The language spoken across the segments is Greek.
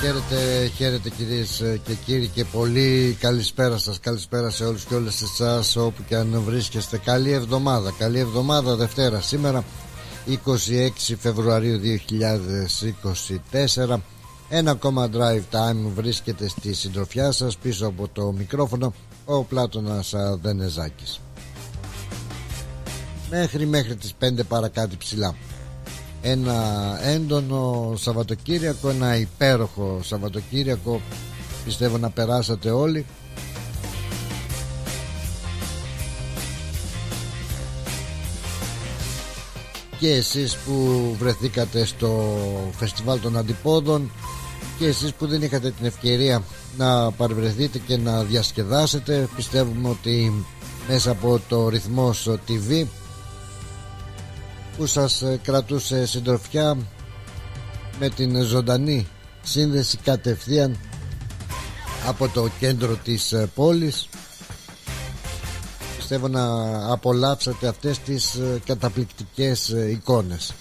χαίρετε, χαίρετε κυρίες και κύριοι και πολύ. Καλησπέρα σας, καλησπέρα σε όλους και όλες εσάς όπου και αν βρίσκεστε. Καλή εβδομάδα, καλή εβδομάδα Δευτέρα. Σήμερα 26 Φεβρουαρίου 2024 Ένα ακόμα drive time βρίσκεται στη συντροφιά σας πίσω από το μικρόφωνο ο Πλάτωνας Δενεζάκης Μέχρι μέχρι τις 5 παρακάτω ψηλά ένα έντονο Σαββατοκύριακο ένα υπέροχο Σαββατοκύριακο. Πιστεύω να περάσατε όλοι. Και εσείς που βρεθήκατε στο φεστιβάλ των αντιπόδων και εσείς που δεν είχατε την ευκαιρία να παρευρεθείτε και να διασκεδάσετε πιστεύουμε ότι μέσα από το ρυθμός TV που σας ε, κρατούσε συντροφιά με την ζωντανή σύνδεση κατευθείαν από το κέντρο της ε, πόλης. Πιστεύω να απολαύσατε αυτές τις ε, καταπληκτικές εικόνες.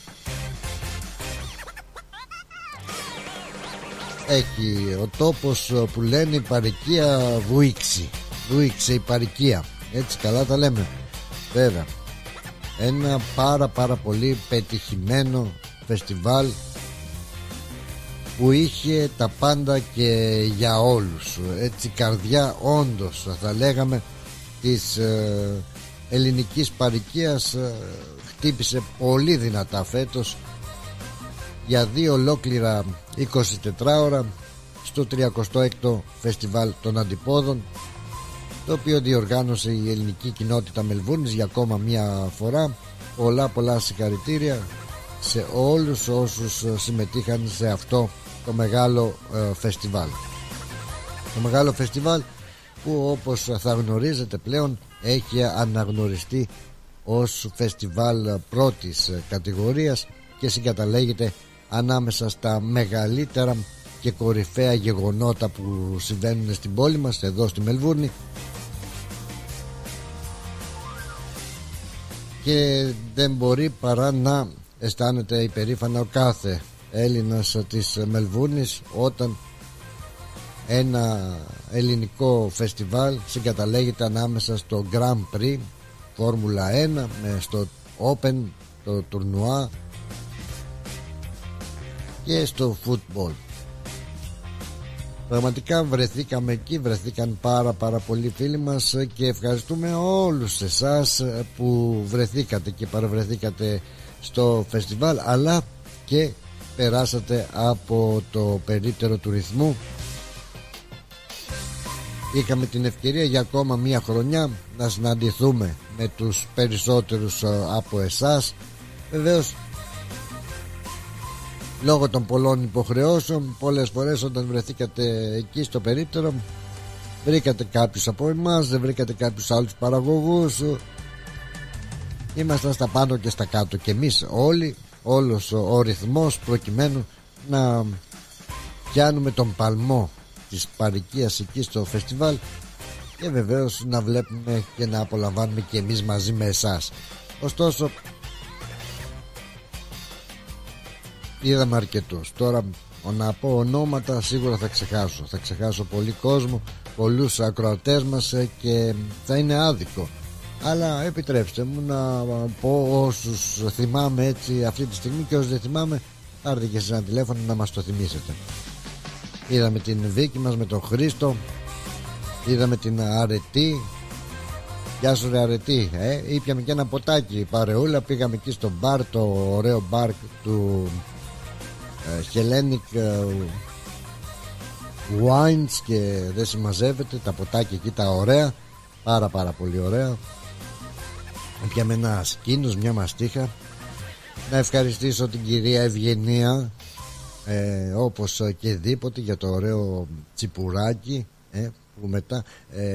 Έχει ο τόπος που λένε η παρικία Βουίξη Βουίξε η παρικία. Έτσι καλά τα λέμε. Βέβαια ένα πάρα πάρα πολύ πετυχημένο φεστιβάλ που είχε τα πάντα και για όλους. Έτσι καρδιά όντως θα λέγαμε της ε, ελληνικής παρικίας ε, χτύπησε πολύ δυνατά φέτος για δύο ολόκληρα 24 ώρα στο 36ο φεστιβάλ των αντιπόδων το οποίο διοργάνωσε η ελληνική κοινότητα Μελβούρνης για ακόμα μία φορά. Πολλά πολλά συγχαρητήρια σε όλους όσους συμμετείχαν σε αυτό το μεγάλο ε, φεστιβάλ. Το μεγάλο φεστιβάλ που όπως θα γνωρίζετε πλέον έχει αναγνωριστεί ως φεστιβάλ πρώτης κατηγορίας και συγκαταλέγεται ανάμεσα στα μεγαλύτερα και κορυφαία γεγονότα που συμβαίνουν στην πόλη μας εδώ στη Μελβούρνη και δεν μπορεί παρά να αισθάνεται υπερήφανα ο κάθε Έλληνας της Μελβούνης όταν ένα ελληνικό φεστιβάλ συγκαταλέγεται ανάμεσα στο Grand Prix Φόρμουλα 1 με στο Open το τουρνουά και στο football Πραγματικά βρεθήκαμε εκεί, βρεθήκαν πάρα πάρα πολλοί φίλοι μας και ευχαριστούμε όλους εσάς που βρεθήκατε και παραβρεθήκατε στο φεστιβάλ αλλά και περάσατε από το περίπτερο του ρυθμού. Είχαμε την ευκαιρία για ακόμα μία χρονιά να συναντηθούμε με τους περισσότερους από εσάς. Βεβαίως λόγω των πολλών υποχρεώσεων πολλές φορές όταν βρεθήκατε εκεί στο περίπτερο βρήκατε κάποιους από εμάς δεν βρήκατε κάποιους άλλους παραγωγούς. Ήμασταν στα πάνω και στα κάτω και εμείς όλοι όλος ο ρυθμός προκειμένου να πιάνουμε τον παλμό της παρικίας εκεί στο φεστιβάλ και βεβαίως να βλέπουμε και να απολαμβάνουμε και εμείς μαζί με εσάς. Ωστόσο είδαμε αρκετούς. Τώρα να πω ονόματα σίγουρα θα ξεχάσω. Θα ξεχάσω πολύ κόσμο, πολλούς ακροατές μας ε, και θα είναι άδικο. Αλλά επιτρέψτε μου να πω όσους θυμάμαι έτσι αυτή τη στιγμή και όσους δεν θυμάμαι, πάρτε και σε ένα τηλέφωνο να μας το θυμίσετε. Είδαμε την Βίκη μας με τον Χρήστο Είδαμε την Αρετή Γεια σου ρε Αρετή ε, Ήπιαμε και ένα ποτάκι παρεούλα Πήγαμε εκεί στο μπαρ Το ωραίο μπαρ του Hellenic ε, Wines και δεν συμμαζεύεται τα ποτάκια εκεί τα ωραία πάρα πάρα πολύ ωραία. Πιάμε ένα σκήνος μια μαστίχα. Να ευχαριστήσω την κυρία Ευγενία ε, όπως και δίποτε για το ωραίο τσιπουράκι ε, που μετά ε,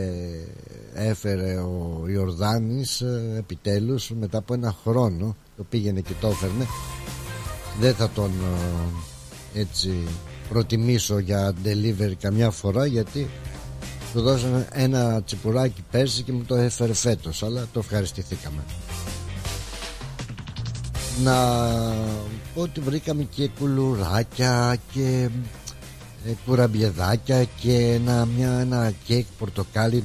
έφερε ο Ιορδάνης ε, επιτέλους μετά από ένα χρόνο το πήγαινε και το έφερνε δεν θα τον ε, έτσι προτιμήσω για delivery καμιά φορά γιατί του δώσανε ένα τσιπουράκι πέρσι και μου το έφερε φέτος αλλά το ευχαριστηθήκαμε. Να πω ότι βρήκαμε και κουλουράκια και ε, κουραμπιεδάκια και ένα, μια, ένα κέικ πορτοκάλι.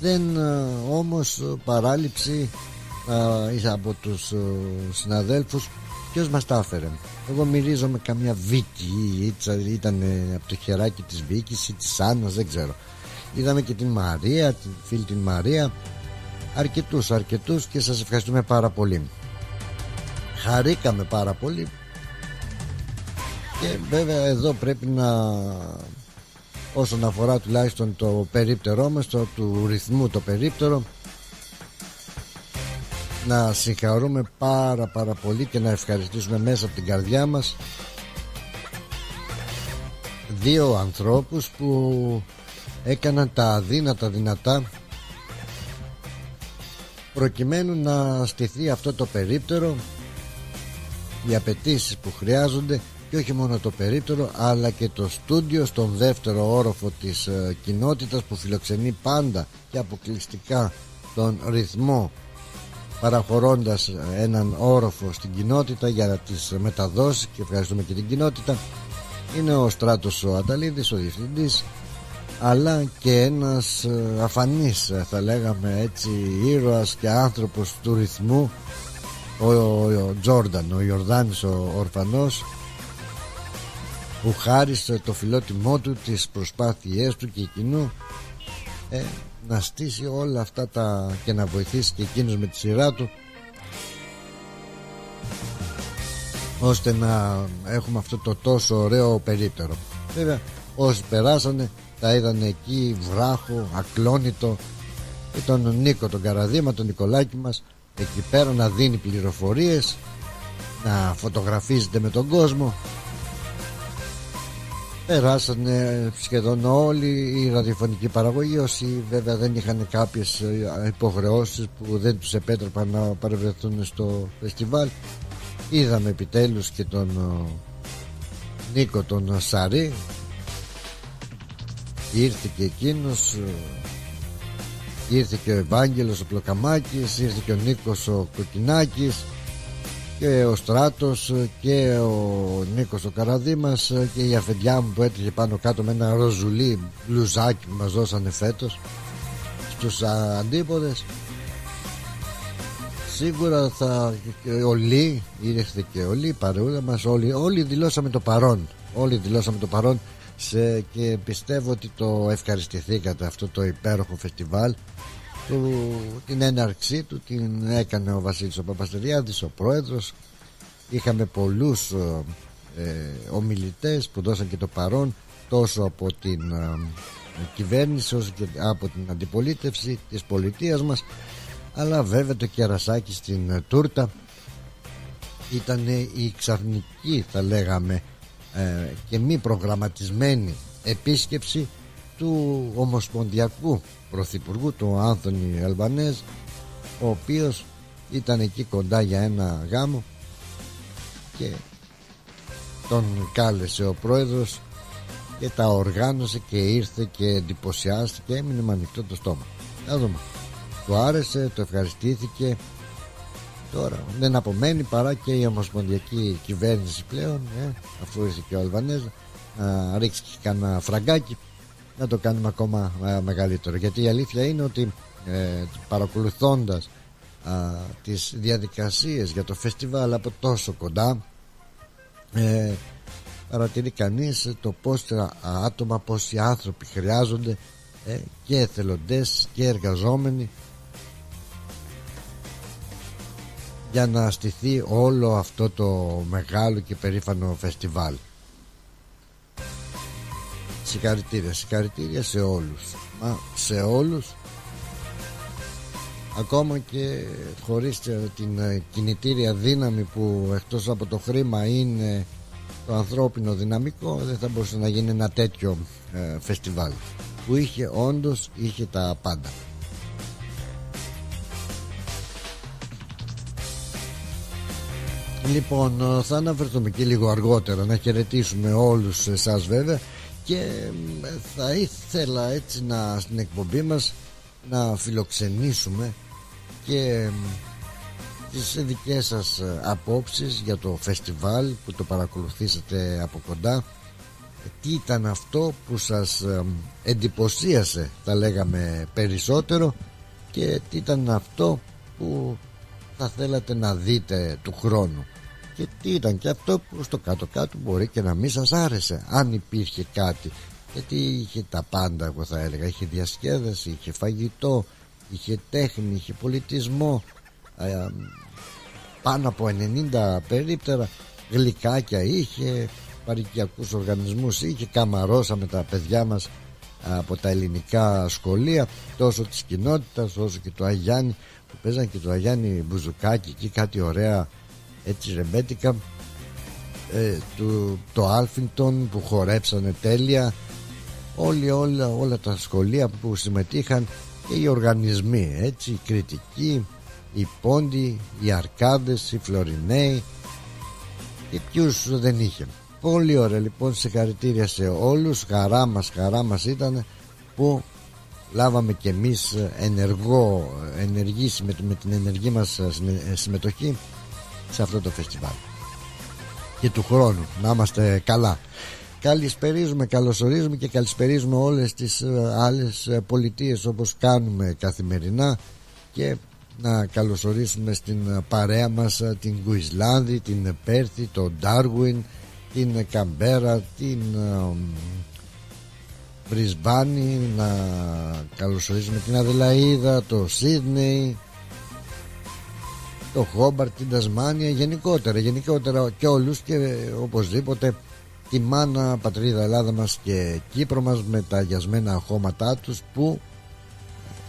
Δεν ε, όμως παράληψη ε, από τους ε, συναδέλφους ποιος μας τα έφερε; Εγώ μυρίζω με καμιά Βίκη ήταν από το χεράκι της Βίκης ή της Άννας δεν ξέρω. Είδαμε και την Μαρία την φίλη την Μαρία. Αρκετούς αρκετούς και σας ευχαριστούμε πάρα πολύ. Χαρήκαμε πάρα πολύ. Και βέβαια εδώ πρέπει να όσον αφορά τουλάχιστον το περίπτερό μας το, του ρυθμού το περίπτερο να συγχαρούμε πάρα πάρα πολύ και να ευχαριστήσουμε μέσα από την καρδιά μας δύο ανθρώπους που έκαναν τα αδύνατα δυνατά προκειμένου να στηθεί αυτό το περίπτερο οι απαιτήσεις που χρειάζονται και όχι μόνο το περίπτερο αλλά και το στούντιο στον δεύτερο όροφο της ε, κοινότητας που φιλοξενεί πάντα και αποκλειστικά τον ρυθμό παραχωρώντας έναν όροφο στην κοινότητα για να τις μεταδώσει και ευχαριστούμε και την κοινότητα. Είναι ο Στράτος ο Ανταλίδης, ο Διευθυντής αλλά και ένας ε, αφανής θα λέγαμε έτσι ήρωας και άνθρωπος του ρυθμού ο Τζόρνταν, ο Ιορδάνης ο ορφανός που χάρισε το φιλότιμό του τις προσπάθειές του και εκείνου. Ε, να στήσει όλα αυτά τα και να βοηθήσει και εκείνος με τη σειρά του ώστε να έχουμε αυτό το τόσο ωραίο περίπτερο. Βέβαια όσοι περάσανε τα είδαν εκεί βράχο, ακλόνητο. Και τον Νίκο τον Καραδίμα, τον Νικολάκη μας εκεί πέρα να δίνει πληροφορίες να φωτογραφίζεται με τον κόσμο περάσανε σχεδόν όλοι οι ραδιοφωνικοί παραγωγοί όσοι βέβαια δεν είχαν κάποιες ε, υποχρεώσεις που δεν τους επέτρεπαν να παρευρεθούν στο φεστιβάλ είδαμε επιτέλους και τον ε, Νίκο τον Σαρή. Ήρθε και εκείνος ε, ήρθε και ο Ευάγγελος ο Πλοκαμάκης ήρθε και ο Νίκος ο Κοκκινάκης και ο Στράτος και ο Νίκος ο Καραδίμας και η αφεντιά μου που έτρεχε πάνω κάτω με ένα ροζουλί μπλουζάκι που μας δώσανε φέτος στους αντίποδες. Σίγουρα θα όλοι ήρθε και όλοι η παρεούλα μας όλοι, όλοι δηλώσαμε το παρόν όλοι δηλώσαμε το παρόν σε, και πιστεύω ότι το ευχαριστηθήκατε αυτό το υπέροχο φεστιβάλ του, την έναρξή του την έκανε ο Βασίλης ο Παπαστεριάδης ο πρόεδρος. Είχαμε πολλούς ε, ε, ομιλητές που δώσαν και το παρόν τόσο από την ε, κυβέρνηση όσο και από την αντιπολίτευση της πολιτείας μας. Αλλά βέβαια το κερασάκι στην ε, τούρτα ήταν η ξαφνική θα λέγαμε και μη προγραμματισμένη επίσκεψη του Ομοσπονδιακού Πρωθυπουργού του Άνθονη Αλβανέζ ο οποίος ήταν εκεί κοντά για ένα γάμο και τον κάλεσε ο πρόεδρος και τα οργάνωσε και ήρθε και εντυπωσιάστηκε και έμεινε με ανοιχτό το στόμα. Να δούμε. Του άρεσε, το ευχαριστήθηκε. Τώρα δεν απομένει παρά και η ομοσπονδιακή κυβέρνηση πλέον ε, αφού ήρθε και ο Αλβανέζ να ρίξεις και κανένα φραγκάκι να το κάνουμε ακόμα ε, μεγαλύτερο. Γιατί η αλήθεια είναι ότι ε, παρακολουθώντας α, τις διαδικασίες για το φεστιβάλ από τόσο κοντά ε, παρατηρεί κανείς το πόσα άτομα πόσοι άνθρωποι χρειάζονται ε, και εθελοντές και εργαζόμενοι για να στηθεί όλο αυτό το μεγάλο και περήφανο φεστιβάλ συγχαρητήρια συγχαρητήρια σε όλους. Μα σε όλους. Ακόμα και χωρίς την ε, κινητήρια δύναμη που εκτός από το χρήμα είναι το ανθρώπινο δυναμικό δεν θα μπορούσε να γίνει ένα τέτοιο ε, φεστιβάλ που είχε όντως είχε τα πάντα. Λοιπόν ε, θα αναφερθούμε και λίγο αργότερα να χαιρετήσουμε όλους εσάς βέβαια και θα ήθελα έτσι να στην εκπομπή μας να φιλοξενήσουμε και τις δικές σας ε, απόψεις για το φεστιβάλ που το παρακολουθήσατε από κοντά. Τι ήταν αυτό που σας εντυπωσίασε θα λέγαμε περισσότερο και τι ήταν αυτό που θα θέλατε να δείτε του χρόνου και τι ήταν και αυτό που στο κάτω κάτω μπορεί και να μην σας άρεσε αν υπήρχε κάτι. Γιατί είχε τα πάντα εγώ θα έλεγα. Είχε διασκέδαση, είχε φαγητό είχε τέχνη, είχε πολιτισμό. Ε, πάνω από 90 περίπτερα γλυκάκια είχε παροικιακούς οργανισμούς είχε καμαρώσαμε τα παιδιά μας από τα ελληνικά σχολεία τόσο της κοινότητας όσο και το Αγιάννη που παίζαν και το Αγιάννη μπουζουκάκι εκεί κάτι ωραία έτσι ρεμπέτικα ε, του, το Alphington που χορέψανε τέλεια όλοι όλα, όλα τα σχολεία που συμμετείχαν και οι οργανισμοί έτσι οι Κρητικοί οι πόντοι, οι αρκάδες, οι φλωρινέοι και ποιους δεν είχε. Πολύ ωραία λοιπόν συγχαρητήρια σε όλους. Χαρά μας, χαρά μας ήταν που λάβαμε και εμείς ενεργό ενεργή, με την ενεργή μας συμμετοχή σε αυτό το φεστιβάλ. Και του χρόνου να είμαστε καλά. Καλησπερίζουμε, καλωσορίζουμε και καλησπερίζουμε όλες τις ε, άλλες ε, πολιτείες όπως κάνουμε καθημερινά και να καλωσορίσουμε στην ε, παρέα μας την Γουισλάνδη, την Πέρθη, τον Ντάρουιν, την Καμπέρα, την Βρισβάνη, να καλωσορίσουμε την Αδελαίδα, το Σίδνεϊ, το Χόμπαρτ, την Τασμάνια, γενικότερα, γενικότερα και όλους και οπωσδήποτε τη μάνα πατρίδα Ελλάδα μας και Κύπρο μας με τα αγιασμένα χώματά τους που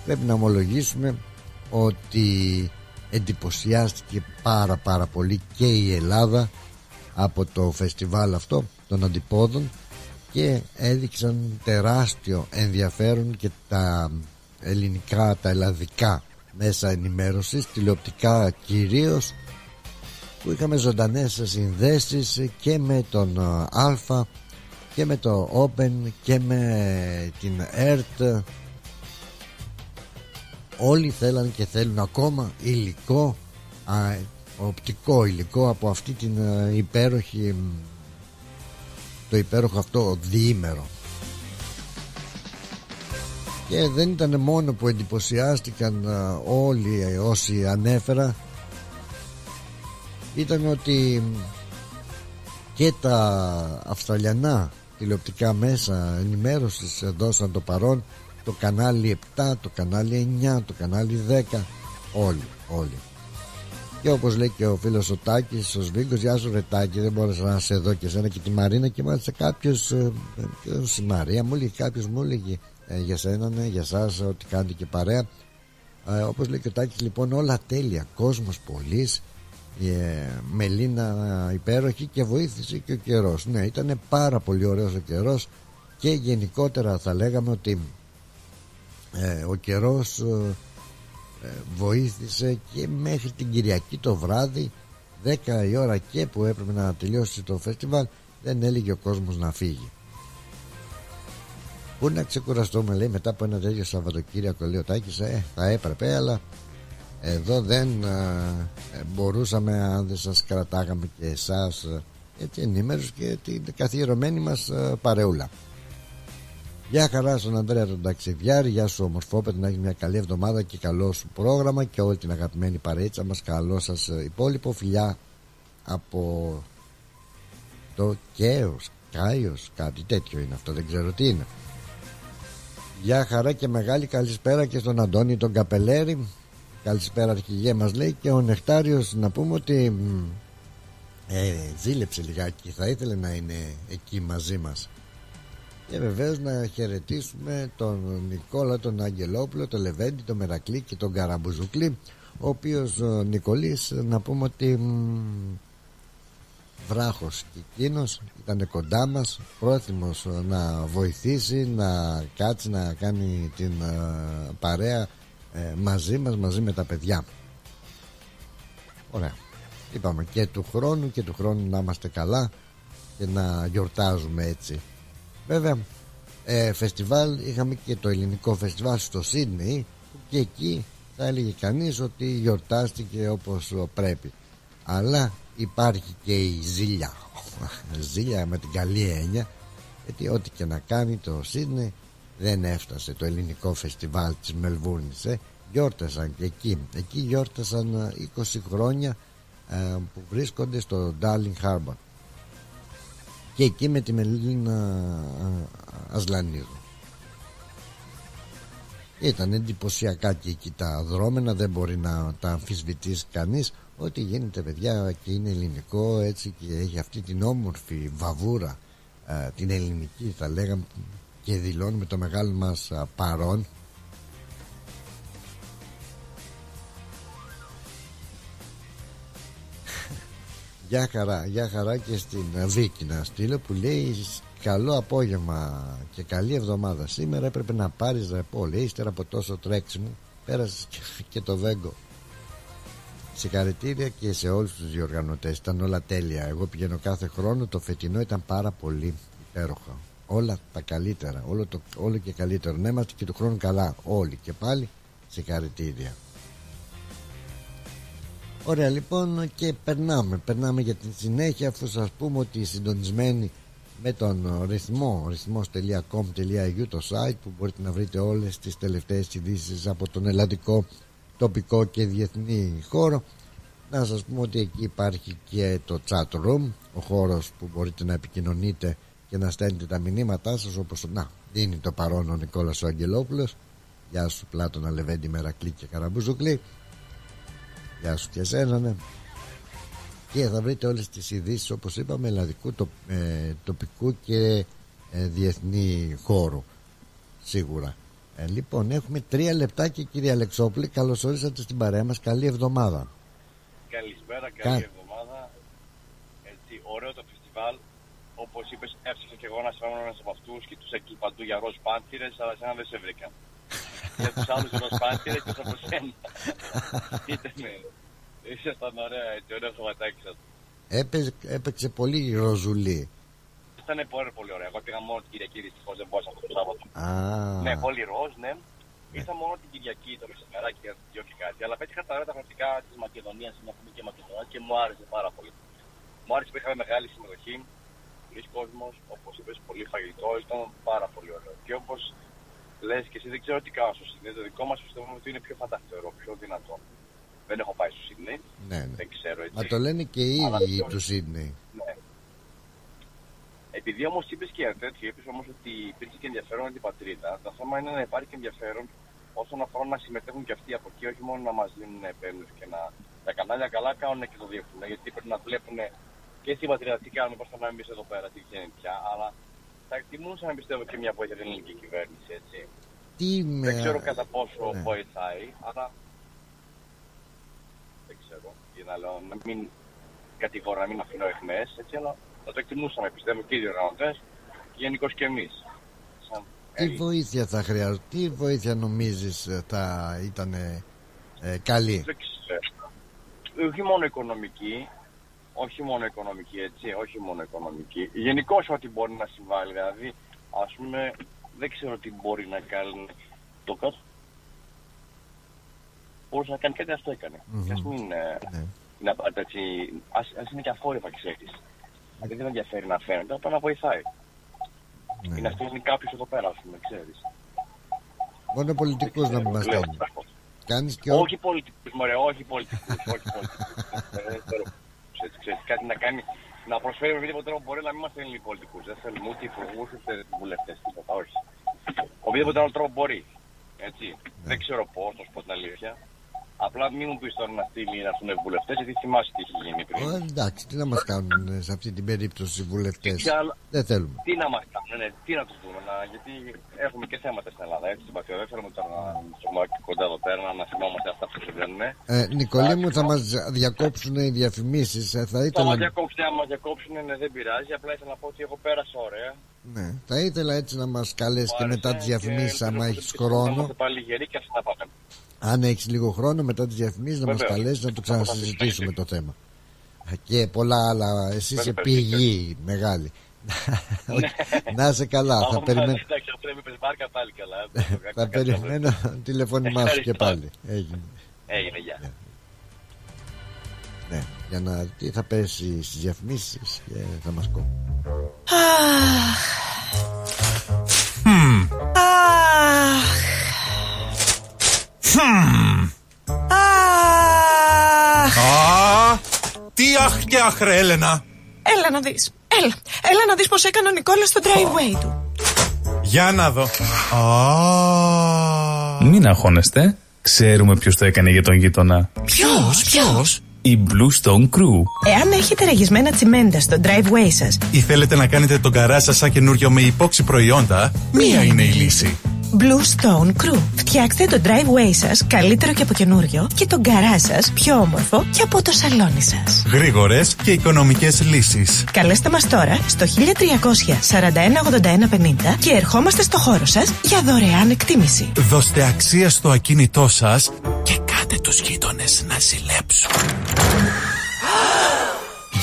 πρέπει να ομολογήσουμε ότι εντυπωσιάστηκε πάρα πάρα πολύ και η Ελλάδα από το φεστιβάλ αυτό των αντιπόδων και έδειξαν τεράστιο ενδιαφέρον και τα ελληνικά, τα ελλαδικά μέσα ενημέρωσης, τηλεοπτικά κυρίως που είχαμε ζωντανές συνδέσεις και με τον Α και με το Open και με την ERT όλοι θέλαν και θέλουν ακόμα υλικό α, οπτικό υλικό από αυτή την υπέροχη το υπέροχο αυτό διήμερο και δεν ήταν μόνο που εντυπωσιάστηκαν όλοι όσοι ανέφερα. Ήταν ότι και τα Αυστραλιανά τηλεοπτικά μέσα ενημέρωσης δώσαν το παρόν. Το κανάλι 7, το κανάλι 9, το κανάλι 10 όλοι, όλοι. Και όπως λέει και ο φίλος ο Τάκης ο Σβίγκος, γεια σου ρε Τάκη δεν μπόρεσα να σε δω και σένα και τη Μαρίνα και μάλιστα κάποιος ε, η Μαρία μου έλεγε κάποιος μου έλεγε ε, για σένα ναι, για σας ότι κάνετε και παρέα. Ε, όπως λέει και ο Τάκης λοιπόν όλα τέλεια. Κόσμος πολλής ε, Μελίνα υπέροχη και βοήθησε και ο καιρός. Ναι ήταν πάρα πολύ ωραίος ο καιρός και γενικότερα θα λέγαμε ότι ε, ο καιρός ε, ε, βοήθησε και μέχρι την Κυριακή το βράδυ 10 η ώρα και που έπρεπε να τελειώσει το φεστιβάλ δεν έλεγε ο κόσμος να φύγει Πού να ξεκουραστούμε λέει μετά από ένα τέτοιο Σαββατοκύριακο λέει ο Τάκης ε, θα έπρεπε αλλά εδώ δεν ε, μπορούσαμε αν δεν σας κρατάγαμε και εσάς ε, έτσι ενήμερους και την καθιερωμένη μας ε, παρεούλα. Γεια χαρά στον Ανδρέα τον Ταξιδιάρη Γεια σου ομορφόπεδο να έχεις μια καλή εβδομάδα και καλό σου πρόγραμμα και όλη την αγαπημένη παρέτσα μας. Καλό σας υπόλοιπο φιλιά από το Κέος Κάιος κάτι τέτοιο είναι αυτό δεν ξέρω τι είναι Γεια χαρά και μεγάλη καλησπέρα και στον Αντώνη τον Καπελέρη. Καλησπέρα αρχηγέ μας λέει και ο Νεκτάριος να πούμε ότι ε, ζήλεψε λιγάκι θα ήθελε να είναι εκεί μαζί μας. Και βεβαίως να χαιρετήσουμε τον Νικόλα τον Αγγελόπουλο τον Λεβέντη, τον Μερακλή και τον Καραμπουζουκλή ο οποίος ο Νικολής να πούμε ότι βράχος και εκείνος ήταν κοντά μας πρόθυμος να βοηθήσει να κάτσει να κάνει την ε, παρέα ε, μαζί μας μαζί με τα παιδιά. Ωραία. Είπαμε και του χρόνου και του χρόνου να είμαστε καλά και να γιορτάζουμε έτσι. Βέβαια ε, φεστιβάλ είχαμε και το ελληνικό φεστιβάλ στο Σίδνεϊ και εκεί θα έλεγε κανείς ότι γιορτάστηκε όπως πρέπει αλλά υπάρχει και η ζήλια. Ζήλια με την καλή έννοια γιατί ό,τι και να κάνει το Σίδνεϊ δεν έφτασε το ελληνικό φεστιβάλ της Μελβούρνης ε. γιόρτασαν και εκεί. Εκεί γιόρτασαν 20 ε, χρόνια ε, που βρίσκονται στο Darling Harbour. Και εκεί με τη Μελίνα Ασλανίδου. Ήταν εντυπωσιακά και εκεί τα δρόμενα δεν μπορεί να τα αμφισβητήσει κανείς ότι γίνεται παιδιά και είναι ελληνικό έτσι και έχει αυτή την όμορφη βαβούρα την ελληνική θα λέγαμε και δηλώνουμε το μεγάλο μας παρόν. Γεια χαρά, γεια χαρά και στην Βίκη να στείλω που λέει καλό απόγευμα και καλή εβδομάδα. Σήμερα έπρεπε να πάρεις ρεπό. Λέει ύστερα από τόσο τρέξιμο πέρασες και το βέγκο Συγχαρητήρια και σε όλους τους διοργανωτές. Ήταν όλα τέλεια. Εγώ πηγαίνω κάθε χρόνο. Το φετινό ήταν πάρα πολύ υπέροχο. Όλα τα καλύτερα. Όλο, το, όλο και καλύτερο. Να είμαστε και του χρόνου καλά όλοι. Και πάλι συγχαρητήρια. Ωραία λοιπόν και περνάμε. Περνάμε για την συνέχεια. Αφού σας πούμε ότι συντονισμένοι με τον ρυθμό ρυθμός.com.au το site που μπορείτε να βρείτε όλες τις τελευταίες ειδήσεις από τον ελλαδικό τοπικό και διεθνή χώρο. Να σας πούμε ότι εκεί υπάρχει και το chat room ο χώρος που μπορείτε να επικοινωνείτε και να στέλνετε τα μηνύματά σας όπως να δίνει το παρόν ο Νικόλας ο Αγγελόπουλος. Γεια σου Πλάτωνα Λεβέντη Μερακλή και Καραμπουζουκλή Γεια σου και εσένα ναι. και θα βρείτε όλες τις ειδήσεις όπως είπαμε ελλαδικού ε, τοπικού και ε, διεθνή χώρου σίγουρα ε, λοιπόν, έχουμε τρία λεπτάκια, κύριε Αλεξόπουλη. Καλώς όρισατε στην παρέα μας. Καλή εβδομάδα. Καλησπέρα, καλή Κα... εβδομάδα. Έτσι, ωραίο το φεστιβάλ. Όπως είπες, έψαξα και εγώ να είμαι ένας από αυτούς και τους εκεί παντού για ροζ πάντηρε, αλλά εσένα δεν σε βρήκα. για τους άλλους ροζ πάντηρε και από σένα. Ήτανε. Ήσασταν ωραία, έτσι, ωραίο χωματάκι σας. Έπαιξε πολύ ροζουλή ήταν πολύ, πολύ ωραία. Εγώ πήγα μόνο την Κυριακή, δυστυχώς δεν μπορούσα αυτό το Σάββατο. Ναι, πολύ ροζ, ναι. ναι. Ήρθα μόνο την Κυριακή το μεσημεράκι και δυο και κάτι. Αλλά πέτυχα τα ωραία τα γραφικά της Μακεδονίας, μια πούμε και Μακεδονία και μου άρεσε πάρα πολύ. Μου άρεσε που είχαμε μεγάλη συμμετοχή, πολλοί κόσμος, όπως είπες, πολύ φαγητό, ήταν πάρα πολύ ωραίο. Και όπως λες και εσύ, δεν ξέρω τι κάνω στο Σίδνεϊ. Το δικό μας πιστεύω ότι είναι πιο φανταστερό, πιο δυνατό. Δεν έχω πάει στο Σίδνεϊ. Ναι, ναι. Δεν ξέρω έτσι. Μα το λένε και οι ίδιοι του Σίδνεϊ. Ναι. Επειδή όμως είπες και τέτοιο, είπες όμως ότι υπήρχε και ενδιαφέρον για την πατρίδα. Το θέμα είναι να υπάρχει και ενδιαφέρον όσον αφορά να συμμετέχουν και αυτοί από εκεί, όχι μόνο να μας δίνουν επέμβαση και να. Τα κανάλια καλά κάνουν και το διεύθυνουν, γιατί πρέπει να βλέπουν και στην πατρίδα τι κάνουμε, πώς θα πάμε εμείς εδώ πέρα, τι γίνεται πια. Αλλά θα εκτιμούσα να πιστεύω και μια βοήθεια την ελληνική κυβέρνηση, έτσι. Τι με... Δεν ξέρω κατά πόσο ναι. βοηθάει, αλλά. Δεν ξέρω. Για να λέω, να μην κατηγορώ, να μην αφήνω εχμέ, έτσι, αλλά θα το εκτιμούσαμε πιστεύω και οι διοργανωτέ και γενικώς και εμείς. Τι βοήθεια θα χρειάζεται, τι βοήθεια νομίζεις ε, θα ήταν ε, καλή; Δεν ξέρω. Όχι μόνο οικονομική, όχι μόνο οικονομική, έτσι, όχι μόνο οικονομική. Γενικώς ό,τι μπορεί να συμβάλλει. Δηλαδή, ας πούμε, δεν ξέρω τι μπορεί να κάνει το κάτω. Μπορούσε να κάνει κάτι, αυτό έκανε. Mm-hmm. Και ας μην ε, ναι. είναι έτσι, ας, ας είναι και αφόρηφα, ξέρεις. Γιατί δεν ενδιαφέρει να φαίνεται, απλά να βοηθάει. Ναι. Ή να στέλνει κάποιος εδώ πέρα, ας πούμε, ξέρεις. Μόνο πολιτικού να μην μας στέλνει. Κάνει και Όχι πολιτικούς, μωρέ, όχι πολιτικούς. όχι πολιτικούς. κάτι να κάνει, να προσφέρει με οποιοδήποτε τρόπο μπορεί να μην μας στέλνει πολιτικούς. Δεν θέλουμε ούτε υπουργούς ούτε βουλευτές, τίποτα, όχι. Οποιοδήποτε άλλο τρόπο μπορεί. Έτσι. Ναι. Δεν ξέρω πώς, να σου πω την αλήθεια. Απλά μην μου πεις τώρα να στείλει να έρθουν βουλευτές, γιατί θυμάσαι τι έχει γίνει πριν. Ε, εντάξει, τι να μας κάνουν σε αυτή την περίπτωση οι βουλευτές; Δεν θέλουμε. Τι να μας κάνουν, ναι, τι να τους δούμε, να, γιατί έχουμε και θέματα στην Ελλάδα. Έτσι, στην Δεν θέλουμε τώρα να έχουμε κοντά εδώ πέρα να θυμόμαστε αυτά που συμβαίνουν. Ε, Νικολή μου, θα μας διακόψουν οι διαφημίσεις. Ε, θα ήθελα... Θα μας διακόψουν, αν μας διακόψουν, ναι, δεν πειράζει. Απλά ήθελα να πω ότι έχω πέρασα ωραία. Ναι, θα ήθελα έτσι να μας καλέσει και μετά τις διαφημίσεις, αν έχεις χρόνο. πάλι γεροί και αυτά πάμε αν έχεις λίγο χρόνο μετά τις διαφημίσεις να μας καλέσεις να το ξανασυζητήσουμε το θέμα. Και πολλά άλλα. Εσύ είσαι πηγή μεγάλη. να είσαι καλά. θα περιμένω. θα περιμένω τηλεφώνημά σου και πάλι. Έγινε. Έγινε, γεια. Ναι, για να τι θα πέσει στις διαφημίσεις και θα μας κόβει. Αχ. Τι αχ και αχ ρε Έλενα. Έλα να δεις. Έλα, έλα να δεις πως έκανε ο Νικόλας στο driveway του. Για να δω. Μην αγχώνεστε. Ξέρουμε ποιος το έκανε για τον γείτονα. Ποιος, ποιος; Η Blue Stone Crew. Εάν έχετε ραγισμένα τσιμέντα στο driveway σας. Ή θέλετε να κάνετε τον καρά σας σαν καινούριο με υπόξη προϊόντα, μία είναι η λύση. Blue Stone Crew. Φτιάξτε το driveway σας καλύτερο και από καινούριο και τον καρά σας πιο όμορφο και από το σαλόνι σας. Γρήγορες και οικονομικές λύσεις. Καλέστε μας τώρα στο 1341 81 50 και ερχόμαστε στο χώρο σας για δωρεάν εκτίμηση. Δώστε αξία στο ακίνητό σας και κάτε τους γείτονες να ζηλέψουν.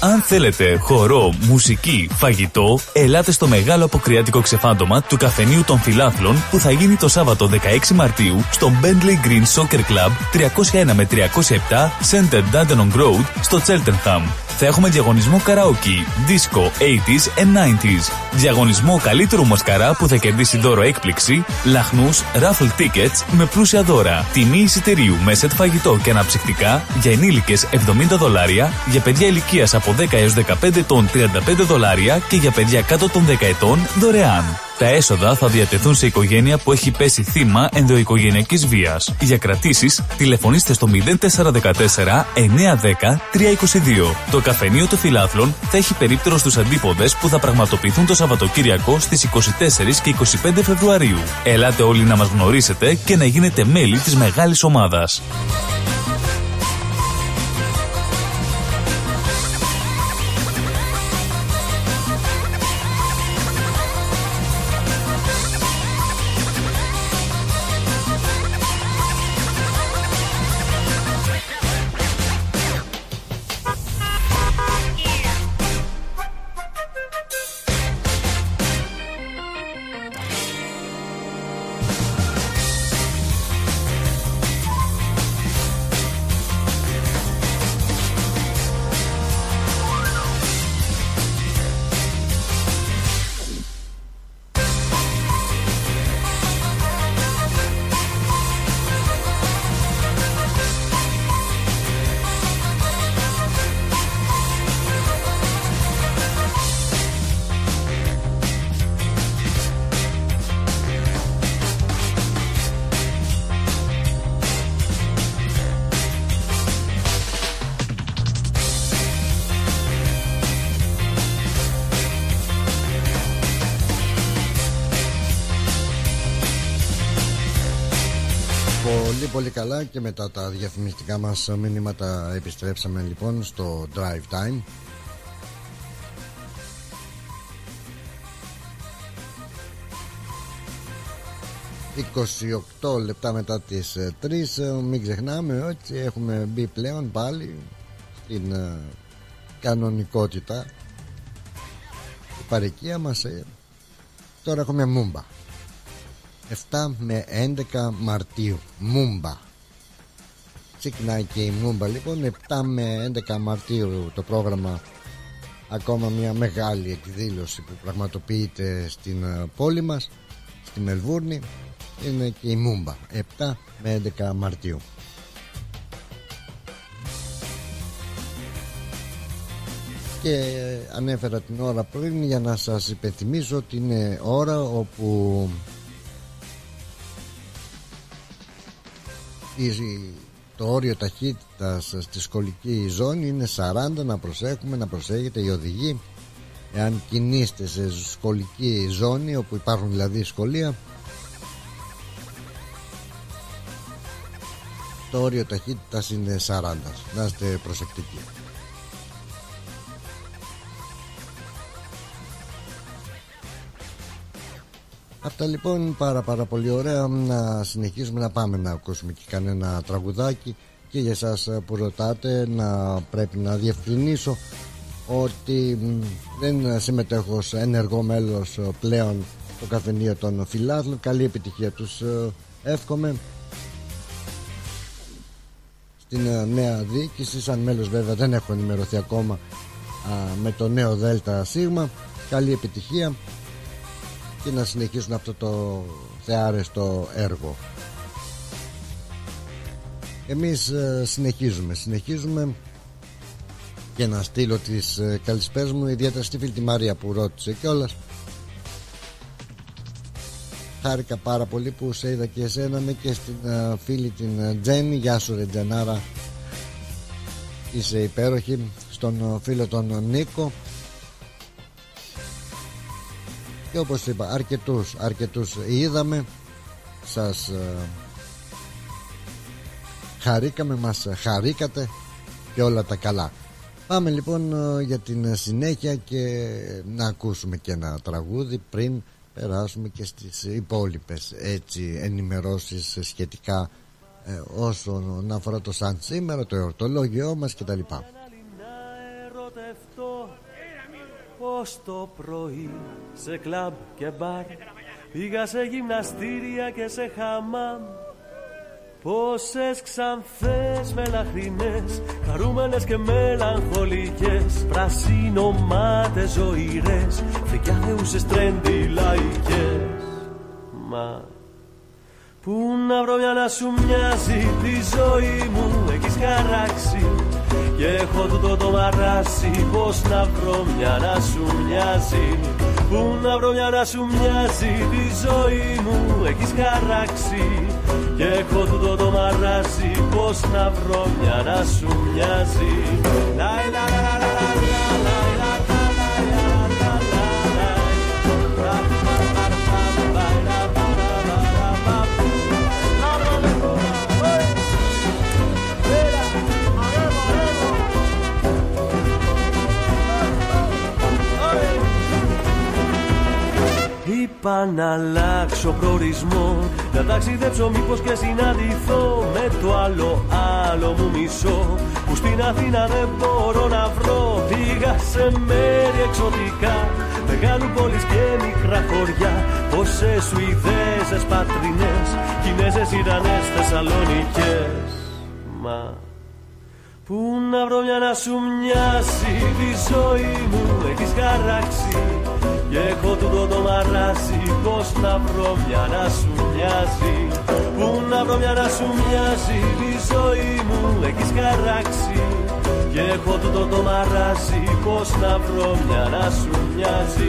Αν θέλετε χορό, μουσική, φαγητό, ελάτε στο μεγάλο αποκριάτικο ξεφάντωμα του καφενείου των φιλάθλων που θα γίνει το Σάββατο 16 Μαρτίου στο Bentley Green Soccer Club 301 με 307 Center Dandenong Road στο Cheltenham. Θα έχουμε διαγωνισμό καραόκι, disco, 80s and 90s. Διαγωνισμό καλύτερου μασκαρά που θα κερδίσει δώρο έκπληξη, λαχνούς, raffle tickets με πλούσια δώρα. Τιμή εισιτηρίου με σετ φαγητό και αναψυκτικά για ενήλικες 70 δολάρια, για παιδιά ηλικίας από 10 έως 15 ετών 35 δολάρια και για παιδιά κάτω των 10 ετών δωρεάν. Τα έσοδα θα διατεθούν σε οικογένεια που έχει πέσει θύμα ενδοοικογενειακής βίας. Για κρατήσεις, τηλεφωνήστε στο 0414 910 322. Το καφενείο των φιλάθλων θα έχει περίπτερο στους αντίποδες που θα πραγματοποιηθούν το Σαββατοκύριακο στις 24 και 25 Φεβρουαρίου. Ελάτε όλοι να μας γνωρίσετε και να γίνετε μέλη της μεγάλης ομάδας. Καλά και μετά τα διαφημιστικά μας μηνύματα. Επιστρέψαμε λοιπόν στο Drive Time. ...28 λεπτά μετά τις 3 ε, μην ξεχνάμε ότι έχουμε μπει πλέον πάλι στην ε, κανονικότητα. Η παροικία μας ε, τώρα έχουμε μούμπα 7 με 11 Μαρτίου. Μούμπα Ξεκινάει και η Μούμπα λοιπόν 7 με 11 Μαρτίου το πρόγραμμα. Ακόμα μια μεγάλη εκδήλωση που πραγματοποιείται στην ε, πόλη μας Στη Μελβούρνη. Είναι και η Μούμπα 7 με 11 Μαρτίου. Και ανέφερα την ώρα πριν για να σας υπενθυμίσω ότι είναι ώρα όπου το όριο ταχύτητας στη σχολική ζώνη είναι 40 να προσέχουμε να προσέχετε οι οδηγοί εάν κινείστε σε σχολική ζώνη όπου υπάρχουν δηλαδή σχολεία το όριο ταχύτητας είναι 40 να είστε προσεκτικοί. Αυτά λοιπόν πάρα πάρα πολύ ωραία. Να συνεχίσουμε να πάμε να ακούσουμε και κανένα τραγουδάκι. Και για εσάς που ρωτάτε να πρέπει να διευκρινίσω ότι δεν συμμετέχω ως ενεργό μέλος πλέον το καφενείο των φιλάθλων. Καλή επιτυχία τους ε, εύχομαι. Στην ε, νέα διοίκηση σαν μέλος βέβαια δεν έχω ενημερωθεί ακόμα με το νέο ΔΕΛΤΑ ΣΥΓΜΑ καλή επιτυχία και να συνεχίσουν αυτό το θεάρεστο έργο. Εμείς ε, συνεχίζουμε συνεχίζουμε. Και να στείλω τις ε, καλησπέρες μου ιδιαίτερα στη φίλη τη Μαρία που ρώτησε κιόλας. Χάρηκα πάρα πολύ που σε είδα και εσένα και στην uh, φίλη την Τζέννη γεια σου ρε Τζενάρα. Είσαι υπέροχη στον φίλο τον Νίκο και όπως είπα αρκετούς, αρκετούς είδαμε σας uh, χαρήκαμε μας χαρήκατε και όλα τα καλά πάμε λοιπόν για την συνέχεια και να ακούσουμε και ένα τραγούδι πριν περάσουμε και στις υπόλοιπες έτσι ενημερώσεις σχετικά ε, όσον αφορά το σαν σήμερα, το εορτολόγιό μας κτλ. Πώς το πρωί σε κλαμπ και μπαρ. Πήγα σε γυμναστήρια και σε χαμάμ. Πόσες ξανθές μελαχρινές Χαρούμενες και μελαγχολικές Πρασίνομάτες ζωηρές Φρικιάθεουσες τρέντι λαϊκές. Μα Πού να βρω μια να σου μοιάζει Τη ζωή μου έχεις χαράξει Και έχω τούτο το μαράσι Πώς να βρω μια να σου μοιάζει. Πού να βρω μια να σου μοιάζει Τη ζωή μου έχεις χαράξει. Και έχω τούτο το μαράζι Πώς να βρω μια να σου μοιάζει Είπα να αλλάξω προορισμό. Να ταξιδέψω μήπως και συναντηθώ Με το άλλο άλλο μου μισό. Που στην Αθήνα δεν μπορώ να βρω Πήγα σε μέρη εξωτικά. Μεγάλου πόλεις και μικρά χωριά. Πόσες Σουηδέζες πατρινές Κινέζες Ιρανές Θεσσαλονικές Μα Πού να βρω μια να σου μοιάσει Τη ζωή μου; Έχεις χαράξει και έχω τούτο το μαράζι Πώς να βρω μια να σου μοιάζει. Πού να βρω μια να σου μοιάζει Τη ζωή μου έχεις χαράξει. Και έχω τούτο το μαράζι Πώς να βρω μια να σου μοιάζει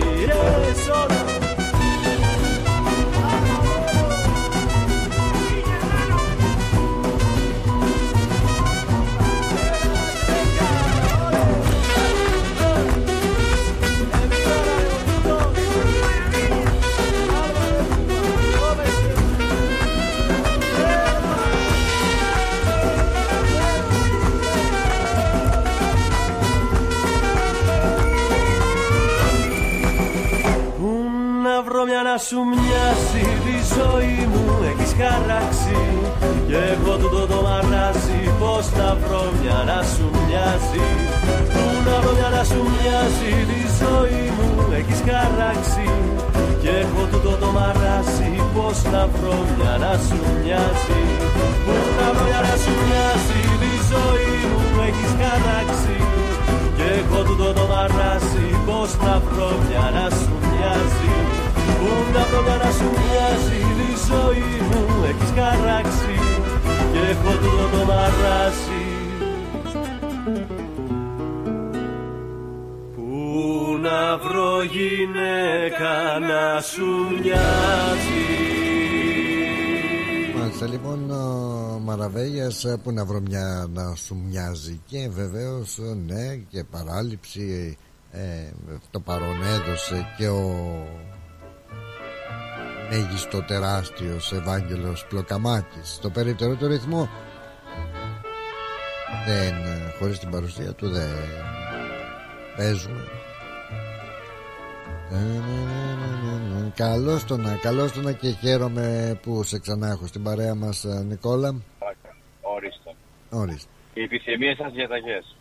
ε, να σου μοιάζει τη ζωή μου. Έχεις χαράξει Και έχω τούτο το μαράζει πως να βρω μια να σου μοιάζει Πού να βρω μια να σου μοιάζει τη ζωή μου. Έχεις χαράξει Και έχω τούτο το μαράζει πως να βρω μια να σου μοιάζει Πού να βρω μια να σου μοιάζει τη ζωή μου. Έχεις χαράξει Και έχω τούτο το μαράζει πως να βρω μια να σου μοιάζει Πού να βρω να σου μοιάζει η ζωή μου. Έχεις χαράξει και έχω τούτο το μαράσει Πού να βρω γυναίκα να σου μοιάζει; Μάλιστα λοιπόν ο Μαραβέγιας που να βρω μια να σου μοιάζει; Και βεβαίως ναι και παράληψη ε, το παρόν έδωσε και ο μέγιστο τεράστιος Ευάγγελος Πλοκαμάκης. Στο περίπτερο του ρυθμό. Δεν, χωρίς την παρουσία του δεν παίζουμε. Καλώς το να, καλώς το να και χαίρομαι που σε ξανά έχω στην παρέα μας Νικόλα. Ορίστε. Ορίστε. Οι επιθυμίες σας διαταγές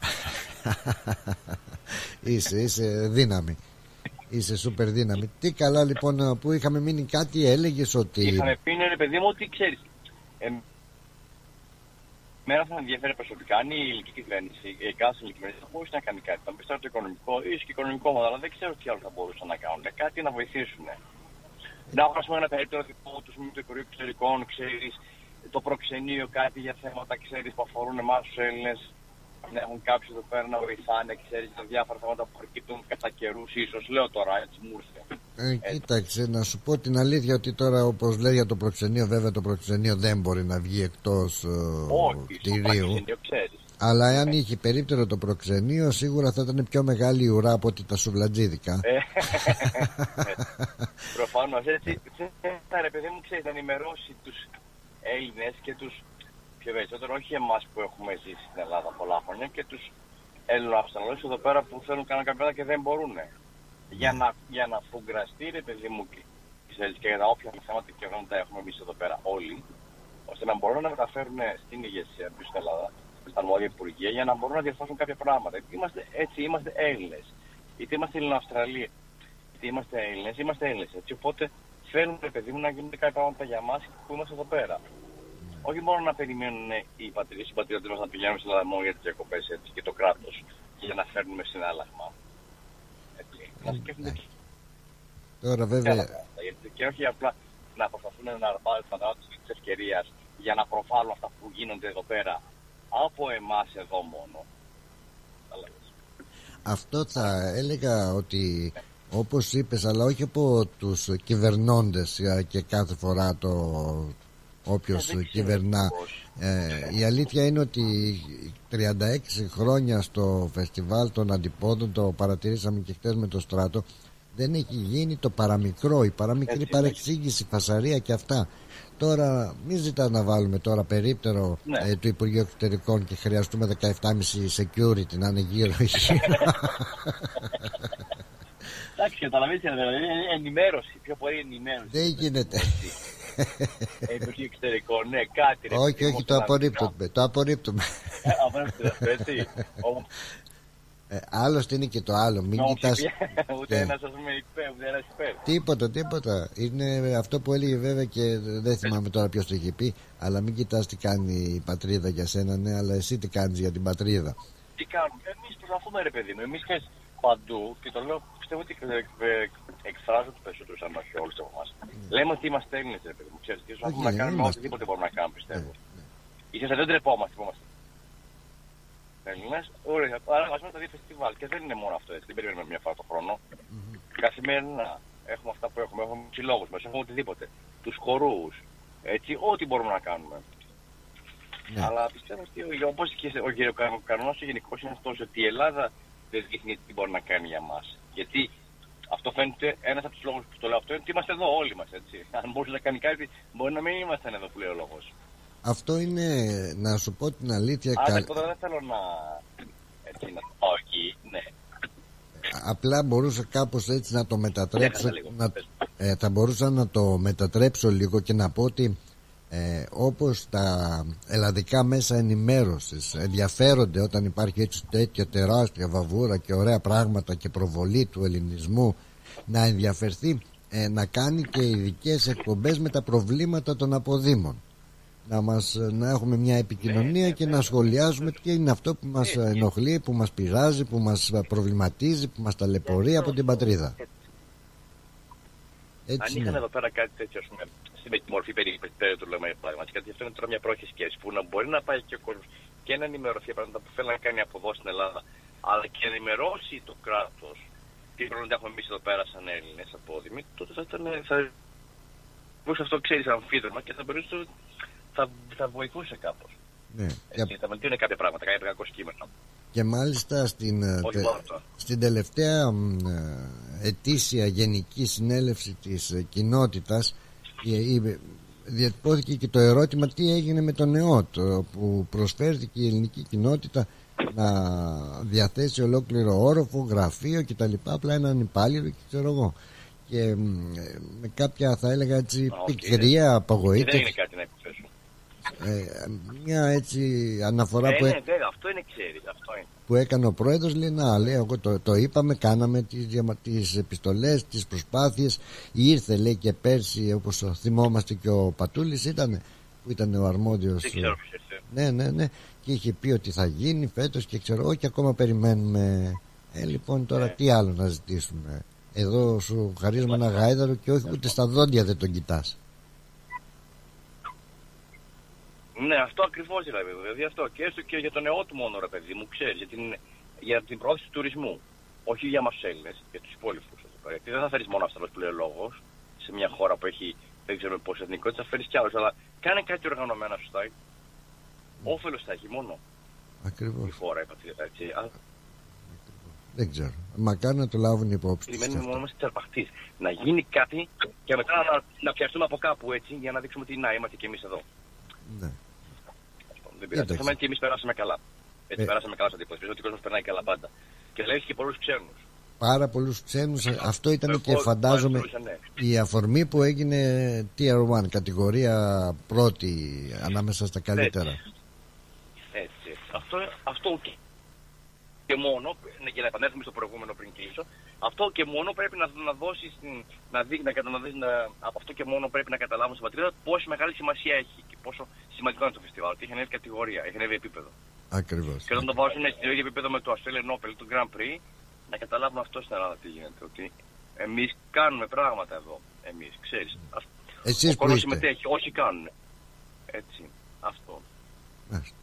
Είσαι, είσαι δύναμη Είσαι σούπερ δύναμη. Τι καλά λοιπόν που είχαμε μείνει κάτι, έλεγες ότι. Είχαμε πει, ναι, παιδί μου, ότι ξέρεις. Ε, μέρα θα ενδιαφέρει προσωπικά αν η ηλική κυβέρνηση, η κάθε ηλική κυβέρνηση θα μπορούσε να κάνει κάτι. Θα πιστεύω το οικονομικό, ίσως και οικονομικό μόνο, αλλά δεν ξέρω τι άλλο θα μπορούσαν να κάνουν. Κάτι να βοηθήσουν. Να έχω πούμε, ένα περίπτωμα τους Συμβουλίου του Υπουργείου Εξωτερικών, ξέρεις, το προξενείο, κάτι για θέματα ξέρεις, που αφορούν εμάς τους Έλληνες να έχουν κάποιους εδώ πέρα να βοηθάνε, ξέρεις, τα διάφορα θέματα που προκύπτουν κατά καιρούς, ίσως. Λέω τώρα, έτσι μου ήρθε. Ε, κοίταξε, να σου πω την αλήθεια ότι τώρα, όπως λέει για το προξενείο, βέβαια το προξενείο δεν μπορεί να βγει εκτός ε, κτηρίου. Αλλά αν είχε περίπτερο το προξενείο, σίγουρα θα ήταν πιο μεγάλη η ουρά από ότι τα σουβλατζίδικα. Ε, Προφανώς έτσι. Θα ρε παιδί μου, ξέρεις, να ενημερώσει τους Έλληνες και τους πιο περισσότερο όχι εμάς που έχουμε ζήσει στην Ελλάδα πολλά χρόνια και τους Έλληνο εδώ πέρα που θέλουν να κάνουν κάποια και δεν μπορούν. Για να, για να φουγκραστεί, ρε παιδί μου, και για τα όποια θέματα και τα έχουμε εμείς εδώ πέρα όλοι, ώστε να μπορούν να μεταφέρουν στην ηγεσία τους στην Ελλάδα, στα αρμόδια υπουργεία, για να μπορούν να διορθώσουν κάποια πράγματα. Γιατί είμαστε, έτσι είμαστε Έλληνες. Είτε είμαστε Ελληνοαυστραλοί, είτε είμαστε Έλληνες, είμαστε Έλληνες. Έτσι, οπότε θέλουν, ρε παιδί μου, να γίνονται κάποια πράγματα για εμά που είμαστε εδώ πέρα όχι μόνο να περιμένουν οι πατρίδε, οι πατριώτε μας να πηγαίνουν στην Ελλάδα μόνο για τις διακοπές και το κράτος για να φέρνουμε συνάλλαγμα. Έτσι. Να σκέφτονται και. Τώρα βέβαια. Και όχι απλά να προσπαθούν να πάρουν της ευκαιρίας για να προφάλουν αυτά που γίνονται εδώ πέρα από εμάς εδώ μόνο. Αυτό θα έλεγα ότι όπως είπες αλλά όχι από τους κυβερνώντες και κάθε φορά το, όποιος ε, κυβερνά. Ε, η αλήθεια είναι ότι 36 χρόνια στο φεστιβάλ των αντιπόδων το παρατηρήσαμε και χτες με το στράτο δεν έχει γίνει το παραμικρό. Η παραμικρή παρεξήγηση, φασαρία και αυτά. Τώρα μην ζητάς να βάλουμε τώρα περίπτερο ναι. ε, του Υπουργείου Εξωτερικών και χρειαστούμε 17,5 security να είναι γύρω Εντάξει, καταλαβαίνετε, δηλαδή ενημέρωση, πιο πολύ ενημέρωση. Δεν γίνεται. Υπουργείο εξωτερικών, ναι, κάτι. Ρε, όχι, όχι, το απορρίπτουμε. Το απορρίπτουμε. Ε, απορρίπτουμε, έτσι. Ε, άλλωστε είναι και το άλλο. Μην κοιτάς... Ούτε ναι. ένας σα πούμε υπέρ, ούτε ένας υπέρ. Τίποτα, τίποτα. Είναι αυτό που έλεγε βέβαια και δεν θυμάμαι τώρα ποιος το είχε πει. Αλλά μην κοιτάς τι κάνει η πατρίδα για σένα, ναι, αλλά εσύ τι κάνεις για την πατρίδα. Τι κάνουμε; Εμείς προσπαθούμε, ρε παιδί μου. Εμείς παντού και το λέω πιστεύω ότι εκφράζω του περισσότερου αν όχι όλους από εμάς. Λέμε ότι είμαστε Έλληνες, ρε παιδί μου. Ξέρετε, και να κάνουμε οτιδήποτε μπορούμε να κάνουμε, πιστεύω. Ίσως δεν τρεπόμαστε που είμαστε. Έλληνε, ωραία, άρα ας πούμε τα δύο φεστιβάλ. Και δεν είναι μόνο αυτό έτσι, δεν περιμένουμε μια φορά το χρόνο. Καθημερινά έχουμε αυτά που έχουμε, έχουμε συλλόγου μας, έχουμε οτιδήποτε. Τους χορούς, έτσι, ό,τι μπορούμε να κάνουμε. Ναι. Αλλά πιστεύω ότι όπως και ο κανόνα ο γενικός είναι αυτός ότι η Ελλάδα δεν δείχνει τι μπορεί να κάνει για μας. Γιατί αυτό φαίνεται ένας από τους λόγους που το λέω αυτό είναι ότι είμαστε εδώ όλοι μας. Αν μπορούσε να κάνει κάτι, μπορεί να μην ήμασταν εδώ που λέει ο λόγος. Αυτό είναι να σου πω την αλήθεια. Άρα τώρα δεν θέλω να. Έτσι, να το πάω εκεί, ναι. Απλά μπορούσα κάπως έτσι να το μετατρέψω να, ε, Θα μπορούσα να το μετατρέψω λίγο και να πω ότι ε, όπως τα ελλαδικά μέσα ενημέρωσης ενδιαφέρονται όταν υπάρχει έτσι τέτοια τεράστια βαβούρα και ωραία πράγματα και προβολή του ελληνισμού να ενδιαφερθεί ε, να κάνει και ειδικές εκπομπές με τα προβλήματα των αποδήμων να, μας, να έχουμε μια επικοινωνία και να σχολιάζουμε τι είναι αυτό που μας ενοχλεί, που μας πειράζει, που μας προβληματίζει, που μας ταλαιπωρεί από την πατρίδα. Έτσι Αν είχαν εδώ πέρα κάτι τέτοιο, πούμε, με τη μορφή περιπέτειου του λέμε πραγματικά, γιατί αυτό είναι τώρα μια πρόχη σκέψη που να μπορεί να πάει και ο κόσμος και να ενημερωθεί για πράγματα που θέλει να κάνει από εδώ στην Ελλάδα, αλλά και να ενημερώσει το κράτος τι προβλήματα έχουμε εμείς εδώ πέρα σαν Έλληνες απόδημοι, τότε θα ήταν. Θα... Μπορούσε αυτό ξέρεις αμφίδρομα και θα μπορούσε. Θα, θα βοηθούσε κάπως. Ναι. Έτσι, θα βελτίωνε κάποια πράγματα, κάποια κακό κείμενο. Και μάλιστα στην, ε, τε, στην τελευταία ε, ετήσια γενική συνέλευση της ε, κοινότητας διατυπώθηκε και το ερώτημα τι έγινε με τον ΕΟΤ που προσφέρθηκε η ελληνική κοινότητα να διαθέσει ολόκληρο όροφο, γραφείο κτλ. Απλά έναν υπάλληλο και ξέρω εγώ. Και με κάποια θα έλεγα έτσι πικρία, απογοήτευση. Δεν είναι κάτι να υποθέσω. Ε, μια έτσι αναφορά ε, που, ναι, ναι, αυτό είναι ξέρεις, αυτό είναι. που έκανε ο πρόεδρος λέει να λέει εγώ το, το είπαμε κάναμε τις, τις επιστολές τις προσπάθειες ήρθε λέει και πέρσι όπως θυμόμαστε και ο Πατούλης ήταν που ήταν ο αρμόδιος Δεν ξέρω ποιος ήρθε. ναι ναι ναι και είχε πει ότι θα γίνει φέτος και ξέρω εγώ και ακόμα περιμένουμε ε, λοιπόν τώρα Ναι. τι άλλο να ζητήσουμε εδώ σου χαρίζουμε ένα γάιδαρο και όχι ούτε στα δόντια δεν τον κοιτάς Ναι, αυτό ακριβώς δηλαδή. Δηλαδή αυτό και έστω και για τον ΕΟΤ μόνο, ρε παιδί μου, ξέρεις, για την, για την πρόθεση του τουρισμού. Όχι για μας Έλληνες, για τους υπόλοιπους. Γιατί δεν θα φέρεις μόνο Αυστραλό που λέει ο λόγος σε μια χώρα που έχει δεν ξέρουμε πόσε εθνικότητε, θα φέρεις κι άλλους. Αλλά κάνε κάτι οργανωμένα σωστά. Όφελος θα έχει μόνο ακριβώς η χώρα, είπατε. Έτσι. Α, δεν ξέρω μακάρι να το λάβουν υπόψη τους Περιμένουμε αυτό. μόνο είμαστε τερπαχτής. Να γίνει κάτι και μετά να, να πιαστούμε από κάπου έτσι για να δείξουμε ότι να είμαστε κι εμείς εδώ. ναι. Δεν πειράζει. Το Εντάξει. θέμα είναι ότι εμείς περάσαμε καλά. Έτσι, Ε. περάσαμε καλά στην εντύπωση. Ότι ο κόσμος περνάει καλά πάντα. Και λέει και πολλούς ξένους. πάρα πολλούς ξένους αυτό ήταν και Εγώ φαντάζομαι μάλιστα, ναι. η αφορμή που έγινε Tier 1 κατηγορία πρώτη ανάμεσα στα καλύτερα Έτσι, έτσι. Αυτό, αυτό και, και μόνο, ναι, για να επανέλθουμε στο προηγούμενο πριν κλείσω, αυτό και μόνο πρέπει να, να δώσεις, να δει, να, κατα- να, δεις, να, από αυτό και μόνο πρέπει να καταλάβουν στην πατρίδα πόσο μεγάλη σημασία έχει και πόσο σημαντικό είναι το φεστιβάλ. Ότι έχει ανέβει κατηγορία, έχει ανέβει επίπεδο. ακριβώς Και όταν το βάζουν στο ίδιο επίπεδο με το Australian Open, το Grand Prix, να καταλάβουν αυτό στην Ελλάδα τι γίνεται. Ότι εμείς κάνουμε πράγματα εδώ. Εμείς, ξέρεις. εσείς Ο που κόσμο είστε συμμετέχει, όσοι κάνουν. Έτσι. Αυτό. Μάλιστα.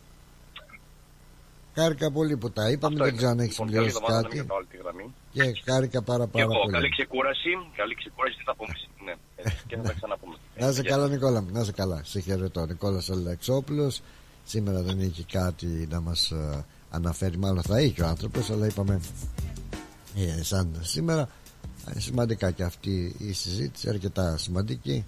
Χάρηκα πολύ που τα είπαμε Αυτό δεν είναι. ξέρω αν έχεις Λοιπόν, καλή συμπληρώσει εβδομάδα, να μην κάτι κρατάω όλη τη γραμμή. και χάρηκα πάρα Και πάρα εγώ, καλή πολύ ξεκούραση. Καλή ξεκούραση, τι θα πούμε. Ναι, έτσι, και θα τα ξαναπούμε. να είσαι Έτσι, καλά Νικόλα μου, να είσαι καλά σε χαιρετώ Νικόλας Αλεξόπουλος σήμερα δεν είχε κάτι να μας ε, αναφέρει μάλλον θα είχε ο άνθρωπος αλλά είπαμε ε, σαν σήμερα ε, σημαντικά και αυτή η συζήτηση αρκετά σημαντική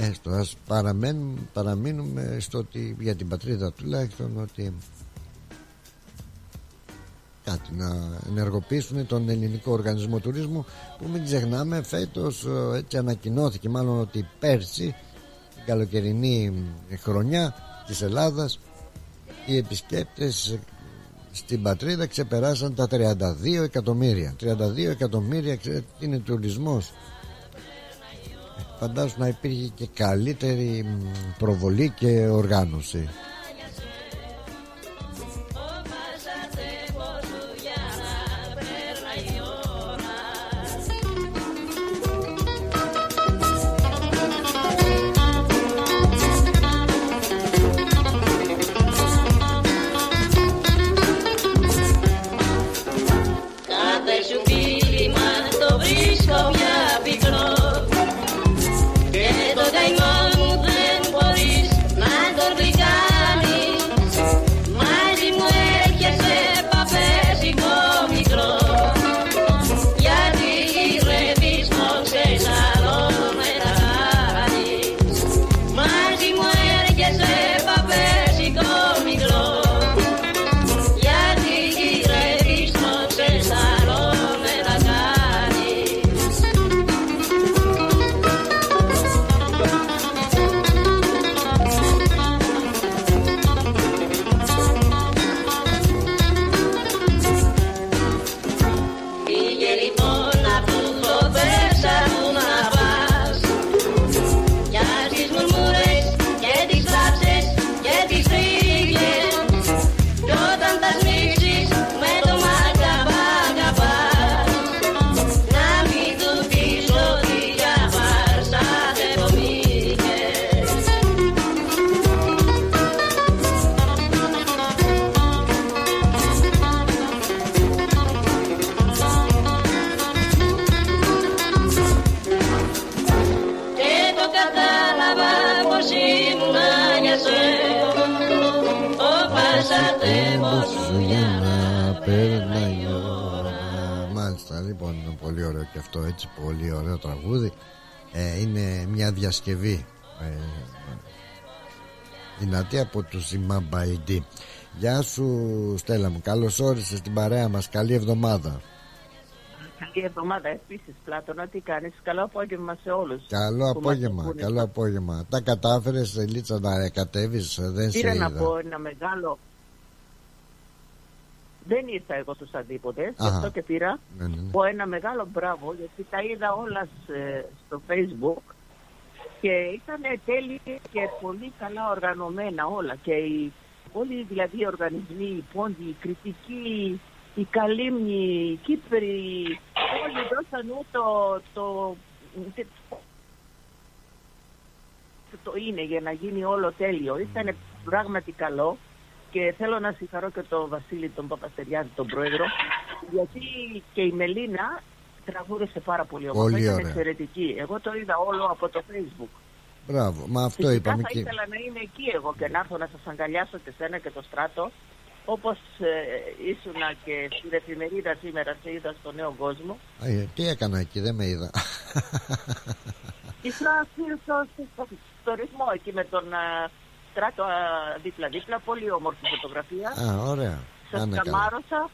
Έστω ας παραμένουμε, παραμείνουμε στο ότι για την πατρίδα τουλάχιστον ότι κάτι να ενεργοποιήσουν τον ελληνικό οργανισμό τουρισμού που μην ξεχνάμε φέτος ε, έτσι ανακοινώθηκε μάλλον ότι πέρσι την καλοκαιρινή χρονιά της Ελλάδας οι επισκέπτες ε, στην πατρίδα ξεπεράσαν τα 32 εκατομμύρια. 32 εκατομμύρια ξέρετε τι είναι τουρισμός. Ε, φαντάζομαι να υπήρχε και καλύτερη μ, προβολή και οργάνωση δυνατή από του Zimbabwe. Γεια σου Στέλλα μου, καλώς όρισες στην παρέα μας, καλή εβδομάδα. Καλή εβδομάδα επίσης Πλάτωνα, τι κάνεις, καλό απόγευμα σε όλους Καλό απόγευμα, καλό απόγευμα. Τα κατάφερες Λίτσα να κατέβεις, δεν Πήρα σε είδα. να πω ένα μεγάλο δεν ήρθα εγώ στους αντίποδες, γι' Αχα. αυτό και πήρα. Ναι, ναι, ναι. πω ένα μεγάλο μπράβο γιατί τα είδα όλας σε- στο facebook και ήταν τέλεια και πολύ καλά οργανωμένα όλα. Και οι, όλοι δηλαδή οι οργανισμοί, οι πόντοι, οι κριτικοί, οι καλύμνοι, οι Κύπροι, όλοι δώσαν το, το, το είναι για να γίνει όλο τέλειο. Ήταν πράγματι καλό. Και θέλω να συγχαρώ και τον Βασίλη τον Παπαστεριάδη, τον πρόεδρο, γιατί και η Μελίνα τραγούδησε πάρα πολύ όμορφα. Πολύ Ήταν ωραία. εξαιρετική. Εγώ το είδα όλο από το facebook. Μπράβο, μα αυτό Φυσικά είπαμε θα και ήθελα να είμαι εκεί εγώ και να έρθω να σας αγκαλιάσω και σένα και το στράτο όπως ε, ήσουνα και στην εφημερίδα σήμερα σε είδα στο νέο κόσμο. Ε, Τι έκανα εκεί, δεν με είδα Ήσουν στο, στο, στο ρυθμό εκεί με τον α, στράτο α, δίπλα-δίπλα. Πολύ όμορφη φωτογραφία. Α, ωραία Σας Να είναι καλά. καμάρωσα.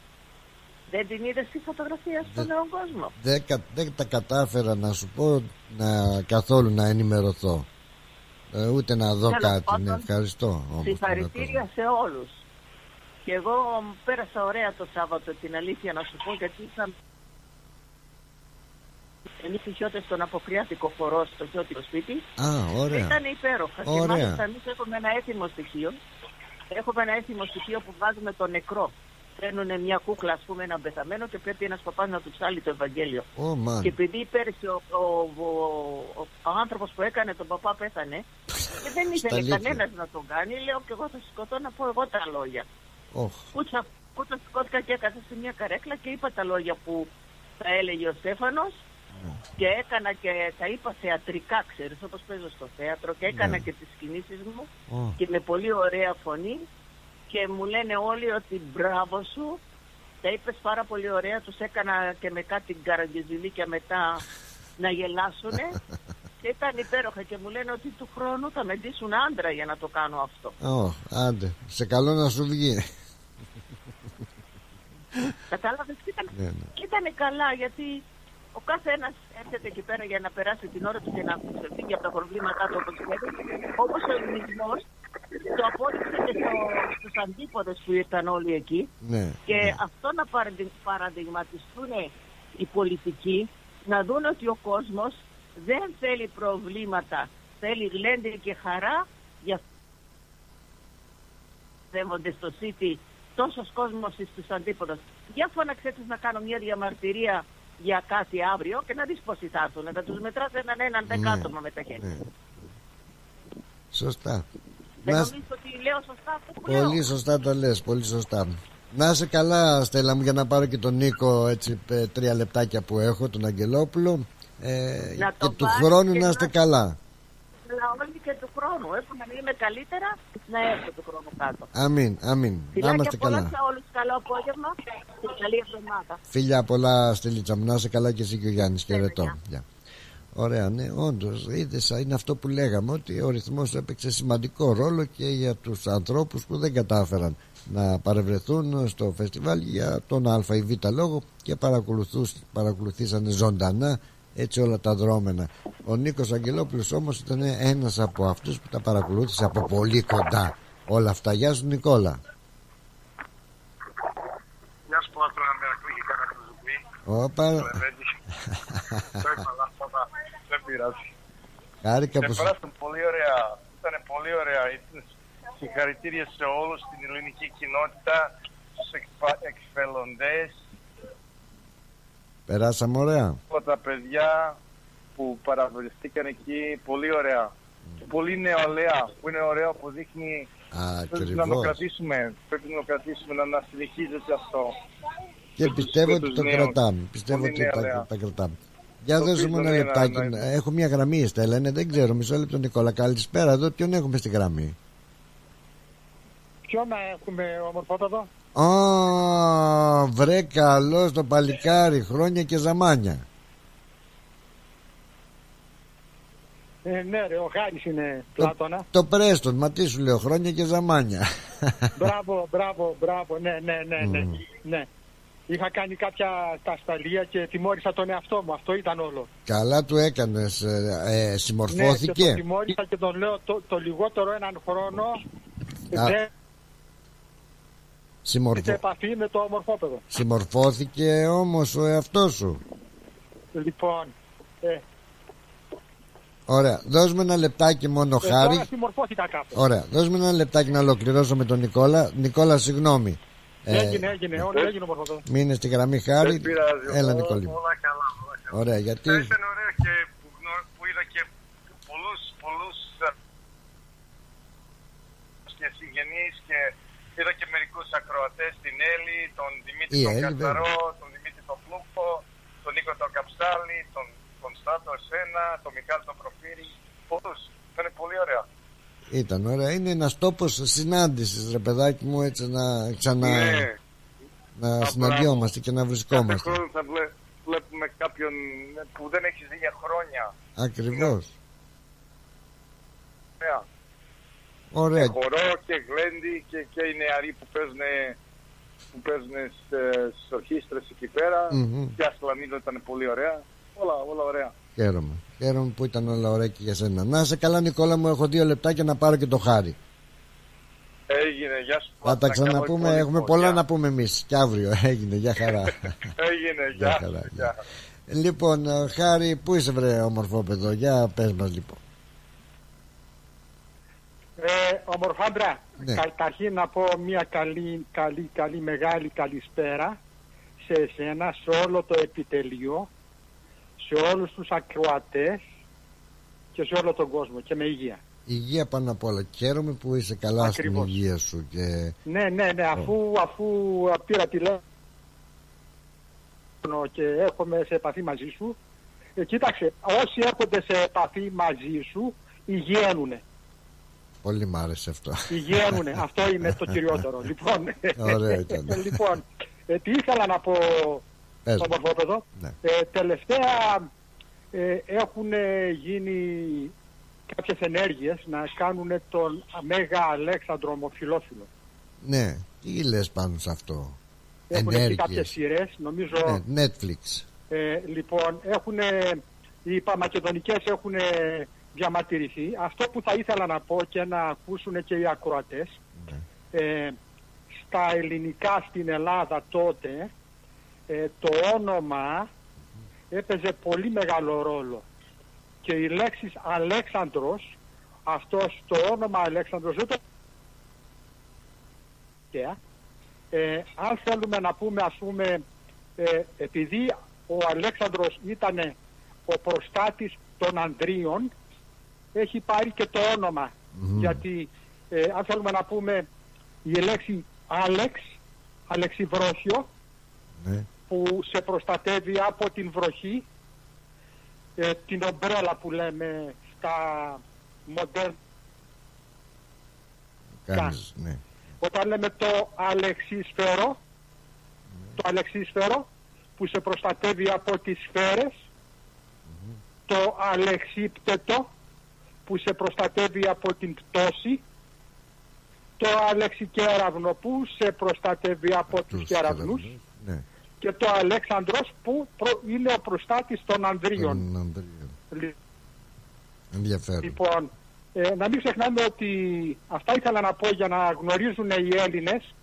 Δεν την είδες τη φωτογραφία στο Δεν- νέο κόσμο. δεν, κα- δεν τα κατάφερα να σου πω να, καθόλου να ενημερωθώ. Ε, ούτε να δω Τέλος κάτι πάντων, ναι, ευχαριστώ όμως τον Συγχαρητήρια σε όλους. Και εγώ πέρασα ωραία το Σάββατο την αλήθεια να σου πω γιατί είχα εμείς οι χιώτες στον αποκριάτικο χορό στο χιώτικο σπίτι. Α, ωραία. Ήταν υπέροχα. Και Ωραία. μάλιστα εμείς έχουμε ένα έθιμο στοιχείο. Έχουμε ένα έθιμο στοιχείο που βάζουμε το νεκρό παίρνουν μια κούκλα ας πούμε έναν πεθαμένο και πρέπει ένας παπάς να του ψάλει το Ευαγγέλιο Ω, μαν. και επειδή πέρυσι ο, ο, ο, ο, ο άνθρωπος που έκανε τον παπά πέθανε και δεν ήθελε αλήθεια. κανένας να τον κάνει, λέω και εγώ θα σηκωθώ να πω εγώ τα λόγια. Ωχ, Κούτσα, κούτσα σηκώθηκα και έκανα σε μια καρέκλα και είπα τα λόγια που τα έλεγε ο Στέφανος Ναι. και έκανα και τα είπα θεατρικά, ξέρεις, όπως παίζω στο θέατρο και έκανα Ναι. και τις κινήσεις μου Ω. και με πολύ ωραία φωνή και μου λένε όλοι ότι μπράβο σου. Τα είπες πάρα πολύ ωραία. Τους έκανα και με κάτι γκαραγκεζιλίκια μετά να γελάσουνε. Και ήταν υπέροχα και μου λένε ότι του χρόνου θα με ντύσουν άντρα για να το κάνω αυτό. Ω, άντε, σε καλό να σου βγει. Κατάλαβες και ήταν, Ναι, ναι. και ήταν καλά γιατί ο κάθε ένας έρχεται εκεί πέρα για να περάσει την ώρα του και να ξεφύγει από τα προβλήματά του όπως λέτε. Όπως ο ελληνισμός το απόδειξε και στο, στους αντίποδες που ήρθαν όλοι εκεί. Ναι, Και ναι. αυτό να παραδει- παραδειγματιστούν οι πολιτικοί, να δουν ότι ο κόσμος δεν θέλει προβλήματα, θέλει γλέντι και χαρά, γι' αυτό δέμονται στο City τόσος κόσμος στους αντίποδες. Για φώναξε τους να κάνω μια διαμαρτυρία για κάτι αύριο και να δεις πόσοι θα έρθουν. Να τους μετράς έναν έναν δεκάτομα με τα χέρια. ναι. Σωστά Δεν Να- νομίζω ότι λέω σωστά αυτό που λέω. Πολύ σωστά το λες, πολύ σωστά Να είσαι καλά Στέλλα μου για να πάρω και τον Νίκο έτσι ε, τρία λεπτάκια που έχω τον Αγγελόπουλο ε, Να και το του πάρεις χρόνου και να είστε να- καλά Αλλά όλοι και του χρόνου. Έχω να είμαι καλύτερα να έρθω του χρόνου κάτω. Αμήν, αμήν Να Φιλάκια είμαστε πολλά καλά σε όλους. Καλό απόγευμα και καλή εβδομάδα. Φιλιά πολλά Στελίτσα μου, να είσαι καλά και εσύ και ο Γιάννης Χαιρετώ γεια. Γεια. Ωραία, ναι, όντως. Είδες, είναι αυτό που λέγαμε, ότι ο ρυθμός έπαιξε σημαντικό ρόλο και για τους ανθρώπους που δεν κατάφεραν να παρευρεθούν στο φεστιβάλ για τον Α ή Β λόγο και παρακολουθούς- παρακολουθήσανε ζωντανά έτσι όλα τα δρόμενα. Ο Νίκος Αγγελόπουλος όμως ήταν ένας από αυτούς που τα παρακολούθησε από πολύ κοντά όλα αυτά. Γεια σου Νικόλα. Γεια σου Πλάτωνα, Μερακλή και κάνα κουζουκί. Όπα, Το είπα λάθος, αλλά δεν πειράζει. χάρηκα Και που... περάσαν πολύ ωραία, ήταν πολύ ωραία. Ήταν συγχαρητήρια σε όλους στην ελληνική κοινότητα, στους εκπα- εκφελοντές, Περάσαμε ωραία. όλα τα παιδιά που παραβριστήκαν εκεί, πολύ ωραία. Και πολύ νεολαία, που είναι ωραίο που δείχνει πρέπει να το Ακριβώς. κρατήσουμε, πρέπει να το κρατήσουμε, να, να συνεχίζεται αυτό. Και με τους- πιστεύω με ότι τους το νέους. κρατάμε. Πιστεύω Πολύ ότι τα, νεολαία. τα κρατάμε. Για Το δώσε μου οποίο ένα είναι λεπτάκι. ένα- Έχω μια γραμμή, η Στέλλα. Ναι, δεν ξέρω. Μισό λεπτό, Νικόλα. Καλησπέρα εδώ. Ποιον έχουμε στη γραμμή; Ποιο να έχουμε ομορφότατο; Ω, βρε καλός το παλικάρι, χρόνια και ζαμάνια. Ε, ναι, ρε, ο Χάρης είναι Πλάτωνα. Το, το Πρέστον, μα τι σου λέω, χρόνια και ζαμάνια. μπράβο, μπράβο, μπράβο, ναι, ναι, ναι, ναι, Mm. ναι. Είχα κάνει κάποια τασταλία και τιμώρησα τον εαυτό μου. Αυτό ήταν όλο. Καλά του έκανες, ε, ε, Ναι, συμμορφώθηκε. και τον τιμώρησα και τον λέω το, το λιγότερο έναν χρόνο Α. δεν Συμμορφω... σε επαφή με το ομορφόπεδο. Συμμορφώθηκε όμως ο εαυτός σου; Λοιπόν, ε, Ωραία, δώσ' μου ένα λεπτάκι μόνο ε, χάρη. τώρα συμμορφώθηκα κάπου. Ωραία, δώσ' μου ένα λεπτάκι να ολοκληρώσω με τον Νικόλα. Νικόλα, συγγνώμη. Ε, Έγινε, έγινε, όλο έγινε ομορφόπεδο. Μείνε στη γραμμή χάρη. Δεν πειράζει. Έλα, Ό- Νικόλη. μου. Όλα καλά, όλα καλά. Ωραία, γιατί. Ε, Ήταν ωραίο και που, γνω- που είδα και πολλούς, πολλούς ε, και συγγενείς και είδα και μερικούς ακροατές, την Έλλη, τον Δημήτρη Η τον Έλλη, Κατσαρό, τον Δημήτρη τον Πλούκο, τον Νίκο τον Καψάλη, τον Κωνστάτο εσένα, τον Μιχάλη τον Προφύρη, πολλούς. Ήταν πολύ ωραία. Ήταν ωραία. Είναι ένας τόπος συνάντησης, ρε παιδάκι μου, έτσι να ξανά. Ναι. Να Α, συναντιόμαστε και να Κάθε βρισκόμαστε. χρόνο θα βλέ- βλέπουμε κάποιον ε, που δεν έχει δει για χρόνια. Ακριβώς. Ωραία. Ωραία. Και χορό και γλέντι και, και οι νεαροί που παίζουν, που παίζουν στις ορχήστρες εκεί πέρα. Μμμ. Και Ασλανίδο ήταν πολύ ωραία. Όλα, όλα ωραία. Χαίρομαι. Χαίρομαι που ήταν όλα ωραία και για σένα. Να σε καλά, Νικόλα μου, έχω δύο λεπτάκια να πάρω και το χάρη. Έγινε, γεια σου. Θα τα Πλάτα, καλό ξαναπούμε. υπόλοιπο. Έχουμε πολλά Γεια. να πούμε εμείς. Και αύριο. Έγινε. Γεια χαρά. Έγινε, Γεια γεια. χαρά, σου, γεια. γεια. λοιπόν, ε, Χάρη, πού είσαι, βρε, ομορφό παιδό. Για πες μας, λοιπόν. Ε, ομορφάντρα, Ναι. καταρχήν να πω μια καλή, καλή, καλή, μεγάλη καλησπέρα σε εσένα, σε όλο το επιτελείο, σε όλους τους ακροατές και σε όλο τον κόσμο και με υγεία. Υγεία πάνω απ' όλα. Χαίρομαι που είσαι καλά Ακριβώς. στην υγεία σου. Και... Ναι, ναι, ναι, αφού, αφού πήρα τηλέφωνο και έρχομαι σε επαφή μαζί σου, ε, κοίταξε, όσοι έρχονται σε επαφή μαζί σου, υγιαίνουνε. Πολύ μ' άρεσε αυτό. Υγιαίνουνε. Αυτό είναι το κυριότερο. Λοιπόν, Ωραία ήταν. λοιπόν ε, τι ήθελα να πω Πες στο μου. μορφόπεδο. Ναι. Ε, τελευταία ε, έχουν γίνει κάποιες ενέργειες να κάνουν τον Μέγα Αλέξανδρο ομοφιλόφιλο. Ναι, τι λες πάνω σε αυτό; Έχουν βγει κάποιες Ενέργειες. σειρές, νομίζω, Ναι, Netflix. ε, λοιπόν, έχουν, οι παμακεδονικές έχουν διαμαρτυρηθεί. Αυτό που θα ήθελα να πω και να ακούσουν και οι ακροατές, ε, στα ελληνικά στην Ελλάδα τότε, ε, το όνομα έπαιζε πολύ μεγάλο ρόλο. Και η λέξη Αλέξανδρος, αυτός το όνομα Αλέξανδρος δεν το ε, αν θέλουμε να πούμε ας πούμε ε, επειδή ο Αλέξανδρος ήταν ο προστάτης των Ανδρίων έχει πάρει και το όνομα γιατί ε, αν θέλουμε να πούμε η λέξη Άλεξ Αλεξιβρόσιο Ναι. Που σε προστατεύει από την βροχή ε, την ομπρέλα που λέμε στα μοντέρνα Κάνεις, ναι. όταν λέμε το αλεξίσφαιρο το αλεξίσφαιρο που σε προστατεύει από τις σφαίρες το αλεξίπτετο που σε προστατεύει από την πτώση το αλεξικέραυνο που σε προστατεύει από τους κεραυνούς Ναι. Και το αλέξανδρος που προ- είναι ο προστάτης των Ανδρίων. Τον Ανδρείο. Λι- Ενδιαφέρον. Λοιπόν, ε, να μην ξεχνάμε ότι αυτά ήθελα να πω για να γνωρίζουν οι Έλληνες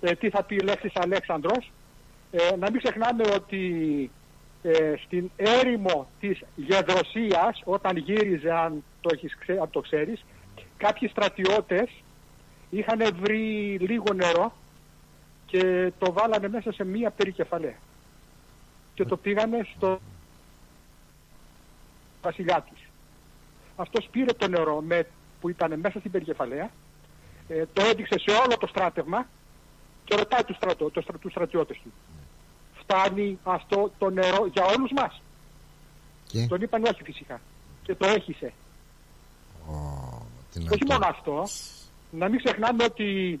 ε, τι θα πει η λέξη Αλέξανδρος. Ε, να μην ξεχνάμε ότι ε, στην έρημο της Γεδροσίας, όταν γύριζε, αν το, έχεις, ξέ- αν το ξέρεις, κάποιοι στρατιώτες είχαν βρει λίγο νερό και το βάλανε μέσα σε μία περικεφαλαία. Και το πήγανε στο βασιλιά τους. Αυτός πήρε το νερό με, που ήταν μέσα στην περικεφαλαία, ε, το έδειξε σε όλο το στράτευμα και ρωτάει τους, στρατό, το, στρα- τους στρατιώτες του. Φτάνει αυτό το νερό για όλους μας; Και; Τον είπαν όχι φυσικά. Και το έχισε. Τι να όχι το- μόνο αυτό, να μην ξεχνάμε ότι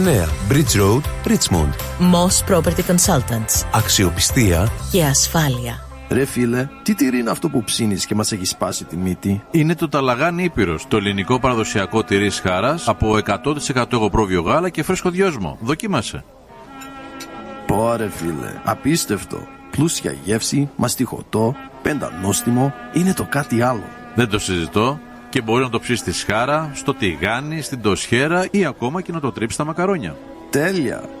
Bridge Road, Richmond. Moss Property Consultants. Αξιοπιστία και ασφάλεια. Ρε φίλε, τι τυρί είναι αυτό που ψήνεις και μας έχει σπάσει τη μύτη; Είναι το Ταλαγάνι Ήπειρος, το ελληνικό παραδοσιακό τυρί χάρας από 100% εγωπρόβιο γάλα και φρέσκο δυόσμο. Δοκίμασε. Πόρε φίλε, απίστευτο. Πλούσια γεύση, μαστιχωτό, πεντανόστιμο, είναι το κάτι άλλο. Δεν το συζητώ και μπορεί να το ψήσει στη σχάρα, στο τηγάνι, στην τοσχέρα ή ακόμα και να το τρίψεις στα μακαρόνια. Τέλεια!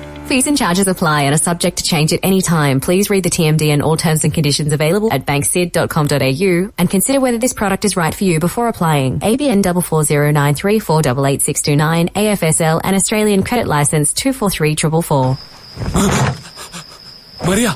Fees and charges apply and are subject to change at any time. Please read the TMD and all terms and conditions available at banksid.com.au and consider whether this product is right for you before applying. ABN 44093488629 AFSL and Australian Credit License 243444. Maria!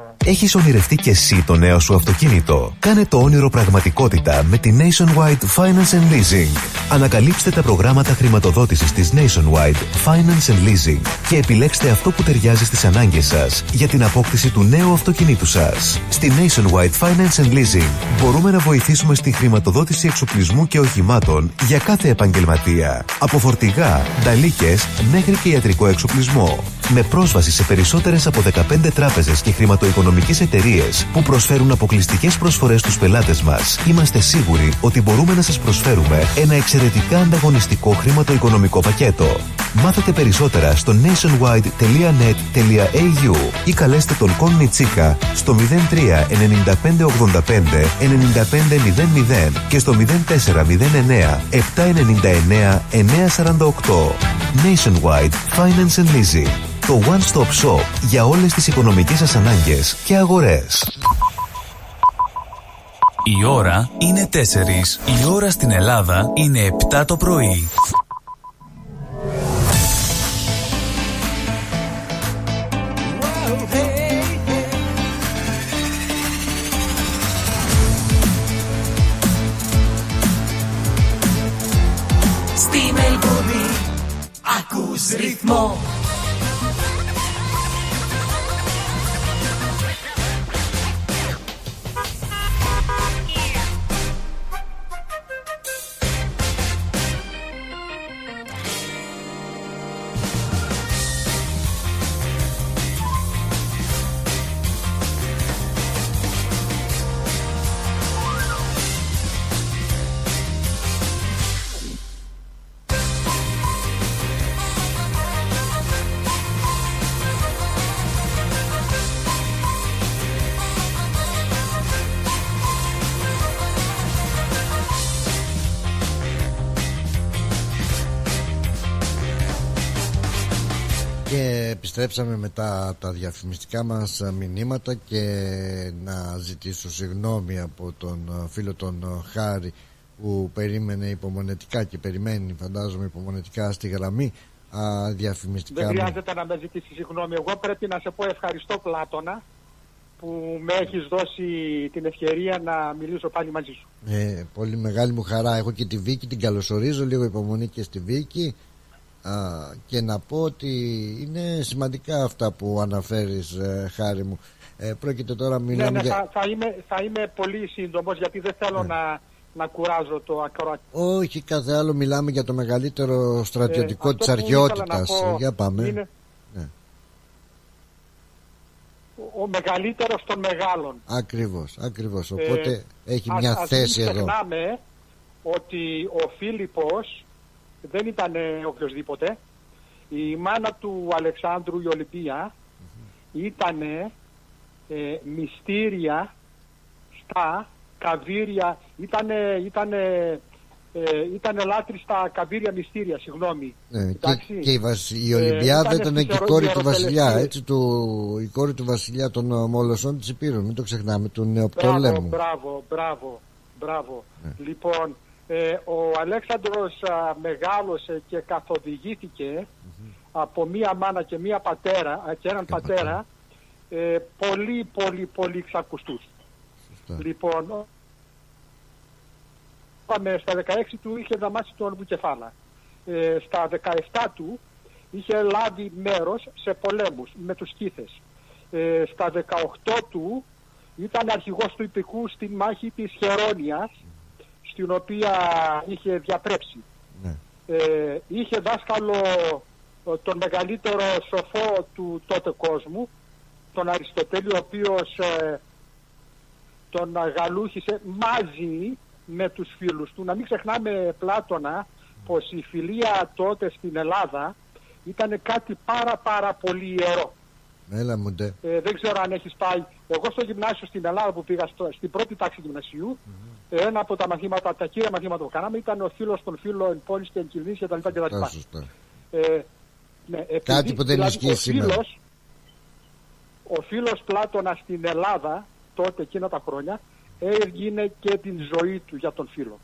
Έχεις ονειρευτεί και εσύ το νέο σου αυτοκίνητο. Κάνε το όνειρο πραγματικότητα με τη Nationwide Finance and Leasing. Ανακαλύψτε τα προγράμματα χρηματοδότησης της Nationwide Finance and Leasing και επιλέξτε αυτό που ταιριάζει στις ανάγκες σας για την απόκτηση του νέου αυτοκινήτου σας. Στη Nationwide Finance and Leasing μπορούμε να βοηθήσουμε στη χρηματοδότηση εξοπλισμού και οχημάτων για κάθε επαγγελματία. Από φορτηγά, νταλίκες μέχρι και ιατρικό εξοπλισμό. Με πρόσβαση σε περισσότερες από 15 τράπεζες και χρηματοοικονομικές εταιρείες που προσφέρουν αποκλειστικές προσφορές στους πελάτες μας, είμαστε σίγουροι ότι μπορούμε να σας προσφέρουμε ένα εξαιρετικά ανταγωνιστικό χρηματοοικονομικό πακέτο. Μάθετε περισσότερα στο nationwide.net.au ή καλέστε τον Κον Τσίκα στο 03 95 85 95 και στο 0409 799 948. Nationwide Finance and Leasing. Το One Stop Shop για όλες τις οικονομικές σας ανάγκες και αγορές. Η ώρα είναι 4. Η ώρα στην Ελλάδα είναι 7 το πρωί. Στη Μελβούνι ακούς ρυθμό επιστρέψαμε μετά τα διαφημιστικά μας μηνύματα και να ζητήσω συγγνώμη από τον φίλο τον Χάρη που περίμενε υπομονετικά και περιμένει φαντάζομαι υπομονετικά στη γραμμή α, διαφημιστικά Δεν μου. χρειάζεται να με ζητήσει συγγνώμη. Εγώ πρέπει να σε πω ευχαριστώ Πλάτωνα που με έχεις δώσει την ευκαιρία να μιλήσω πάλι μαζί σου. Ε, πολύ μεγάλη μου χαρά. Έχω και τη Βίκη, την καλωσορίζω λίγο υπομονή και στη Βίκη. Α, και να πω ότι είναι σημαντικά αυτά που αναφέρεις ε, χάρη μου. Ε, πρόκειται τώρα Ναι, μιλάμε ναι, για... θα, θα, είμαι, θα είμαι πολύ σύντομος γιατί δεν θέλω να, να κουράζω το ακροατή. Όχι κάθε άλλο μιλάμε για το μεγαλύτερο στρατιωτικό Ε, της αυτό που ήθελα αρχαιότητας. να πω Για πάμε. είναι- Ναι. Ο μεγαλύτερος των μεγάλων. Ακριβώς, ακριβώς. Ε, Οπότε έχει ας- μια ας θέση μην εδώ. ξεχνάμε ότι ο Φίλιππος δεν ήταν ε, οποιοδήποτε. Η μάνα του Αλεξάνδρου η Ολυμπία ήταν ε, μυστήρια στα καβύρια, ήταν ήτανε, ε, ήτανε λάτρη στα καβύρια μυστήρια, συγγνώμη. Ναι, και, Εντάξει. και η, Βασ- η Ε, Ολυμπιάδα ήταν ήταν στις και η ιερο- κόρη του βασιλιά, ιεροτελεστίες. έτσι, του, η κόρη του βασιλιά των ε, Μολοσσών της Υπήρου. Μην το ξεχνάμε, του Μπράβο, Νεοπτολέμου. μπράβο, μπράβο, μπράβο. Ναι. Λοιπόν, ε, ο Αλέξανδρος α, μεγάλωσε και καθοδηγήθηκε από μία μάνα και μία πατέρα α, και έναν πατέρα ε, πολύ, πολύ, πολύ ξακουστούς. Λοιπόν, πάμε στα 16 του είχε δαμάσει τον Βουκεφάλα. Ε, στα 17 του είχε λάβει μέρος σε πολέμους με τους Σκύθες. Ε, στα 18 του ήταν αρχηγός του υπηκού στη μάχη της Χερόνιας, στην οποία είχε διαπρέψει. Ε, είχε δάσκαλο ε, τον μεγαλύτερο σοφό του τότε κόσμου, τον Αριστοτέλη, ο οποίος ε, τον γαλούχησε μαζί με τους φίλους του. Να μην ξεχνάμε Πλάτωνα πως η φιλία τότε στην Ελλάδα ήταν κάτι πάρα πάρα πολύ ιερό. Έλα μου ντε. Ε, δεν ξέρω αν έχεις πάει. Εγώ στο γυμνάσιο στην Ελλάδα που πήγα στο, στην πρώτη τάξη γυμνασιου ένα από τα μαθήματα, τα κύρια μαθήματα που κάναμε ήταν ο φίλος των φίλων εν πόλης και εν κυβνής κτλ. κτλ. Σωστά, σωστά. Ε, ναι, επειδή, Κάτι που δεν δηλαδή, ισχύει ο σήμερα. Φίλος, ο φίλος Πλάτωνας στην Ελλάδα τότε εκείνα τα χρόνια έγινε και την ζωή του για τον φίλο.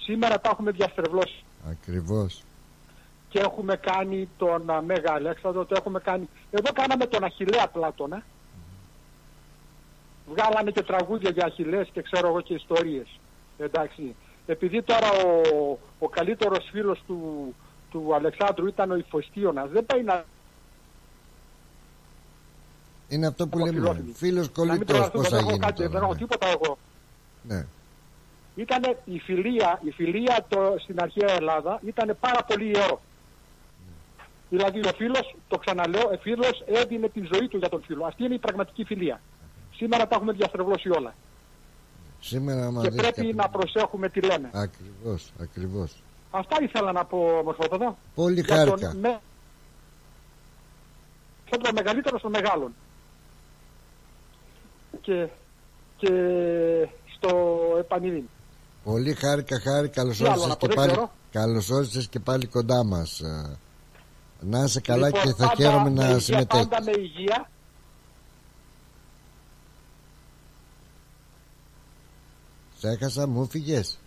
Σήμερα τα έχουμε διαστρεβλώσει Ακριβώς. και έχουμε κάνει τον α, Μέγα Αλέξανδρο, το έχουμε κάνει... Εδώ κάναμε τον Αχιλέα Πλάτωνα. Βγάλαμε και τραγούδια για Αχιλές και ξέρω εγώ και ιστορίες. Εντάξει. Επειδή τώρα ο, ο καλύτερος φίλος του, του Αλεξάνδρου ήταν ο Ιφωστίωνας, δεν πάει να... Είναι αυτό που λέμε. φιλόφιλοι. Φίλος να μην κολλητός, τρελαθούμε, πώς θα δεν έχω γίνει κάτι, δεν τώρα. έχω ναι. τίποτα εγώ. Ναι. Ήταν η φιλία, η φιλία το, στην αρχαία Ελλάδα ήταν πάρα πολύ ιερό. Δηλαδή ο φίλος, το ξαναλέω, ο φίλος έδινε τη ζωή του για τον φίλο. Αυτή είναι η πραγματική φιλία. Σήμερα τα έχουμε διαστρεβλώσει όλα. Σήμερα άμα και δεις πρέπει κάποιο- να προσέχουμε τι λέμε. Ακριβώς, ακριβώς. Αυτά ήθελα να πω, Μορφότοδο. Πολύ Για χάρηκα. τον με... σαν τον μεγαλύτερο των μεγάλων. Και, και στο επανειδήν. Πολύ χάρηκα, χάρη. Καλώς Τι άλλο όρισες να πω, και δεν πάλι, ξέρω. καλώς όρισες και πάλι κοντά μας. Ε, Να είσαι καλά Λοιπόν, και θα πάντα χαίρομαι με να υγεία, συμμετέχεις. Πάντα με υγεία. Σε έχασα, μου φύγες.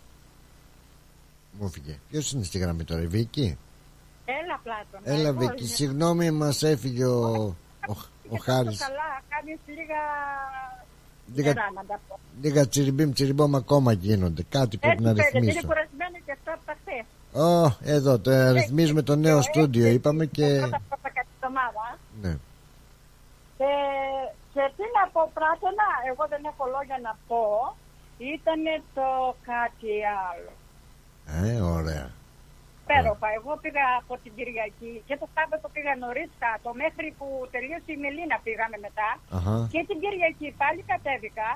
Μου φύγε. Ποιος είναι στη γραμμή τώρα, η Βίκη; Έλα, Πλάτων. Έλα εγώ Βίκη, είμαι. συγγνώμη μας έφυγε ο, ο, ο Χάρης. Καλά, κάνεις λίγα... Λίγα, νερά, να τα πω. λίγα τσιριμπίμ τσιριμπόμ ακόμα γίνονται. Κάτι πρέπει Έτσι να φαίνεται, είναι ρυθμίσω. κουρασμένη και αυτά από τα χθες. Ω, εδώ το ρυθμίζουμε το νέο στούντιο, είπαμε και. Ναι. Και, και τι να πω, πράσινα, εγώ δεν έχω λόγια να πω. Ήταν το κάτι άλλο. Ε, ωραία. Υπέροχα. Εγώ πήγα από την Κυριακή και το Σάββατο πήγα νωρίς κάτω. Μέχρι που τελείωσε η Μελίνα πήγαμε μετά. Αχα. Και την Κυριακή πάλι κατέβηκα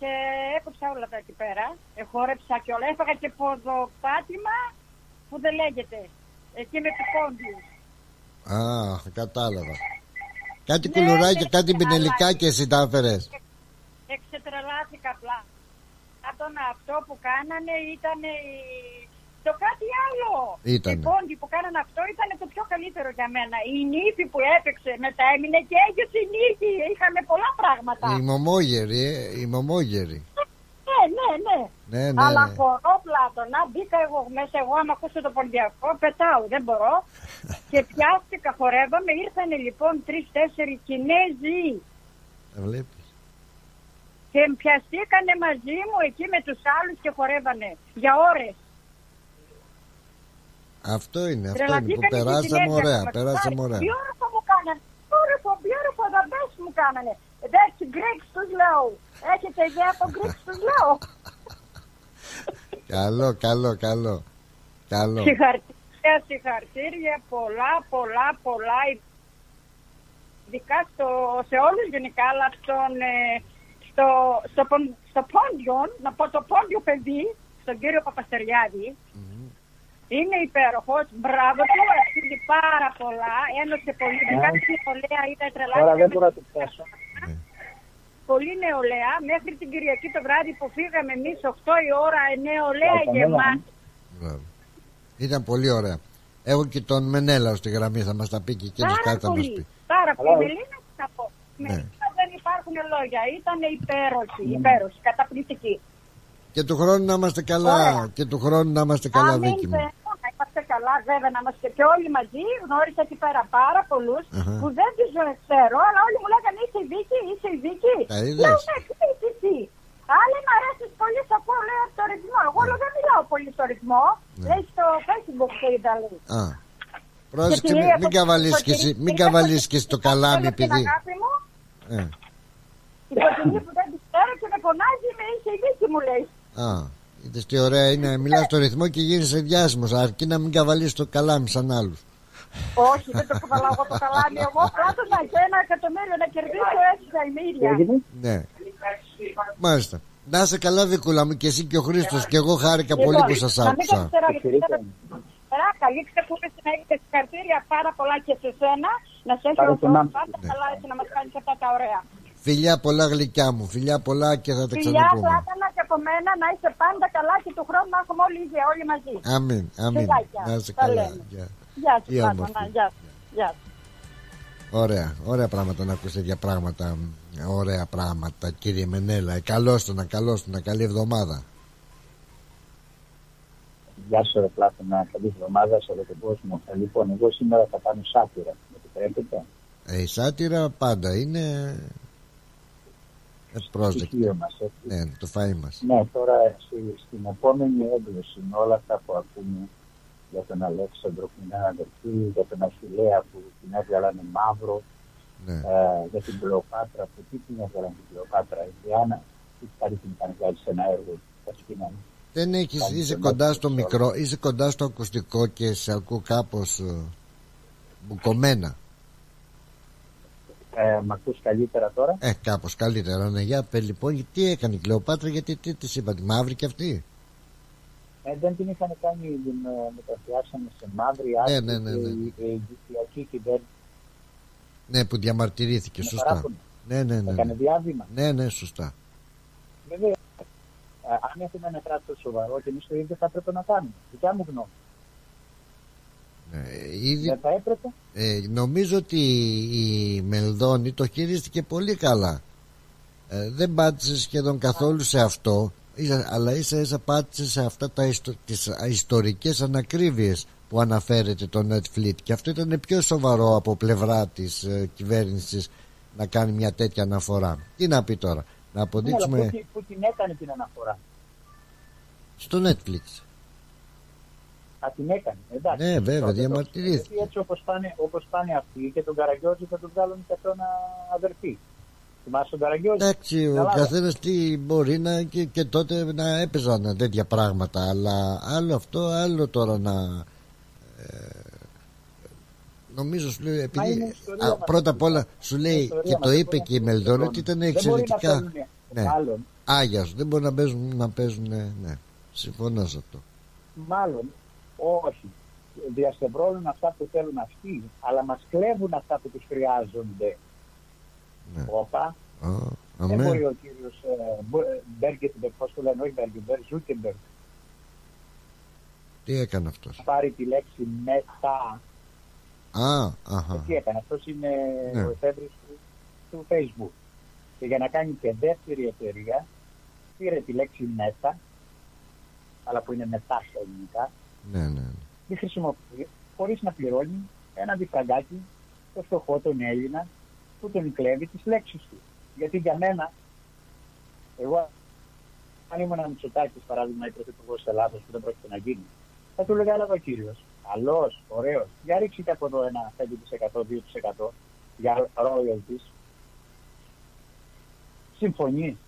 και έκοψα όλα τα εκεί πέρα. Εχόρεψα και όλα. Έφαγα και ποδοπάτημα που δεν λέγεται. Εκεί με τους πόντιου. Α, κατάλαβα. Κάτι Ναι, κουλουράκια, ναι, κάτι ναι, πινελικά αλλά- και εσύ τα έφερες. Εξετρελάθηκα απλά. Άτον αυτό που κάνανε ήταν το κάτι άλλο. Ήτανε. Οι πόντι που κάνανε αυτό ήταν το πιο καλύτερο για μένα. Η νύφη που έπαιξε μετά έμεινε και έγιωσε η νύφη. Είχαμε πολλά πράγματα. Η μωμόγερη, ε, η μωμόγερη. Ναι, ναι, ναι. Ναι, ναι, Αλλά ναι. χωρώ πλάτωνα, μπήκα εγώ μέσα, εγώ άμα ακούσω το ποντιακό, πετάω, δεν μπορώ. και πιάστηκα, χορεύαμε, ήρθανε λοιπόν τρει-τέσσερι Κινέζοι Ε, Βλέπεις. Και πιαστήκανε μαζί μου εκεί με τους άλλους και χορεύανε για ώρες. Αυτό είναι, αυτό είναι που Τρελαθήκανε και περάσαμε Κινέζοι ωραία, ακόμα. περάσαμε ωραία. Beautiful μου κάνανε. Beautiful, beautiful, the best μου κάνανε. That's Greeks τους λέω. Έχετε ιδέα από Greeks τους λέω; Καλό, καλό, καλό. Καλό. Συγχαρητήρια, συγχαρητήρια, πολλά, πολλά, πολλά. Ειδικά στο, σε όλους γενικά, αλλά στον, ε, στο, στο, πον- στο πόντιον, να πω το πόντιο παιδί, στον κύριο Παπαστεριάδη, είναι υπέροχος, μπράβο του, αξίζει πάρα πολλά, ένωσε πολύ, ειδικά Ναι. στην νεολαία ήταν Τώρα τρελά. δεν μπορώ να το πιάσω. Πολύ νεολαία, μέχρι την Κυριακή το βράδυ που φύγαμε εμείς 8 η ώρα, ε, νεολαία Καλά, γεμάτη. Μπράβο. Ήταν πολύ ωραία. Έχω και τον Μενέλα στη γραμμή, θα μας τα πει και εκείνος Πάρα κάτι θα μας πολύ. πει. Πάρα πολύ. Καλά. Μελίνα, τι να πω. Ναι. Μελίνα δεν υπάρχουν λόγια. Ήταν υπέροχη, υπέροχη, καταπληκτική. Και του χρόνου να είμαστε καλά, Ωραία. και του χρόνου να είμαστε καλά, Αμήν, Βίκυ μου. βέβαια, να είμαστε καλά, βέβαια, να είμαστε και όλοι μαζί. Γνώρισα εκεί πέρα πάρα πολλούς Αχα. που δεν τους ξέρω, αλλά όλοι μου λέγανε είσαι η Βίκη, είσαι η Βίκη. Τα είδες; Λέω ναι, τι είσαι εσύ. Άλλοι μ' αρέσει πολύ, θα πω λέει από το ρυθμό. Εγώ λέω δεν μιλάω πολύ στο ρυθμό. Λέει στο facebook το είδα λέει. Α. Πρόσεξε, Και μην, τη- μην καβαλείς και εσύ, μην καβαλείς και εσύ το καλάμι, Θέλω την επειδή... αγάπη μου, Ε, η κοντινή που δεν τη ξέρω και με φωνάζει με είσαι η Βίκη μου λέει. α, είδες τι ωραία είναι, μιλάς στο ρυθμό και γίνεσαι διάσημος, αρκεί να μην καβαλείς το καλάμι σαν άλλους. Όχι, δεν το καβαλάω εγώ το καλάμι. Εγώ πράττωνα και ένα εκατομμύριο να κερδίσω έτσι τα ημίδια. Ναι, μάλιστα. Να είσαι καλά Βικούλα μου και εσύ και ο Χρήστος και εγώ χάρηκα πολύ Λοιπόν, που σας να μην άκουσα. καθυστερώ, Ρα, καλή ξεκούραση να έχετε συγχαρητήρια πάρα πολλά και σε σένα. Να σε έχει Πάρε ο και εμάς. Θεός πάντα καλά έτσι να μας κάνεις αυτά τα ωραία. Φιλιά πολλά γλυκιά μου, φιλιά πολλά και θα τα Φιλιά, ξαναπούμε. πλάτανα και από μένα να είσαι πάντα καλά και του χρόνου να έχουμε όλοι ίδια, όλοι μαζί. Αμήν, αμήν. Φιλάκια. Να είσαι Τα καλά. λέμε. Γεια. Γεια σου, Τι πλάτανα. όμορφη. Γεια σου. Γεια σου. Ωραία, ωραία πράγματα να ακούς τέτοια πράγματα. Ωραία πράγματα, κύριε Μενέλα. Ε, Καλώς το να, καλώς το να, καλή εβδομάδα. Γεια σου, ρε Πλάτωνα. Καλή εβδομάδα σε όλο τον κόσμο. Ε, Λοιπόν, εγώ σήμερα θα κάνω σάτυρα. Με επιτρέπετε. Ε, η σάτυρα πάντα είναι ευπρόσδεκτη. Στοιχείο μας, έτσι. Ναι, το φαΐ μας. Ναι, τώρα στη- στην επόμενη έκδοση με όλα αυτά που ακούμε για τον Αλέξανδρο που είναι αδερφή, για τον Αχιλέα που την έβγαλανε μαύρο, Ναι. ε, για την Κλεοπάτρα που τι την έβγαλαν την Κλεοπάτρα, η Διάννα, τι πάλι την είχαν βγάλει σε ένα έργο, τα σκήνανε. Δεν έχεις, Κάνει είσαι τον κοντά έργο στο της μικρό, είσαι κοντά στο ακουστικό και σε ακούω κάπως ε, μπουκωμένα. Ε, μ' ακούς καλύτερα τώρα; Ε, κάπως καλύτερα, ναι. Για πες λοιπόν, τι έκανε η Κλεοπάτρα, γιατί τι της είπα, τη μαύρη και αυτή; Ε, δεν την είχαν κάνει, την ε, μεταφιάσανε σε μαύρη Ναι, άκρη ναι, ναι, και ναι. η η Αιγυπτιακή κυβέρνηση Ναι, που διαμαρτυρήθηκε, Με σωστά. παράπονο. Ναι, ναι, ναι. έκανε Ναι, διάβημα. ναι, ναι σωστά. Βέβαια, ε, αν έχουμε ένα κράτος σοβαρό και εμείς το ίδιο θα έπρεπε να κάνουμε. Δικιά μου γνώμη. Ε, ήδη, Δεν θα έπρεπε. ε, νομίζω ότι η Μελδόνη το χειρίστηκε πολύ καλά. Ε, δεν πάτησες σχεδόν καθόλου σε αυτό, ίσα- αλλά ίσα ίσα πάτησες σε αυτά τα ιστο, τις α- ιστορικές ανακρίβειες που αναφέρεται το Netflix και αυτό ήταν πιο σοβαρό από πλευρά της ε, κυβέρνησης να κάνει μια τέτοια αναφορά. Τι να πει τώρα, να Ναι, αλλά αποδείξουμε πού, τη- πού την έκανε την αναφορά. στο Netflix. Θα την έκανε. Εντάξει. Ναι, βέβαια, Τότε, διαμαρτυρήθηκε. Γιατί έτσι όπως πάνε, όπως πάνε αυτοί και τον Καραγκιόζη θα τον βγάλουν και αυτόν αδερφή. Θυμάσαι τον Καραγκιόζη; Εντάξει, ο Ελλάδα. καθένας τι μπορεί να και, και τότε να έπαιζαν τέτοια πράγματα. Αλλά άλλο αυτό, άλλο τώρα να. Ε, νομίζω σου λέει, επειδή. είναι ιστορία α, μας. πρώτα απ' όλα σου λέει ιστορία και το μας, είπε δεν και η μπορεί να Μελδόνη παίζουν. ότι ήταν Δεν μπορεί να εξαιρετικά. παίζουν Ναι, άλλον. άγιας σου, δεν μπορεί να παίζουν, να παίζουν. Ναι, συμφωνώ σε αυτό. Μάλλον, όχι. Διαστευρώνουν αυτά που θέλουν αυτοί, αλλά μας κλέβουν αυτά που τους χρειάζονται. Ναι. Όπα. Α, Δεν αμέ. μπορεί ο κύριος ε, Μπο- ε, Μπέργκετμπεργκ, πώς το λένε, όχι Μπέργκετμπεργκ, Ζούκεμπεργκ, Τι έκανε αυτός; να πάρει τη λέξη μετά. Α, αχα. Τι έκανε, αυτός είναι Ναι. ο εφεύρης του, του Facebook. Και για να κάνει και δεύτερη εταιρεία, πήρε τη λέξη μετά, αλλά που είναι μετά στα ελληνικά, Ναι, ναι. ναι. τη χρησιμοποιεί χωρίς να πληρώνει ένα διφραγκάκι το φτωχό τον Έλληνα που τον κλέβει τις λέξεις του. Γιατί για μένα, εγώ αν ήμουν ένα Μητσοτάκης παράδειγμα ή πρωθυπουργός της Ελλάδας που δεν πρόκειται να γίνει, θα του έλεγα αλλά ο κύριος, καλός, ωραίος, για ρίξτε από εδώ ένα 5% 2% για royalties. Συμφωνεί.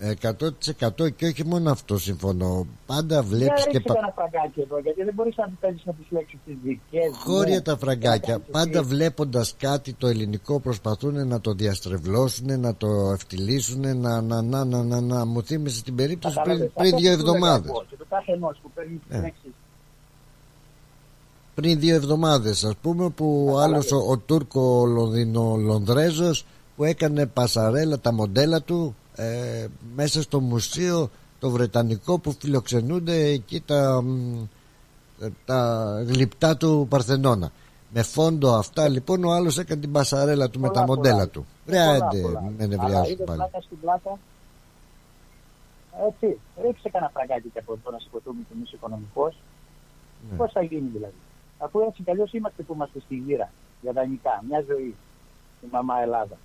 100% και όχι μόνο αυτό συμφωνώ. Πάντα Για βλέπει και. ρίξτε πα- ένα φραγκάκι εδώ, γιατί δεν μπορείς να παίζεις με τις λέξεις τις δικές μου. Χώρια τα φραγκάκια. Για να κάνεις Πάντα εσύ. βλέποντας κάτι το ελληνικό προσπαθούν να το διαστρεβλώσουν, να το ευτυλίσουν, να, να, να, να, να, να. Μου θύμισε την περίπτωση πριν, Κατάλαβες. πριν Αυτό δύο που του έλεγα εβδομάδες. εγώ, Και το κάθε ενός που παίρνει τις Ναι. λέξεις Πριν δύο εβδομάδες ας πούμε που ο άλλος ο, ο Τούρκο Λονδίνο Λονδρέζος που έκανε πασαρέλα τα μοντέλα του ε, μέσα στο μουσείο το Βρετανικό που φιλοξενούνται εκεί τα, μ, τα γλυπτά του Παρθενώνα. Με φόντο αυτά λοιπόν ο άλλος έκανε την πασαρέλα του με Πολλά, τα μοντέλα πολλά. του. Πολλά, Βρέαντε πολλά. με Αλλά νευριάζουν είδες πάλι. πλάκα στην πλάτα. Έτσι, ρίξε κανένα φραγκάκι και από εδώ να σηκωθούμε κι εμείς οικονομικός. Ναι. Πώς θα γίνει δηλαδή. Αφού έτσι κι αλλιώς είμαστε που είμαστε στη γύρα για δανεικά, μια ζωή. Η μαμά Ελλάδας.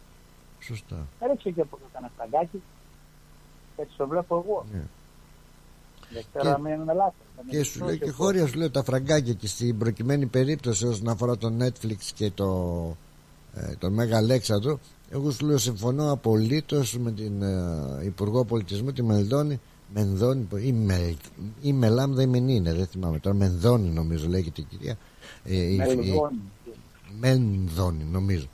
Σωστά. Ρίξε και από εδώ κανένα φραγκάκι. Έτσι το βλέπω εγώ. Ναι. Δεν ξέρω αν είμαι λάθος. Θα με Και σου λέει διορθώσει και ο χώρια σου λέει τα φραγκάκια και στην προκειμένη περίπτωση όσον αφορά το Netflix και το, ε, τον Μέγα Αλέξανδρο εγώ σου λέω συμφωνώ απολύτως με την ε, Υπουργό Πολιτισμού τη Μελδόνη Μενδόνη ή, Μελ, ή Μελάμδα ή Μενίνε δεν θυμάμαι τώρα Μενδόνη νομίζω λέγεται η κυρία ε, η- η- Μελδόνη. Μενδόνη νομίζω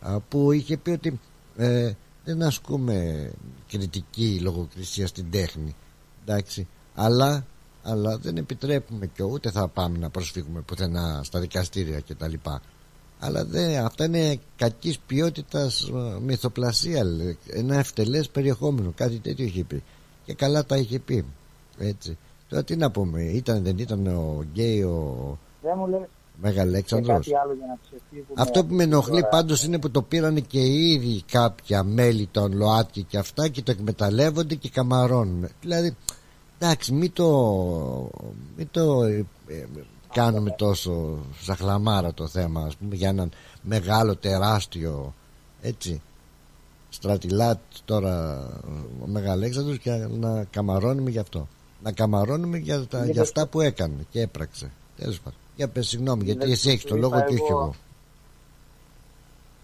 α, που είχε πει ότι ε, δεν ασκούμε κριτική λογοκρισία στην τέχνη εντάξει αλλά, αλλά δεν επιτρέπουμε και ούτε θα πάμε να προσφύγουμε πουθενά στα δικαστήρια κτλ αλλά δεν, αυτά είναι κακής ποιότητας ε, μυθοπλασία λέει. ένα ευτελές περιεχόμενο κάτι τέτοιο είχε πει και καλά τα είχε πει έτσι τώρα τι να πούμε ήταν δεν ήταν ο γκέι ο Δεν μου λες και Μεγαλέξανδρος κάτι άλλο για να ξεφύγουμε. αυτό που με ενοχλεί τώρα. πάντως είναι που το πήραν και οι ίδιοι κάποια μέλη των ΛΟΑΤΚΙ και αυτά και το εκμεταλλεύονται και καμαρώνουν. Δηλαδή, εντάξει, μην το, μην το ε, ε, κάνουμε τόσο σαχλαμάρα το θέμα, ας πούμε, για έναν μεγάλο, τεράστιο, έτσι, στρατιλάτ τώρα ο Μεγαλέξανδρος και να καμαρώνουμε γι' αυτό. Να καμαρώνουμε για, τα, για αυτά που έκανε και έπραξε. Τέλος πάντων. Για πες συγγνώμη, γιατί Είδες εσύ που έχεις σου το λόγο είπα και όχι εγώ. εγώ.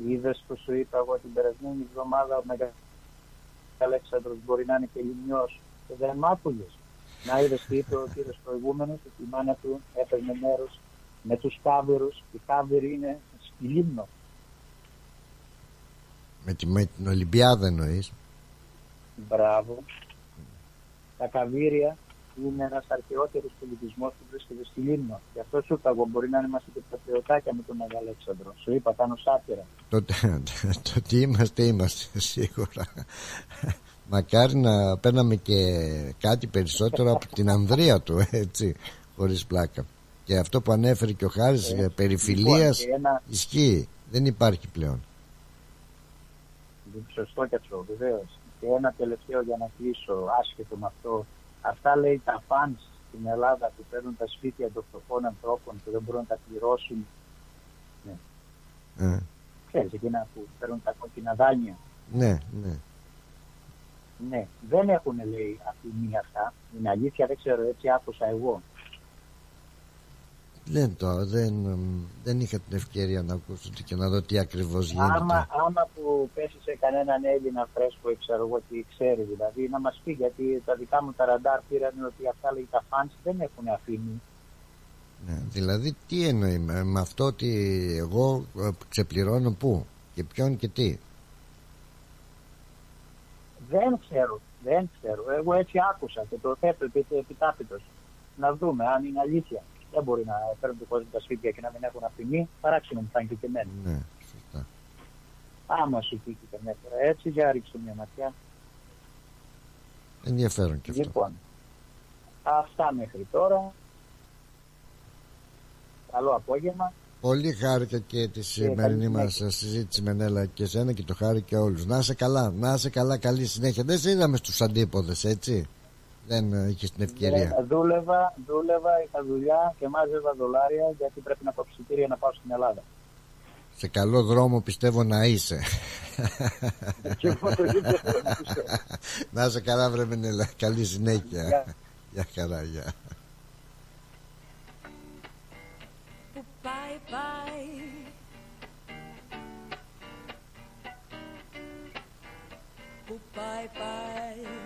Είδες που σου είπα εγώ την περασμένη εβδομάδα ο Μεγα Αλέξανδρος μπορεί να είναι και λιμιός και δεν μ' άκουγες. Να είδες τι είπε ο κύριος προηγούμενος ότι η μάνα του έπαιρνε μέρος με τους κάβερους. Οι κάβεροι είναι στη Λίμνο. Με, τη, με την Ολυμπιάδα εννοείς. Μπράβο. Τα καβύρια είναι ένας αρχαιότερος πολιτισμός που βρίσκεται στη Λίμνο. Γι' αυτό σου είπα εγώ μπορεί να είμαστε και πατριωτάκια με τον Μεγάλο Αλέξανδρο. Σου είπα κάνω σάτυρα. Το, το τι είμαστε είμαστε σίγουρα. Μακάρι να παίρναμε και κάτι περισσότερο από την Ανδρεία του έτσι χωρίς πλάκα. Και αυτό που ανέφερε και ο Χάρης Ε, ε, περί φιλίας λοιπόν, και ένα- ισχύει. Δεν υπάρχει πλέον. Σωστό και αυτό, βεβαίως. Και ένα τελευταίο για να κλείσω, άσχετο με αυτό. Αυτά λέει τα φαν στην Ελλάδα που παίρνουν τα σπίτια των φτωχών ανθρώπων που δεν μπορούν να τα πληρώσουν. Ναι. Ε, Ξέρεις, εκείνα που παίρνουν τα κόκκινα δάνεια. ναι, ναι. Ναι, δεν έχουν λέει αυτή μία αυτά. Είναι αλήθεια, δεν ξέρω, έτσι άκουσα εγώ. Δεν το, δεν, δεν είχα την ευκαιρία να ακούσω και να δω τι ακριβώς γίνεται. Άμα, άμα που πέσεις σε κανέναν Έλληνα φρέσκο, ξέρω εγώ τι ξέρεις δηλαδή, να μας πει γιατί τα δικά μου τα ραντάρ πήραν ότι αυτά λέει τα φάνς δεν έχουν αφήνει. Ναι, δηλαδή τι εννοεί με, με αυτό ότι εγώ ε, ξεπληρώνω πού και ποιον και τι; Δεν ξέρω, δεν ξέρω. Εγώ έτσι άκουσα και το θέτω επιτάπητος. Να δούμε αν είναι αλήθεια. Δεν μπορεί να φέρουν το κόσμο τα σπίτια και να μην έχουν αφημί. Παράξενο μου φάνηκε και εμένα. Ναι, σωστά. Άμα σου τύχει καμιά φορά έτσι, για ρίξω μια ματιά. Ενδιαφέρον και αυτό. Λοιπόν, αυτά μέχρι τώρα. Καλό απόγευμα. Πολύ χάρηκα και τη σημερινή μας συζήτηση με Νέλα και εσένα και το χάρη και όλους. Να είσαι καλά, να είσαι καλά, καλή συνέχεια. Δεν σε είδαμε στους αντίποδες, έτσι. Δεν ε, είχες την ευκαιρία. Ναι, δούλευα, δούλευα, είχα δουλειά και μάζευα δολάρια γιατί πρέπει να πω ψητήρια να πάω στην Ελλάδα. Σε καλό δρόμο πιστεύω να είσαι. να είσαι καλά βρε Μενέλα. Καλή συνέχεια. Γεια χαρά, γεια. Bye bye. Bye bye.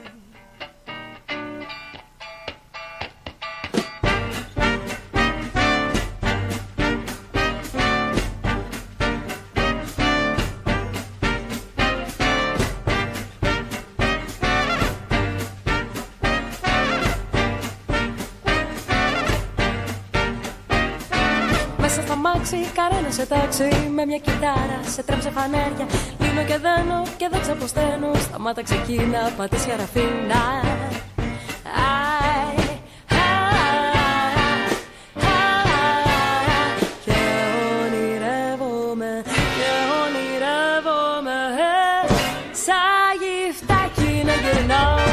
Τάξη, κανένα σε τάξη Με μια κιτάρα σε τρέμψε φανέρια. Λύνω και δένω και δεν ξαποσταίνω. Σταμάτα ξεκίνα, πατήσια ραφίνα. Έχω και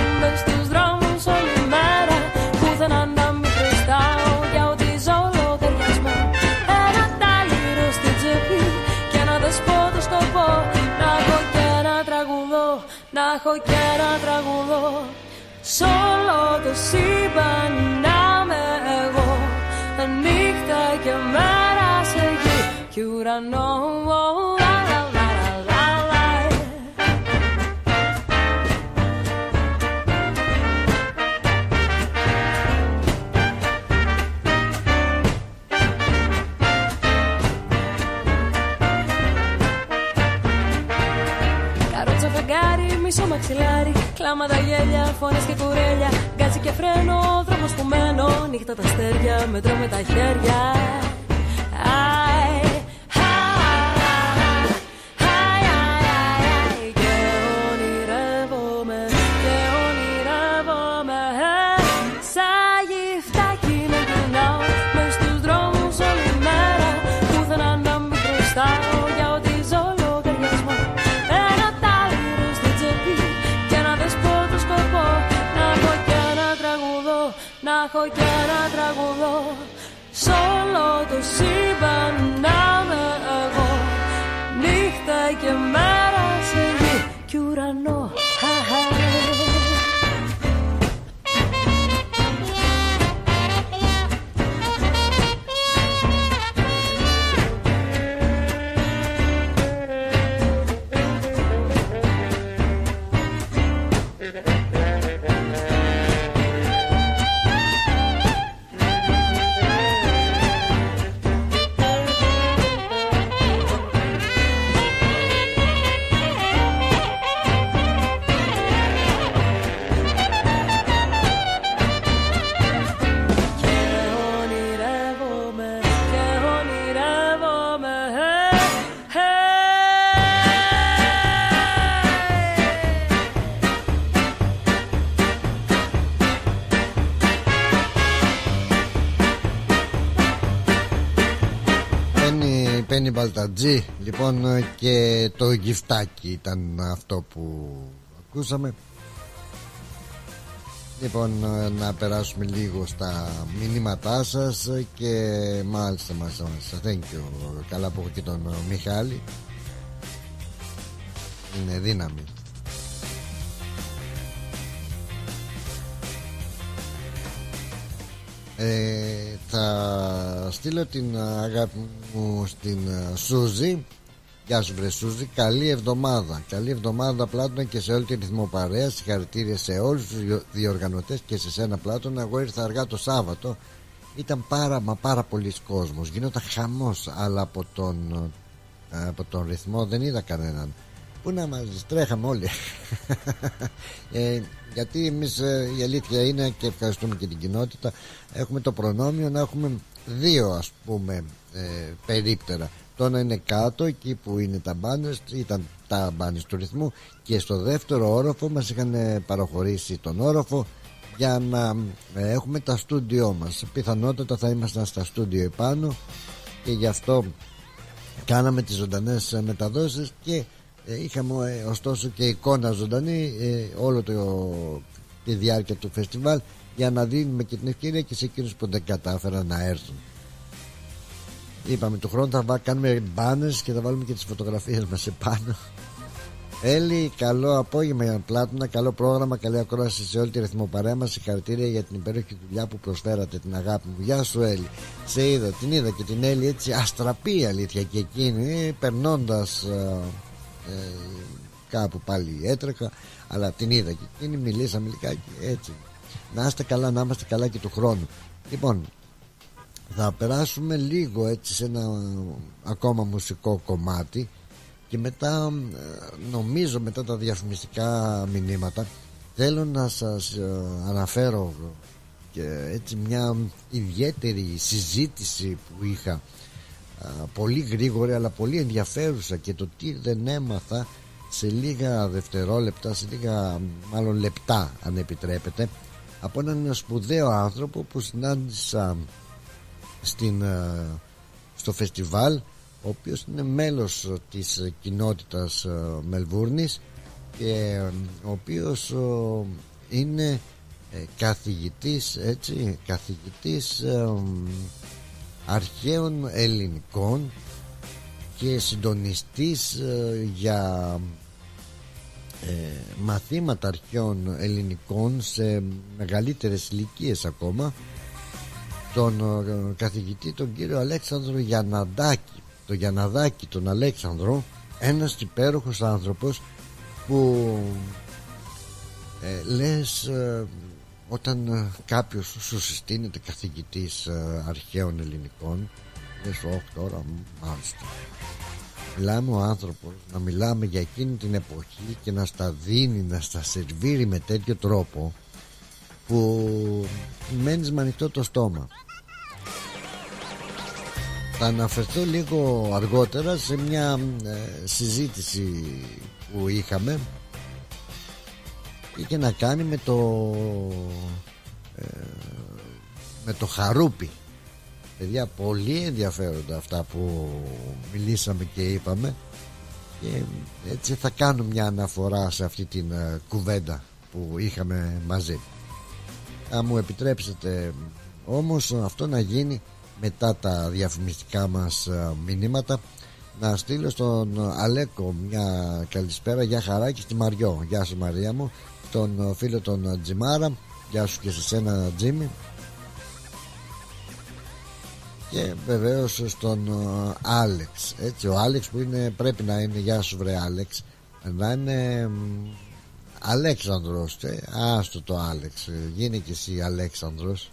ένα τραγουδό. Σ' όλο το σύμπαν να είμαι εγώ. Νύχτα και μέρα σε γη. Και ουρανό μαξιλάρι Κλάματα γέλια, φωνές και κουρέλια. Γκάτσι και φρένο, δρόμος που μένω Νύχτα τα αστέρια, μετρώ με τα χέρια έχω και ένα τραγουδό. Σ' όλο το σύμπαν να είμαι εγώ. Νύχτα και μέρα Μπαλτατζή Λοιπόν και το γυφτάκι ήταν αυτό που ακούσαμε. Λοιπόν να περάσουμε λίγο στα μηνύματά σας Και μάλιστα μας, μας Thank you. Καλά που έχω και τον Μιχάλη. Είναι δύναμη ε, θα στείλω την αγάπη μου στην Σούζη. Γεια σου βρε Σούζη. Καλή εβδομάδα. Καλή εβδομάδα Πλάτωνα και σε όλη την ρυθμοπαρέα Συγχαρητήρια σε όλους τους διοργανωτές Και σε σένα Πλάτωνα. Εγώ ήρθα αργά το Σάββατο. Ήταν πάρα μα πάρα πολλοί κόσμος. Γίνονταν χαμός Αλλά από τον, από τον ρυθμό δεν είδα κανέναν Πού να μας τρέχαμε όλοι. Ε, Γιατί εμείς ε, η αλήθεια είναι Και ευχαριστούμε και την κοινότητα. Έχουμε το προνόμιο να έχουμε δύο ας πούμε ε, περίπτερα. Το ένα είναι κάτω εκεί που είναι τα μπάνες ήταν τα μπάνες του ρυθμού και στο δεύτερο όροφο μας είχαν παραχωρήσει τον όροφο για να ε, έχουμε τα στούντιό μας. Πιθανότατα θα ήμασταν στα στούντιο επάνω και γι' αυτό κάναμε τις ζωντανές μεταδόσεις και ε, είχαμε ε, ωστόσο και εικόνα ζωντανή όλο το, τη διάρκεια του φεστιβάλ για να δίνουμε και την ευκαιρία και σε εκείνους που δεν κατάφεραν να έρθουν Είπαμε του χρόνου θα κάνουμε μπάνες και θα βάλουμε και τις φωτογραφίες μας επάνω Έλλη, καλό απόγευμα για Πλάτωνα, καλό πρόγραμμα, καλή ακρόαση σε όλη τη ρυθμοπαρέα μας Συγχαρητήρια για την υπέροχη δουλειά που προσφέρατε, την αγάπη μου. Γεια σου Έλλη. Σε είδα, την είδα και την Έλλη έτσι αστραπή αλήθεια και εκείνη, ε, περνώντας ε, ε, κάπου πάλι έτρεχα, αλλά την είδα και εκείνη μιλήσαμε λιγάκι έτσι. Να είστε καλά, να είμαστε καλά και του χρόνου. Λοιπόν, θα περάσουμε λίγο έτσι σε ένα ακόμα μουσικό κομμάτι και μετά νομίζω μετά τα διαφημιστικά μηνύματα θέλω να σας ε, αναφέρω και έτσι μια ιδιαίτερη συζήτηση που είχα πολύ γρήγορη αλλά πολύ ενδιαφέρουσα και το τι δεν έμαθα σε λίγα δευτερόλεπτα σε λίγα μάλλον λεπτά αν επιτρέπετε από έναν σπουδαίο άνθρωπο που συνάντησα στην, ε, στο φεστιβάλ ο οποίος είναι μέλος της κοινότητας ε, Μελβούρνης και ε, ο οποίος είναι καθηγητής έτσι καθηγητής αρχαίων ελληνικών και συντονιστής για μαθήματα αρχαίων ελληνικών σε μεγαλύτερες ηλικίες ακόμα τον ε, καθηγητή τον κύριο Αλέξανδρο Γιανναντάκη τον Γιανναδάκη τον Αλέξανδρο ένας υπέροχος άνθρωπος που ε, λες ε, όταν ε, κάποιος σου συστήνεται καθηγητής αρχαίων ελληνικών λες όχι τώρα μάλιστα μιλάμε ο άνθρωπος να μιλάμε για εκείνη την εποχή και να στα δίνει να στα σερβίρει με τέτοιο τρόπο που μένεις με ανοιχτό το στόμα. Θα αναφερθώ λίγο αργότερα σε μια ε, συζήτηση που είχαμε είχε να κάνει με το ε, με το χαρούπι. Παιδιά πολύ ενδιαφέροντα αυτά που μιλήσαμε και είπαμε. Και έτσι θα κάνω μια αναφορά σε αυτή την ε, κουβέντα που είχαμε μαζί. Αν μου επιτρέψετε όμως αυτό να γίνει μετά τα διαφημιστικά μας ε, μηνύματα να στείλω στον Αλέκο μια καλησπέρα. Για χαρά και στη Μαριό. Γεια σου Μαρία μου τον φίλο τον Τζιμάρα. Γεια σου και σε σένα Τζίμι. Και βεβαίως στον ε, Άλεξ έτσι ο Άλεξ που είναι, πρέπει να είναι Γεια σου βρε Άλεξ. Να είναι Αλέξανδρος ε, άστο το Άλεξ γίνει και εσύ Αλέξανδρος.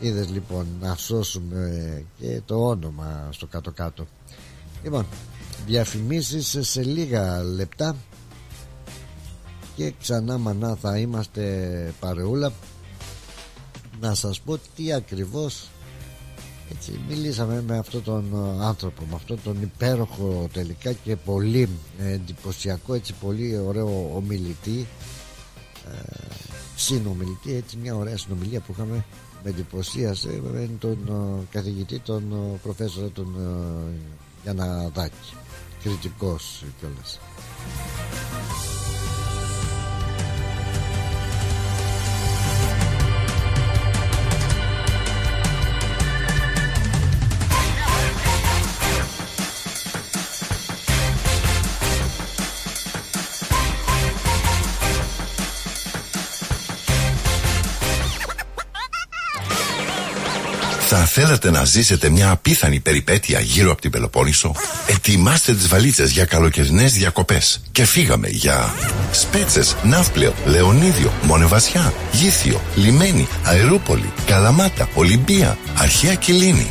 Είδες λοιπόν να σώσουμε και το όνομα στο κάτω κάτω Λοιπόν διαφημίσεις σε λίγα λεπτά και ξανά μανά θα είμαστε παρεούλα. Να σας πω τι ακριβώς έτσι μιλήσαμε με αυτόν τον άνθρωπο με αυτόν τον υπέροχο τελικά και πολύ εντυπωσιακό έτσι πολύ ωραίο ομιλητή ε, συνομιλητή έτσι μια ωραία συνομιλία που είχαμε με εντυπωσίασε με τον uh, καθηγητή τον uh, προφέσορα τον uh, Γιανναδάκη. Κριτικός κιόλας Θα θέλατε να ζήσετε μια απίθανη περιπέτεια γύρω από την Πελοπόννησο; Ετοιμάστε τις βαλίτσες για καλοκαιρινές διακοπές. Και φύγαμε για Σπέτσες, Ναύπλαιο, Λεωνίδιο, Μονεβασιά, Γήθιο, Λιμένη, Αερούπολη, Καλαμάτα, Ολυμπία, Αρχαία Κιλίνη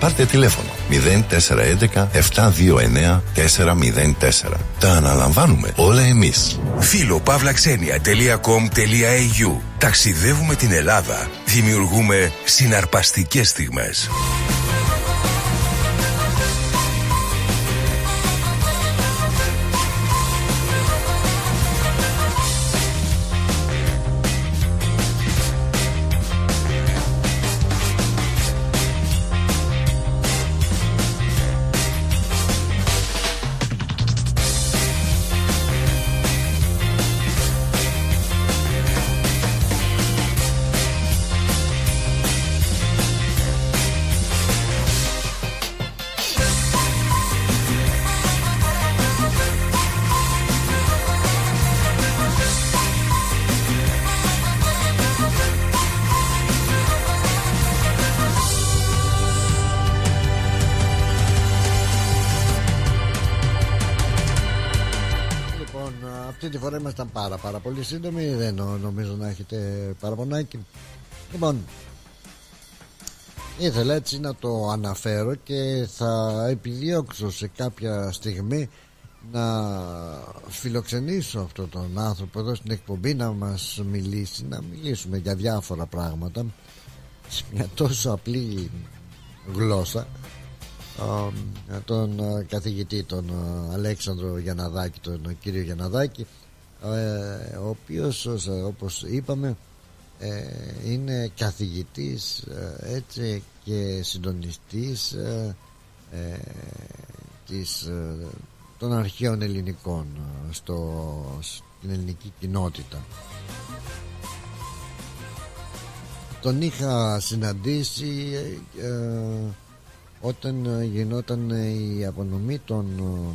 Πάρτε τηλέφωνο 0411 729 404. Τα αναλαμβάνουμε όλα εμείς. Φίλο.pavlaxenia.com.au Ταξιδεύουμε την Ελλάδα. Δημιουργούμε συναρπαστικές στιγμές. Πάρα πάρα πολύ σύντομοι. Δεν νο- νομίζω να έχετε παραπονάκι. Λοιπόν, ήθελα έτσι να το αναφέρω και θα επιδιώξω σε κάποια στιγμή να φιλοξενήσω αυτόν τον άνθρωπο εδώ στην εκπομπή να μας μιλήσει, να μιλήσουμε για διάφορα πράγματα σε μια τόσο απλή γλώσσα α, τον α, καθηγητή τον α, Αλέξανδρο Γιανναδάκη τον α, κύριο Γιανναδάκη ε, ο οποίος ως- όπως είπαμε ε, είναι καθηγητής ε, έτσι και συντονιστής ε, ε, της, ε, των αρχαίων ελληνικών ε, στο, στην ελληνική κοινότητα. Τον είχα συναντήσει ε, ε, όταν ε, γινόταν ε, η απονομή των ε, ε,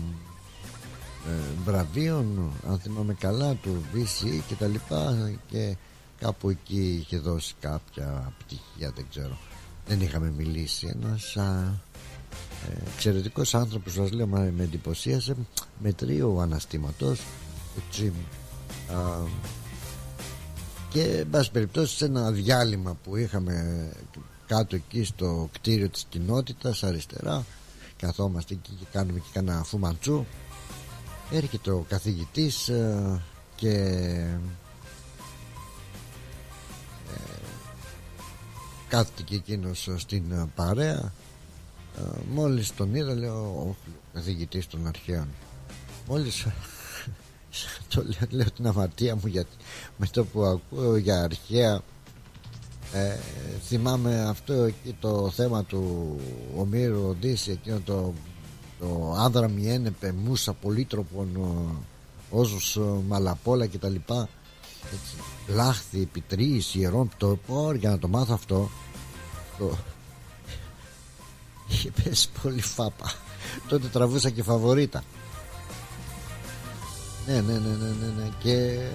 βραβείων αν θυμάμαι καλά του VC και τα λοιπά και κάπου εκεί είχε δώσει κάποια πτυχία δεν ξέρω. Δεν είχαμε μιλήσει ένας α, ε, εξαιρετικός άνθρωπος σας λέω μα με εντυπωσίασε με τρίο αναστήματος έτσι, α, και εν πάση περιπτώσει σε ένα διάλειμμα που είχαμε κάτω εκεί στο κτίριο της κοινότητας αριστερά καθόμαστε εκεί και κάνουμε και κανένα φουμαντσού έρχεται ο καθηγητής ε, και ε, κάθεται και εκείνος στην ε, παρέα. Ε, μόλις τον είδα λέω ο καθηγητής των αρχαίων μόλις το λέω, λέω την αμαρτία μου γιατί με το που ακούω για αρχαία ε, θυμάμαι αυτό εκεί το θέμα του Ομήρου Οδύση εκείνο το, το άνδρα μιένεπε μουσα πολύτροπον όσους μαλαπόλα και τα λοιπά έτσι, λάχθη επιτρίες ιερών το πω για να το μάθω αυτό το... είχε πέσει πολύ φάπα τότε τραβούσα και φαβορίτα ναι, ναι, ναι, ναι, ναι, ναι. Και.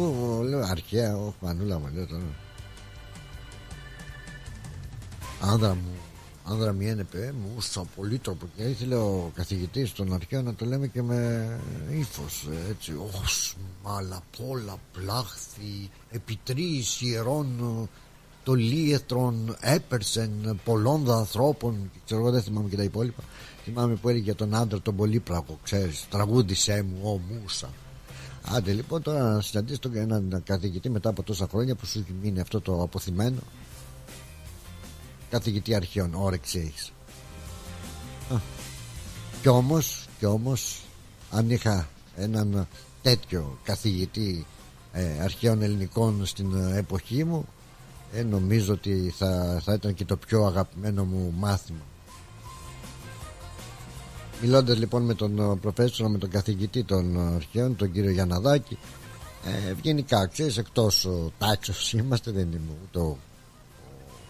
Ω, λέω αρχαία, όχι μανούλα μου, λέω τώρα. Άνδρα μου, άνδρα μου είναι πέ μου, ούσα πολύτροπο. Και ήθελε ο καθηγητής των αρχαίων να το λέμε και με ύφος. Έτσι, ως μαλαπόλα, πλάχθη, επιτρείς ιερών το λίετρον έπερσεν πολλών ανθρώπων και ξέρω εγώ δεν θυμάμαι και τα υπόλοιπα θυμάμαι που έλεγε για τον άντρα τον πολύπλακο ξέρεις τραγούδισέ μου ο Μούσα άντε λοιπόν τώρα να συναντήσει τον έναν καθηγητή μετά από τόσα χρόνια που σου έχει μείνει αυτό το αποθυμένο καθηγητή αρχαίων όρεξη έχεις. Α, κι όμως κι όμως αν είχα έναν τέτοιο καθηγητή ε, αρχαίων ελληνικών στην ε, εποχή μου ε, νομίζω ότι θα, θα ήταν και το πιο αγαπημένο μου μάθημα. Μιλώντας λοιπόν με τον ε, προφέσορα, με τον καθηγητή των ε, αρχαίων, τον κύριο Γιανναδάκη ε, ευγενικά ξέρεις εκτός τάξης είμαστε δεν είμαι ούτε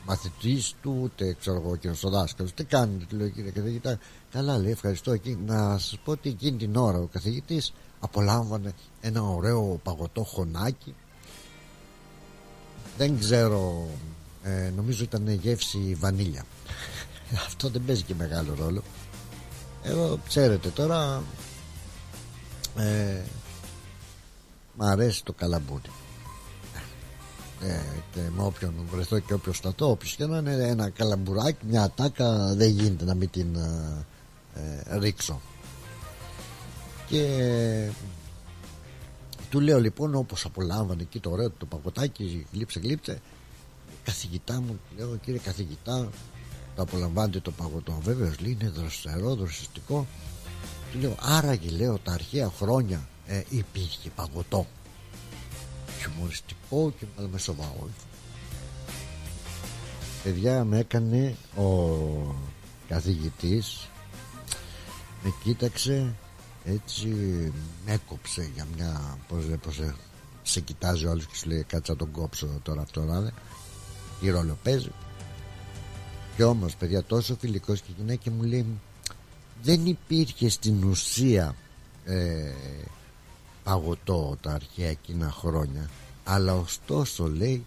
ο μαθητής του ούτε ξέρω εγώ και ο δάσκαλος τι κάνετε του λέω κύριε καθηγητά. Καλά λέει ευχαριστώ εκεί. Να σας πω ότι εκείνη την ώρα ο καθηγητής απολάμβανε ένα ωραίο παγωτό χωνάκι. Δεν ξέρω ε, νομίζω ήταν γεύση βανίλια. Αυτό δεν παίζει και μεγάλο ρόλο. Εγώ ξέρετε τώρα ε, μ' αρέσει το καλαμπούρι ε, και με όποιον βρεθώ και όποιος σταθώ όποιος και να είναι ένα καλαμπουράκι μια ατάκα δεν γίνεται να μην την ε, ε ρίξω. Και του λέω λοιπόν όπως απολάμβανε εκεί το ωραίο το παγωτάκι γλύψε γλύψε καθηγητά μου λέω κύριε καθηγητά το απολαμβάνετε το παγωτό βέβαια λέει είναι δροσερό δροσιστικό του λέω άραγε λέω τα αρχαία χρόνια ε, υπήρχε παγωτό χιουμοριστικό και με σοβαρό παιδιά με έκανε ο καθηγητής με κοίταξε έτσι με έκοψε για μια πως, πως σε κοιτάζει ο άλλος και σου λέει κάτσε να τον κόψω τώρα αυτό να είναι τι ρόλο παίζει. Και όμως παιδιά τόσο φιλικός και γυναίκα μου λέει δεν υπήρχε στην ουσία ε, παγωτό τα αρχαία εκείνα χρόνια. Αλλά ωστόσο λέει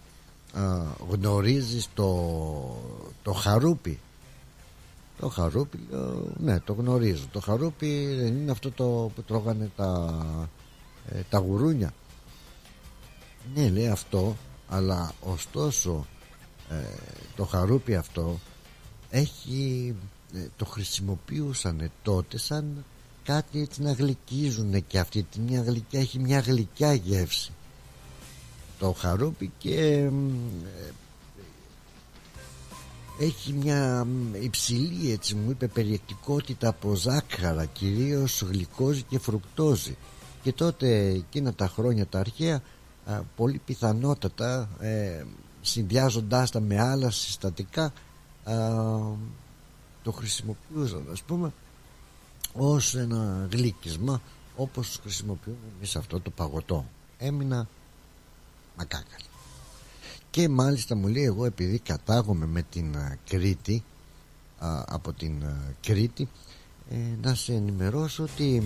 α, γνωρίζεις το, το χαρούπι. Το χαρούπι ναι το γνωρίζω. Το χαρούπι δεν είναι αυτό το που τρώγανε τα, ε, τα γουρούνια. Ναι λέει αυτό αλλά ωστόσο ε, το χαρούπι αυτό έχει ε, το χρησιμοποιούσαν τότε σαν κάτι έτσι να γλυκίζουν και αυτή τη μια γλυκιά έχει μια γλυκιά γεύση. Το χαρούπι και ε, έχει μια υψηλή έτσι μου είπε περιεκτικότητα από ζάχαρα κυρίως γλυκόζη και φρουκτόζη. Και τότε εκείνα τα χρόνια τα αρχαία πολύ πιθανότατα ε, συνδυάζοντάς τα με άλλα συστατικά το χρησιμοποιούσαν ας πούμε ως ένα γλύκισμα όπως χρησιμοποιούμε εμείς αυτό το παγωτό. Έμεινα μακάκαλη. Και μάλιστα μου λέει εγώ επειδή κατάγομαι με την Κρήτη από την Κρήτη ε, να σε ενημερώσω ότι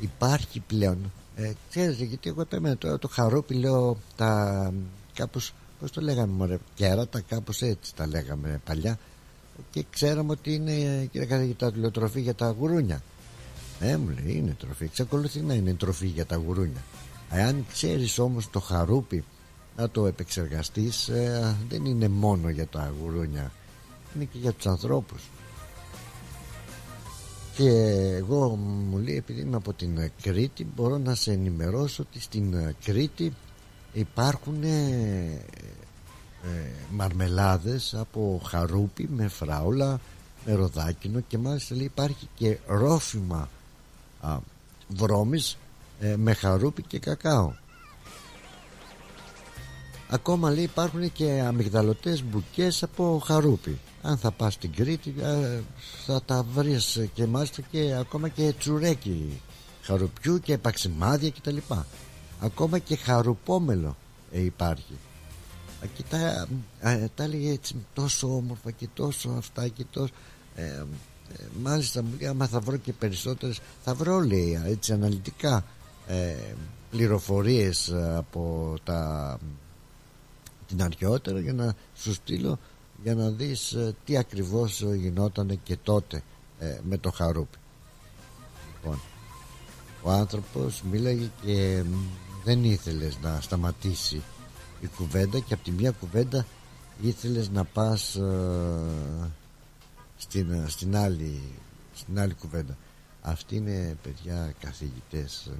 υπάρχει πλέον ε, ξέρετε γιατί εγώ επέμενα τώρα το χαρόπι λέω τα κάπως πώς το λέγαμε μωρέ κέρατα κάπως έτσι τα λέγαμε παλιά. Και ξέραμε ότι είναι κύριε καθηγητά τροφή για τα γουρούνια ε μου λέει είναι τροφή. Εξακολουθεί να είναι τροφή για τα γουρούνια. Αν ξέρεις όμως το χαρούπι να το επεξεργαστείς ε, δεν είναι μόνο για τα γουρούνια. Είναι και για τους ανθρώπους. Και εγώ μου λέει επειδή είμαι από την Κρήτη μπορώ να σε ενημερώσω ότι στην Κρήτη υπάρχουν ε, ε, μαρμελάδες από χαρούπι με φράουλα με ροδάκινο και μάλιστα λέει υπάρχει και ρόφημα α, βρώμης ε, με χαρούπι και κακάο. Ακόμα λέει υπάρχουν και αμυγδαλωτές μπουκές από χαρούπι. Αν θα πας στην Κρήτη ε, θα τα βρεις και μάλιστα και ακόμα και τσουρέκι χαρουπιού και παξιμάδια κτλ ακόμα και χαρουπόμελο ε, υπάρχει. Και τα, τα έλεγε έτσι τόσο όμορφα και τόσο αυτά και τόσο ε, ε, μάλιστα μου λέει άμα θα βρω και περισσότερες θα βρω λέει έτσι αναλυτικά ε, πληροφορίες από τα την αρχαιότερα για να σου στείλω για να δεις ε, τι ακριβώς γινόταν και τότε ε, με το χαρούπι. Λοιπόν ο άνθρωπος μίλαγε και δεν ήθελες να σταματήσει η κουβέντα και από τη μια κουβέντα ήθελες να πας ε, στην, στην, άλλη, στην άλλη κουβέντα. Αυτοί είναι παιδιά καθηγητές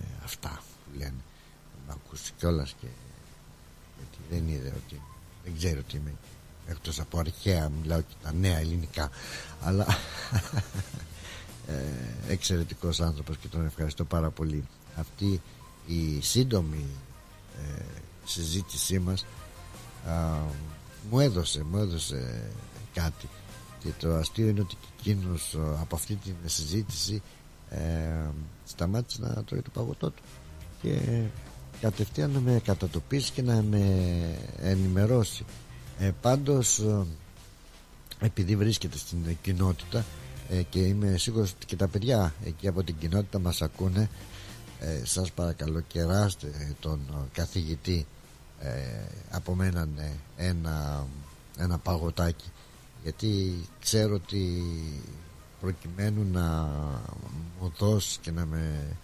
ε, αυτά που λένε. Με ακούσεις κιόλας και γιατί δεν είδε ότι δεν ξέρω τι είμαι. Εκτός από αρχαία μιλάω και τα νέα ελληνικά. Αλλά ε, εξαιρετικός άνθρωπος και τον ευχαριστώ πάρα πολύ. Αυτή η σύντομη ε, συζήτησή μας μου έδωσε, μου έδωσε κάτι και το αστείο είναι ότι εκείνος από αυτή την συζήτηση ε, σταμάτησε να τρώει το παγωτό του. Και κατευθείαν να με κατατοπίσει και να με ενημερώσει. Ε, πάντως ε, επειδή βρίσκεται στην κοινότητα ε, και είμαι σίγουρος ότι και τα παιδιά εκεί από την κοινότητα μας ακούνε ε, σας παρακαλώ κεράστε τον καθηγητή ε, από μένα ναι, ένα, ένα παγωτάκι γιατί ξέρω ότι προκειμένου να μου δώσει και να με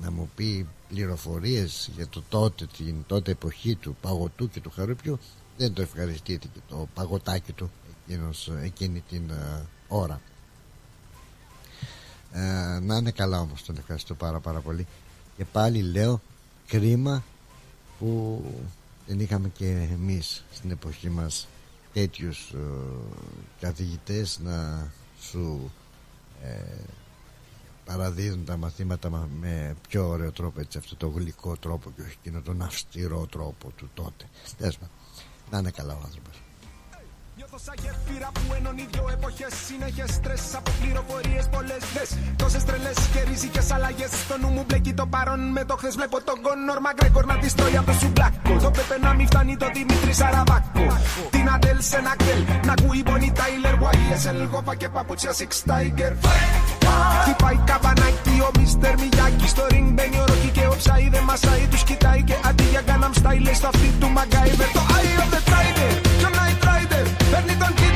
να μου πει πληροφορίες για το τότε, την τότε εποχή του παγωτού και του χαρούπιου δεν το ευχαριστείτε και το παγωτάκι του εκείνος, εκείνη την uh, ώρα. Ε, να είναι καλά όμως τον ευχαριστώ πάρα πάρα πολύ. Και πάλι λέω κρίμα που δεν είχαμε και εμείς στην εποχή μας τέτοιους uh, καθηγητές να σου ε, παραδίδουν τα μαθήματα με πιο ωραίο τρόπο έτσι αυτό το γλυκό τρόπο και όχι εκείνο τον αυστηρό τρόπο του τότε. Να είναι καλά ο άνθρωπος Νιώθω σαν γέφυρα που ενώνει δυο εποχές. Συνέχεια στρες από πληροφορίε πολλές. Δε τόσες τρελές και ριζικές αλλαγές. Στο νου μου μπλέκει το παρόν με το χθες. Βλέπω τον Κόνορ Μαγκρέκορ να τη τρώει από το σουμπλάκο. Το πέπε να μην φτάνει το Δημήτρη Σαραβάκο. Την Αντέλ σε ένα κτέλ. Να ακούει Μπονι Τάιλερ. YSL γόφα και παπούτσια Six Tiger. Χτυπάει καβανάκι ο Μίστερ Μιγιάκη. Στο ring μπαίνει ο Ρόκι και ο Ψάι δεν μασάει. Τους κοιτάει και αντί για Gangnam Style στο αυτή του Μαγκάιβερ. Το Eye of the Tiger. Και ο Night Rider. Παίρνει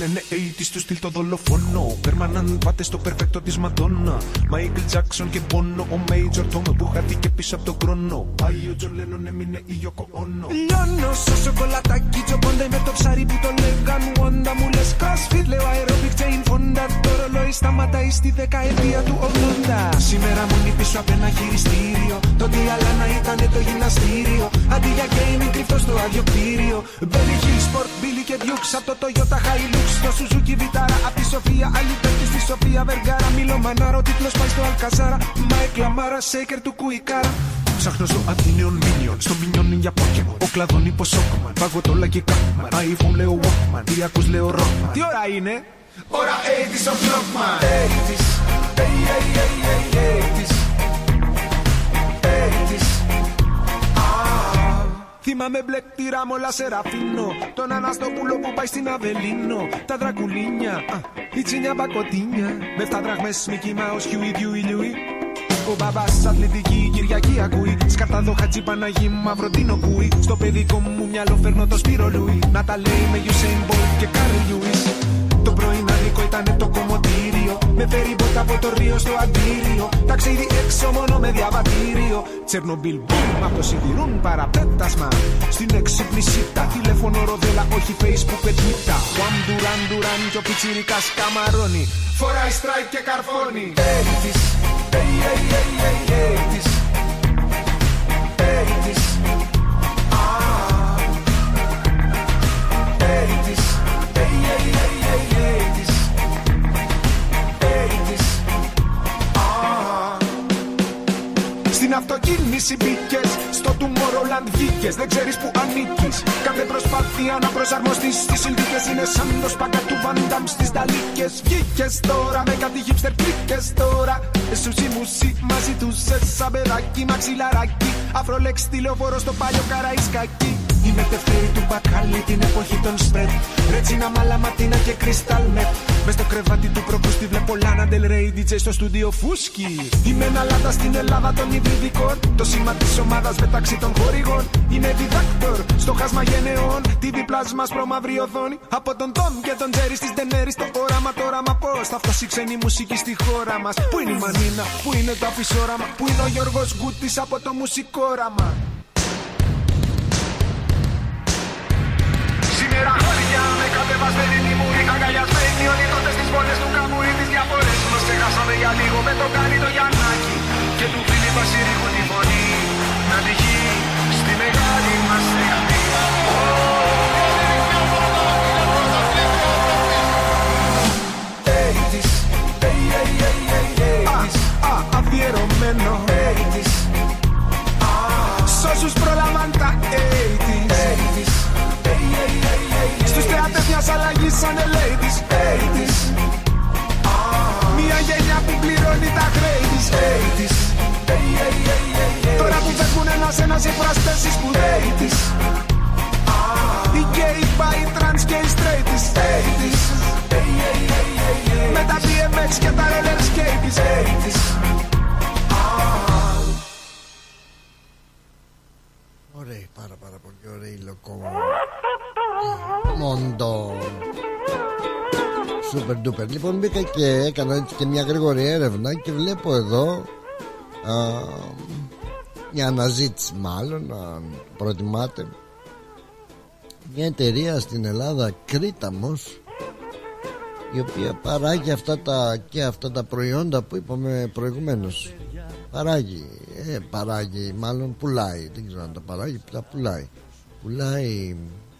λένε 80's του στυλ το δολοφόνο. Περμανάν πάτε στο περφέκτο της Μαντόνα Μάικλ Τζάκσον και Μπόνο Ο Major Tom που χάθηκε πίσω από τον χρόνο Πάει ο Τζον Λένον έμεινε η Γιόκο Όνο Λιώνω στο σοκολατάκι Τζοκόντα με το ψάρι που το λέγαν Wanda. Μου λες crossfit Λέω aerobic Jane Fonda Το ρολόι σταματάει στη δεκαετία του 80 Σήμερα μόνη πίσω από ένα χειριστήριο. Το τι άλλα να ήταν το γυμναστήριο. Αντί για gaming κρυφτό στο άδειο κτίριο. Benny Hill, Sport Billy και Dukes Από το Toyota Hilux στο Suzuki Vitara Απ' τη Σοφία Αλιμπέρτη στη Σοφία Βεργάρα. Μίλο Μανάρα, τίτλος πάει στο Αλκαζάρα. Μάικ Λαμάρα, σέικερ του Κουικάρα. Ψάχνω στο αντίνεον Minion, στο Minion για Pokemon Ο κλαδόν υπό Σόκμαν, παγωτόλα και Κάκμαν iPhone λέω Walkman, τι ακούς λέω Rockman. Τι ώρα είναι; Ώρα 80's ο Blockman 80's, hey, hey, hey, hey, 80's 80's Θυμάμαι μπλε κτήρα μ' όλα σεραφίνο Τον Αναστόπουλο που πάει στην Αβελίνο. Τα δρακουλίνια, α, η τσίνια μπακοτίνια. Με φτά δραχμές Mickey Mouse, Huey, Dewey, Louie ο μπαμπάς αθλητική Κυριακή ακούει. Σκαρτάδο χατζή Παναγί μαύρο τίνο κούει. Στο παιδικό μου μυαλό φέρνω το Σπύρο Λούι Να τα λέει με Usain Bolt και Κάρι Λιούις Το πρωινάδικο ήταν το κομμωτήριο Με φέρει μπότα από το Ρίο στο αντίριο. Ταξίδι έξω μόνο με διαβατήριο. Τσερνομπίλ μπούμ από το σιδηρούν παραπέτασμα. Στην εξυπνησίτα τηλέφωνο ροδέλα όχι facebook και twitter. Βαμ ντουράν ντουράν και ο πιτσιρικάς καμαρώνει. Φοράει στράικ και καρφώνει. 80's, hey, hey, hey, hey, 80's 80's, αυτοκίνηση μπήκες, στο Tomorrowland βγήκες. Δεν ξέρεις που ανήκεις. Κάθε προσπάθεια να προσαρμοστείς στις συνθήκες είναι σαν το σπακα του Βαντάμ στις ταλίκε. Βγήκες τώρα με κάτι hipster κλίκε τώρα. Σουσί μουσί μαζί τους σε σαν παιδάκι μαξιλαράκι. Αφρολέξ τηλεοφόρο στο παλιό καραϊσκάκι. Είμαι τευτέρη του μπακάλι την εποχή των σπρετ. Ρετσίνα μαλαματίνα και κρυστάλ μες. Μες στο κρεβάτι του προκούστη βλέπω Λάνα Del Rey DJ στο στούντιο φούσκι. Είμαι ένα λάτα στην Ελλάδα των υβριδικών. Το σήμα της ομάδας μεταξύ των χορηγών. Είναι διδάκτορ στο χάσμα γενεών. TV πλάσμα προμαύρη οθόνη. Από τον Τόμ και τον Τζέρι της Ντενέρης. Το όραμα, το όραμα πώς θα φτάσει ξένη μουσική στη χώρα μας. Πού είναι η Μανίνα, πού είναι το αφισόραμα. Πού είναι ο Γιώργος Γκούτη από το μουσικόραμα. φτερά χωριά με κατεβασμένη τιμούρη χαγκαλιασμένοι όλοι τότε στις πόλες του καμού ή τις διαφορές μας ξεχάσαμε για λίγο με το κάνει το Γιαννάκι. Και του φίλοι μας τη φωνή να τυχεί στη μεγάλη μας Αφιερωμένο. 80's Σ' όσους προλαμβάντα 80's μιας αλλαγής σαν ελέητης Μια γενιά που πληρώνει τα χρέη της. Έιτης Τώρα που φεύγουν ένας ένας οι τη. που Έιτης Οι γκέι, οι τρανς και οι στρέιτ της Με τα DMX και τα roller skates, οι Ωραία, πάρα πάρα πολύ ωραία υλοκό Μόντο Σούπερ ντούπερ. Λοιπόν μπήκα και έκανα έτσι και μια γρήγορη έρευνα Και βλέπω εδώ α, Μια αναζήτηση μάλλον Αν προτιμάτε. Μια εταιρεία στην Ελλάδα Κρήταμος η οποία παράγει αυτά τα και αυτά τα προϊόντα που είπαμε προηγουμένως παράγει ε, παράγει μάλλον πουλάει δεν ξέρω αν τα παράγει τα πουλάει. Πουλάει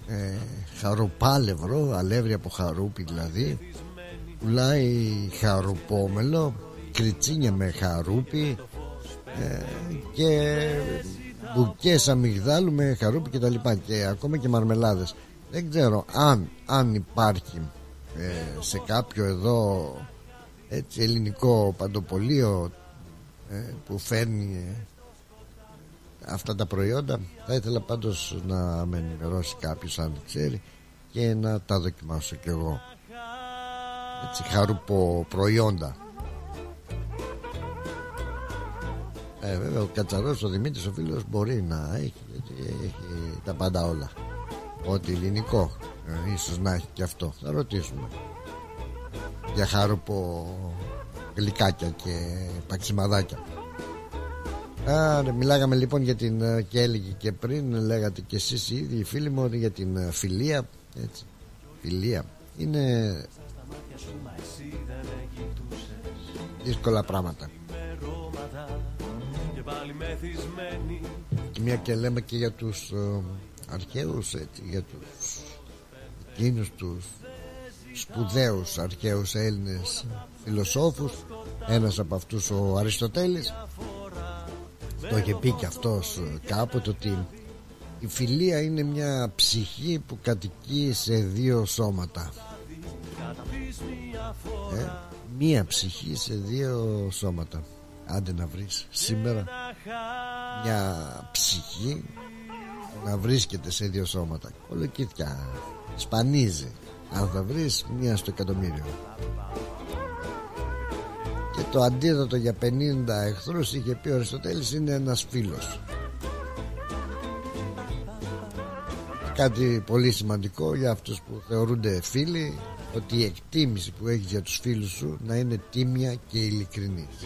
ε, χαροπάλευρο αλεύρι από χαρούπι δηλαδή. Πουλάει χαρουπόμελο κριτσίνια με χαρούπι ε, και μπουκές αμυγδάλου με χαρούπι και τα λοιπά και ακόμα και μαρμελάδες. Δεν ξέρω αν, αν υπάρχει ε, σε κάποιο εδώ έτσι ελληνικό παντοπολείο ε, που φέρνει ε, αυτά τα προϊόντα. Θα ήθελα πάντως να με ενημερώσει κάποιος αν ξέρει και να τα δοκιμάσω κι εγώ. Έτσι χαρουπο προϊόντα. Ε, βέβαια ο Κατσαρός ο Δημήτρης ο φίλος μπορεί να έχει, έχει τα πάντα όλα. Ό,τι ελληνικό ε, ίσως να έχει και αυτό. Θα ρωτήσουμε. Για χαρουπο γλυκάκια και παξιμαδάκια. Άρα, μιλάγαμε λοιπόν για την ε, και έλεγε και πριν λέγατε και εσείς οι ίδιοι οι φίλοι μου για την ε, φιλία έτσι, φιλία είναι δύσκολα πράγματα. Και μια και λέμε και για τους ε, αρχαίους έτσι, για τους εκείνους τους σπουδαίους αρχαίους Έλληνες φιλοσόφους ένας από αυτούς ο Αριστοτέλης. Το είχε πει και αυτός κάποτε ότι η φιλία είναι μια ψυχή που κατοικεί σε δύο σώματα. Ε, Μία ψυχή σε δύο σώματα. Άντε να βρεις σήμερα Μια ψυχή Να βρίσκεται σε δύο σώματα. Κολοκύθια Σπανίζει. Αν θα βρεις μία στο εκατομμύριο. και το αντίδοτο για 50 εχθρούς είχε πει ο Αριστοτέλης είναι ένας φίλος. Κάτι πολύ σημαντικό για αυτούς που θεωρούνται φίλοι ότι η εκτίμηση που έχεις για τους φίλους σου να είναι τίμια και ειλικρινής.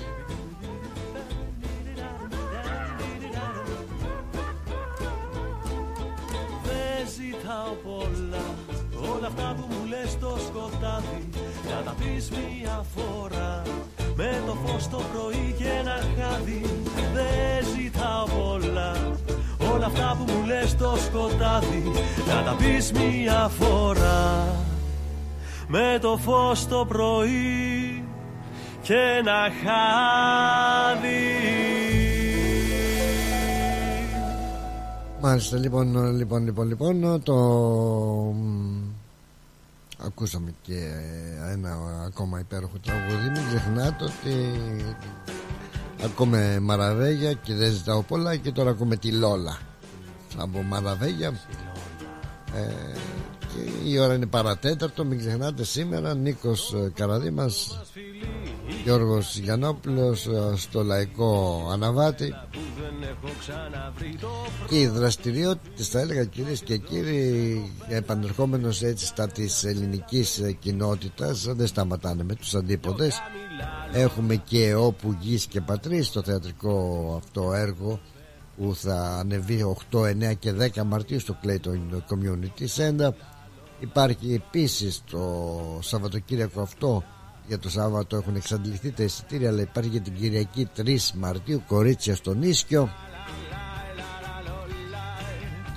Δεν ζητάω πολλά όλα αυτά που μου λες στο σκοτάδι να τα πεις μια φορά με το φως το πρωί και ένα χάδι δεν ζητάω πολλά. Όλα αυτά που μου λες στο σκοτάδι να τα πεις μια φορά. Με το φως το πρωί και ένα χάδι. Μάλιστα λοιπόν, λοιπόν, λοιπόν, λοιπόν το ακούσαμε και ένα ακόμα υπέροχο τραγούδι. Μην ξεχνάτε ότι ακούμε Μαραβέγια και δεν ζητάω πολλά και τώρα ακούμε τη Λόλα. Από Μαραβέγια ε, και η ώρα είναι παρατέταρτο μην ξεχνάτε σήμερα. Νίκος Καραδίμας Γιώργος Γιαννόπουλος στο Λαϊκό Αναβάτη. Και οι δραστηριότητες θα έλεγα κυρίες και κύριοι επανερχόμενος έτσι στα της ελληνικής κοινότητας δεν σταματάνε με τους αντίποδες έχουμε και όπου γης και πατρίς το θεατρικό αυτό έργο που θα ανεβεί 8, 9 και 10 Μαρτίου στο Clayton Community Center υπάρχει επίσης το Σαββατοκύριακο αυτό για το Σάββατο έχουν εξαντληθεί τα εισιτήρια αλλά υπάρχει για την Κυριακή 3 Μαρτίου κορίτσια στον Ίσκιο.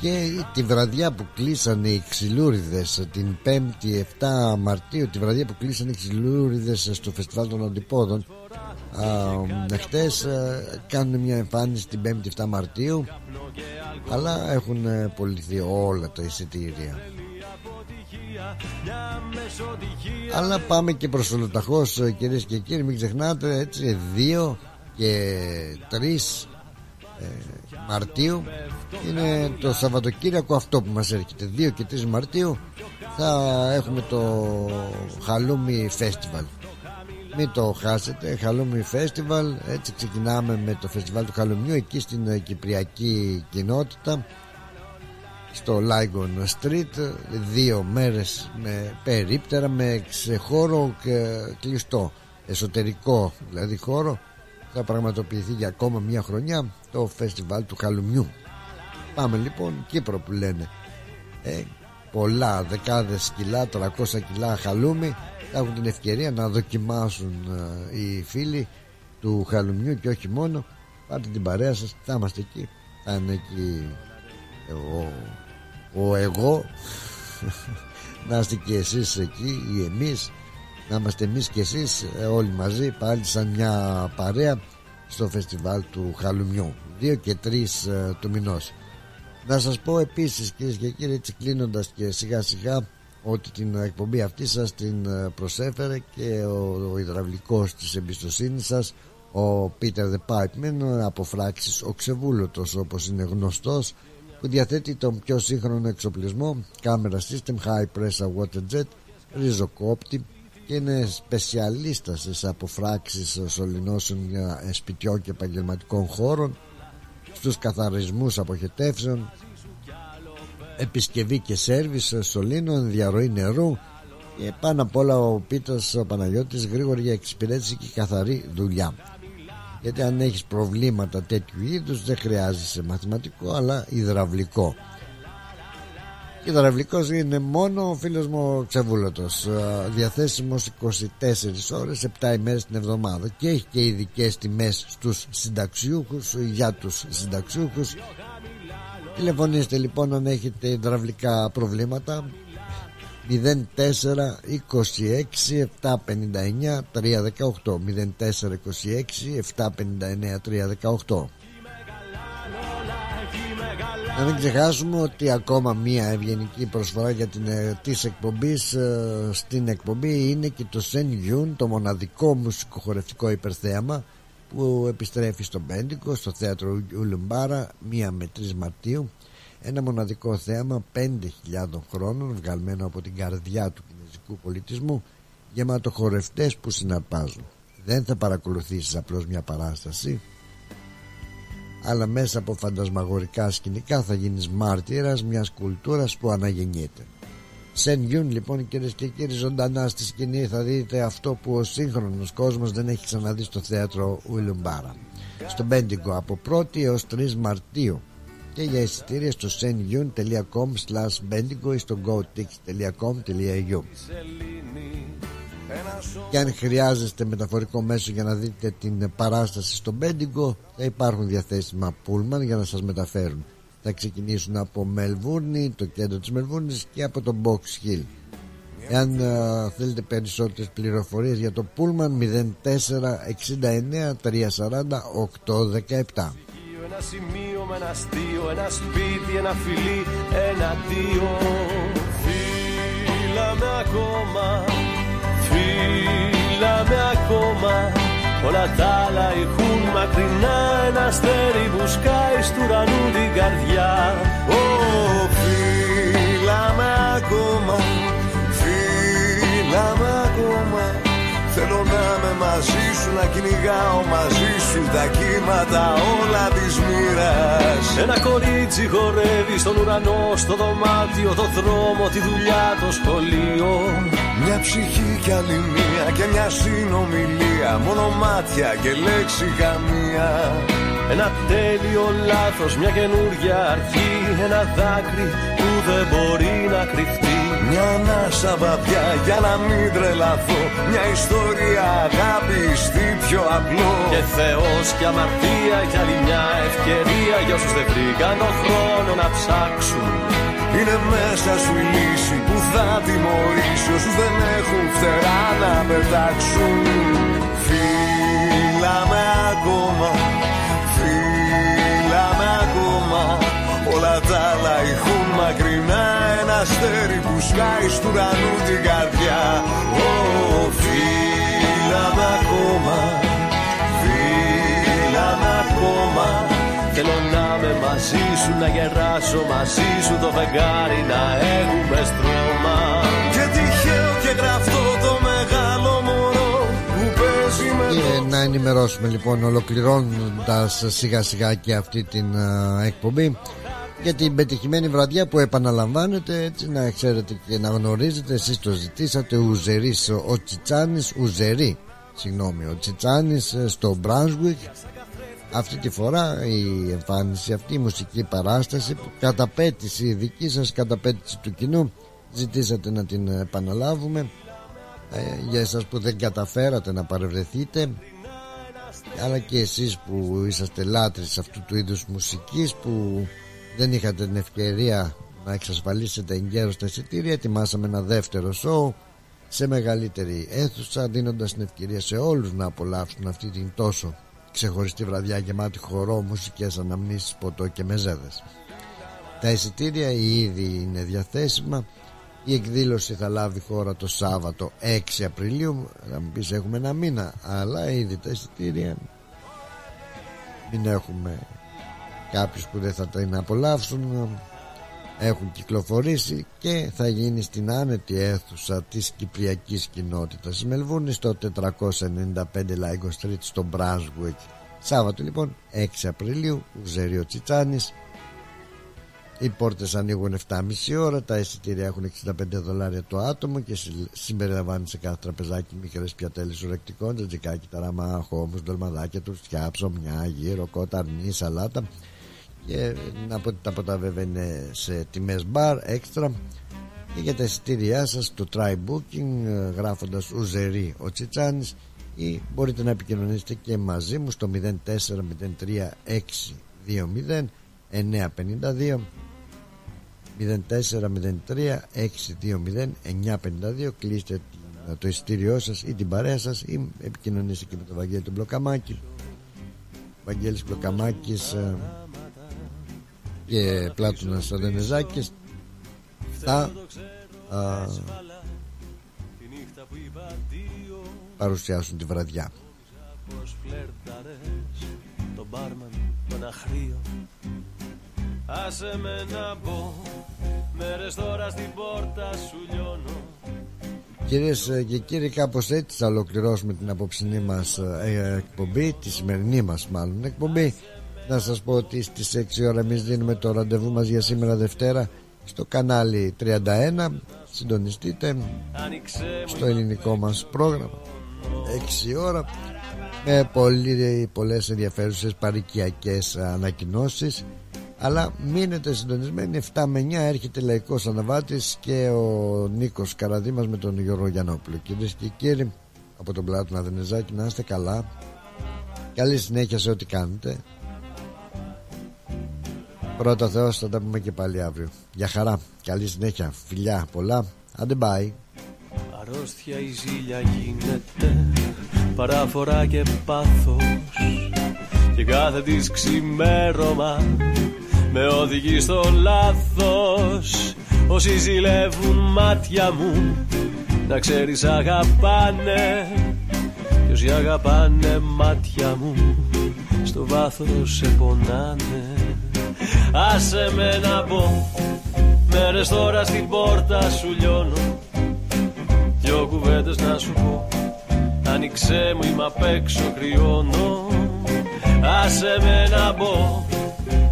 Και τη βραδιά που κλείσανε οι ξυλούριδες την 5η 7 Μαρτίου τη βραδιά που κλείσανε οι ξυλούριδες στο φεστιβάλ των Αντιπόδων. Χτες κάνουν μια εμφάνιση την 5η 7 Μαρτίου αλλά έχουν πολιθεί όλα τα εισιτήρια αλλά πάμε και προς ολοταχώς κυρίες και κύριοι μην ξεχνάτε έτσι 2 και 3 ε, Μαρτίου. Είναι το Σαββατοκύριακο αυτό που μας έρχεται. 2 και 3 Μαρτίου θα έχουμε το Χαλούμι Festival. Μην το χάσετε Χαλούμι Festival. Έτσι ξεκινάμε με το φεστιβάλ του Χαλουμιού εκεί στην ε, Κυπριακή κοινότητα στο Λάιγκον Street δύο μέρες με περίπτερα με ξεχώρο και κλειστό εσωτερικό δηλαδή χώρο θα πραγματοποιηθεί για ακόμα μια χρονιά το φεστιβάλ του Χαλουμιού. Πάμε λοιπόν Κύπρο που λένε. Ε, πολλά δεκάδες κιλά 300 κιλά χαλούμι θα έχουν την ευκαιρία να δοκιμάσουν ε, οι φίλοι του Χαλουμιού και όχι μόνο. Πάρτε την παρέα σας θα είμαστε εκεί θα είναι εκεί ο, ο εγώ. Να είστε και εσείς εκεί ή εμείς. Να είμαστε εμείς και εσείς ε, όλοι μαζί πάλι σαν μια παρέα στο φεστιβάλ του Χαλουμιού. 2 και 3 ε, του μηνός. Να σας πω επίσης κυρίες και κύριοι έτσι κλείνοντας και σιγά σιγά ότι την εκπομπή αυτή σας την ε, προσέφερε και ο, ο υδραυλικός της εμπιστοσύνης σας ο Peter the Pipeman από φράξεις ο Ξεβούλωτος όπως είναι γνωστός που διαθέτει τον πιο σύγχρονο εξοπλισμό κάμερα system high pressure water jet ριζοκόπτη και είναι σπεσιαλίστας σε αποφράξεις σωληνώσεων σπιτιών και επαγγελματικών χώρων στους καθαρισμούς αποχετεύσεων επισκευή και σέρβις σωλήνων, διαρροή νερού και πάνω απ' όλα ο Πίτας ο Παναγιώτης γρήγορη για εξυπηρέτηση και καθαρή δουλειά γιατί αν έχεις προβλήματα τέτοιου είδους δεν χρειάζεσαι μαθηματικό αλλά υδραυλικό. Υδραυλικός είναι μόνο ο φίλος μου ο Ξεβούλωτος. Διαθέσιμος 24 ώρες 7 ημέρες την εβδομάδα. Και έχει και ειδικές τιμές στους συνταξιούχους για τους συνταξιούχους. Τηλεφωνήστε λοιπόν αν έχετε υδραυλικά προβλήματα 04 26 759 318 04 26 759 318 να μην ξεχάσουμε ότι ακόμα μία ευγενική προσφορά για την ε, της εκπομπής ε, στην εκπομπή είναι και το Σεν Γιούν το μοναδικό μουσικοχορευτικό υπερθέαμα που επιστρέφει στο Μπέντικο στο θέατρο Ουλουμπάρα 1 με 3 Μαρτίου ένα μοναδικό θέαμα 5.000 χρόνων βγαλμένο από την καρδιά του κινέζικου πολιτισμού γεμάτο χορευτές που συναρπάζουν δεν θα παρακολουθήσεις απλώς μια παράσταση αλλά μέσα από φαντασμαγορικά σκηνικά θα γίνεις μάρτυρας μιας κουλτούρας που αναγεννιέται. Σεν Γιούν λοιπόν κυρίες και κύριοι ζωντανά στη σκηνή θα δείτε αυτό που ο σύγχρονος κόσμος δεν έχει ξαναδεί στο θέατρο Ουλουμπάρα. Στο Μπέντιγκο από 1η έως 3 Μαρτίου και για εισιτήρια στο senyun.com slash bendigo ή στο gotix.com.au και αν χρειάζεστε μεταφορικό μέσο για να δείτε την παράσταση στο Μπέντιγκο θα υπάρχουν διαθέσιμα πούλμαν για να σας μεταφέρουν. Θα ξεκινήσουν από Μελβούρνη, το κέντρο της Μελβούρνης και από το Box Hill. Εάν uh, θέλετε περισσότερες πληροφορίες για το Pullman 0469 340 817 ένα σημείο με ένα αστείο, ένα σπίτι, ένα φιλί, ένα δύο. Φύλαμε ακόμα, φύλαμε ακόμα Όλα τα άλλα ηχούν μακρινά Ένα αστέρι που σκάει στου ουρανού την καρδιά Ω, μαζί σου, να κυνηγάω μαζί σου τα κύματα όλα της μοίρας. Ένα κορίτσι χορεύει στον ουρανό, στο δωμάτιο, το δρόμο, τη δουλειά, το σχολείο. Μια ψυχή και άλλη μία και μια συνομιλία Μόνο μάτια και λέξη καμία. Ένα τέλειο λάθος, μια καινούργια αρχή Ένα δάκρυ που δεν μπορεί να κρυφτεί Μια ανάσα βαθιά για να μην τρελαθώ. Μια ιστορία αγάπης τι πιο απλό. Και Θεός και αμαρτία κι άλλη μια ευκαιρία Για όσους δεν βρήκαν τον χρόνο να ψάξουν. Είναι μέσα σου η λύση που θα τιμωρήσει όσους δεν έχουν φτερά να πετάξουν. Φύλαμε ακόμα Όλα τα άλλα ηχούν μακρινά. Ένα αστέρι που σκάει στου ουρανού την καρδιά. Ω, φύλαμε ακόμα Φύλαμε ακόμα. Θέλω να γεράσω μαζί σου το φεγγάρι να έχουμε στρώμα. Και τυχαίο και γραφτό το μεγάλο μωρό που παίζει με Και να ενημερώσουμε λοιπόν ολοκληρώνοντας σιγά σιγά και αυτή την α, εκπομπή για την πετυχημένη βραδιά που επαναλαμβάνεται έτσι να ξέρετε και να γνωρίζετε εσείς το ζητήσατε Ουζερής ο Τσιτσάνης Ουζερή. Συγγνώμη ο Τσιτσάνης ε, στο Brunswick αυτή τη φορά η εμφάνιση αυτή η μουσική παράσταση που καταπέτηση η δική σας καταπέτηση του κοινού ζητήσατε να την επαναλάβουμε. Ε, για εσάς που δεν καταφέρατε να παρευρεθείτε αλλά και εσείς που είσαστε λάτρεις αυτού του είδους μουσικής που δεν είχατε την ευκαιρία να εξασφαλίσετε εγκαίρως τα εισιτήρια ετοιμάσαμε ένα δεύτερο σοου σε μεγαλύτερη αίθουσα δίνοντας την ευκαιρία σε όλους να απολαύσουν αυτή την τόσο ξεχωριστή βραδιά γεμάτη χορό, μουσικές αναμνήσεις, ποτό και μεζέδες. Τα εισιτήρια ήδη είναι διαθέσιμα. Η εκδήλωση θα λάβει χώρα το Σάββατο 6 Απριλίου. Θα μου πεις έχουμε ένα μήνα αλλά ήδη τα εισιτήρια. Μην έχουμε κάποιους που δεν θα τα απολαύσουν έχουν κυκλοφορήσει και θα γίνει στην άνετη αίθουσα της Κυπριακής Κοινότητας. Μελβούρνη στο 495 Lygon Street στο Brunswick Σάββατο λοιπόν 6 Απριλίου Ουζέριο Τσιτσάνης. Οι πόρτες ανοίγουν 7.30 ώρα Τα εισιτήρια έχουν 65 δολάρια το άτομο Και συμπεριλαμβάνει σε κάθε τραπεζάκι Μικρές πιατέλες ορεκτικών Τζατζικάκι, ταράμα, χούμους, ντολμαδάκια του ψωμιά, γύρο, κότα, αρνή, σαλάτα Και να πω ότι τα ποτά βέβαια είναι σε τιμές μπαρ Έξτρα. Και για τα εισιτήριά σας το try booking ε, γράφοντας ουζερί ο Τσιτσάνης ή μπορείτε να επικοινωνήσετε και μαζί μου στο 0403 620 952 0403 620 952 κλείστε το εισιτήριό σας ή την παρέα σας ή επικοινωνήστε και με τον Βαγγέλη του Μπλοκαμάκη Βαγγέλης Μπλοκαμάκης. Ε, και Πλάτωνας Αδενεζάκης θα α, παρουσιάσουν τη βραδιά. Τον μπάρμαν, τον αχρίο Άσε με να μπω Μέρες τώρα στην πόρτα σου λιώνω. Κυρίες και κύριοι, κάπως έτσι θα ολοκληρώσουμε την απόψινή μας ε, εκπομπή, τη σημερινή μας μάλλον εκπομπή. Να σας πω ότι στις 6 ώρα εμείς δίνουμε το ραντεβού μας για σήμερα Δευτέρα στο κανάλι 31. Συντονιστείτε στο ελληνικό μας πρόγραμμα. 6 ώρα με πολύ, πολλές ενδιαφέρουσες παρικιακές ανακοινώσεις. Αλλά μείνετε συντονισμένοι. 7 με 9 έρχεται Λαϊκός Αναβάτης και ο Νίκος Καραδίμας με τον Γιώργο Γιαννόπουλο. Κυρίες και κύριοι από τον Πλάτωνα Δενεζάκη να είστε καλά. Καλή συνέχεια σε ό,τι κάνετε πρώτα Θεός θα τα πούμε και πάλι αύριο. Για χαρά, καλή συνέχεια. Φιλιά πολλά, άντε bye. Αρρώστια η ζήλια γίνεται παράφορα και πάθος. Και κάθε της ξημέρωμα με οδηγεί στο λάθος. Όσοι ζηλεύουν μάτια μου να ξέρεις αγαπάνε. Κι όσοι αγαπάνε μάτια μου στο βάθος σε πονάνε Άσε με να πω μέρες τώρα στην πόρτα σου λιώνω. Δυο κουβέντες να σου πω. Άνοιξέ μου είμαι απ' έξω κρυώνω. Άσε με να πω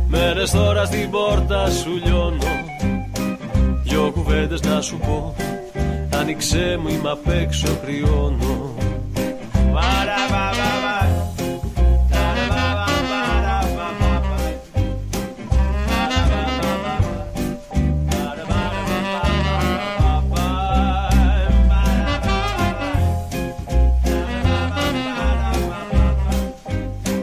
Μέρες τώρα στην πόρτα σου λιώνω. Δυο κουβέντες να σου πω. Άνοιξέ μου είμαι απ' έξω κρυώνω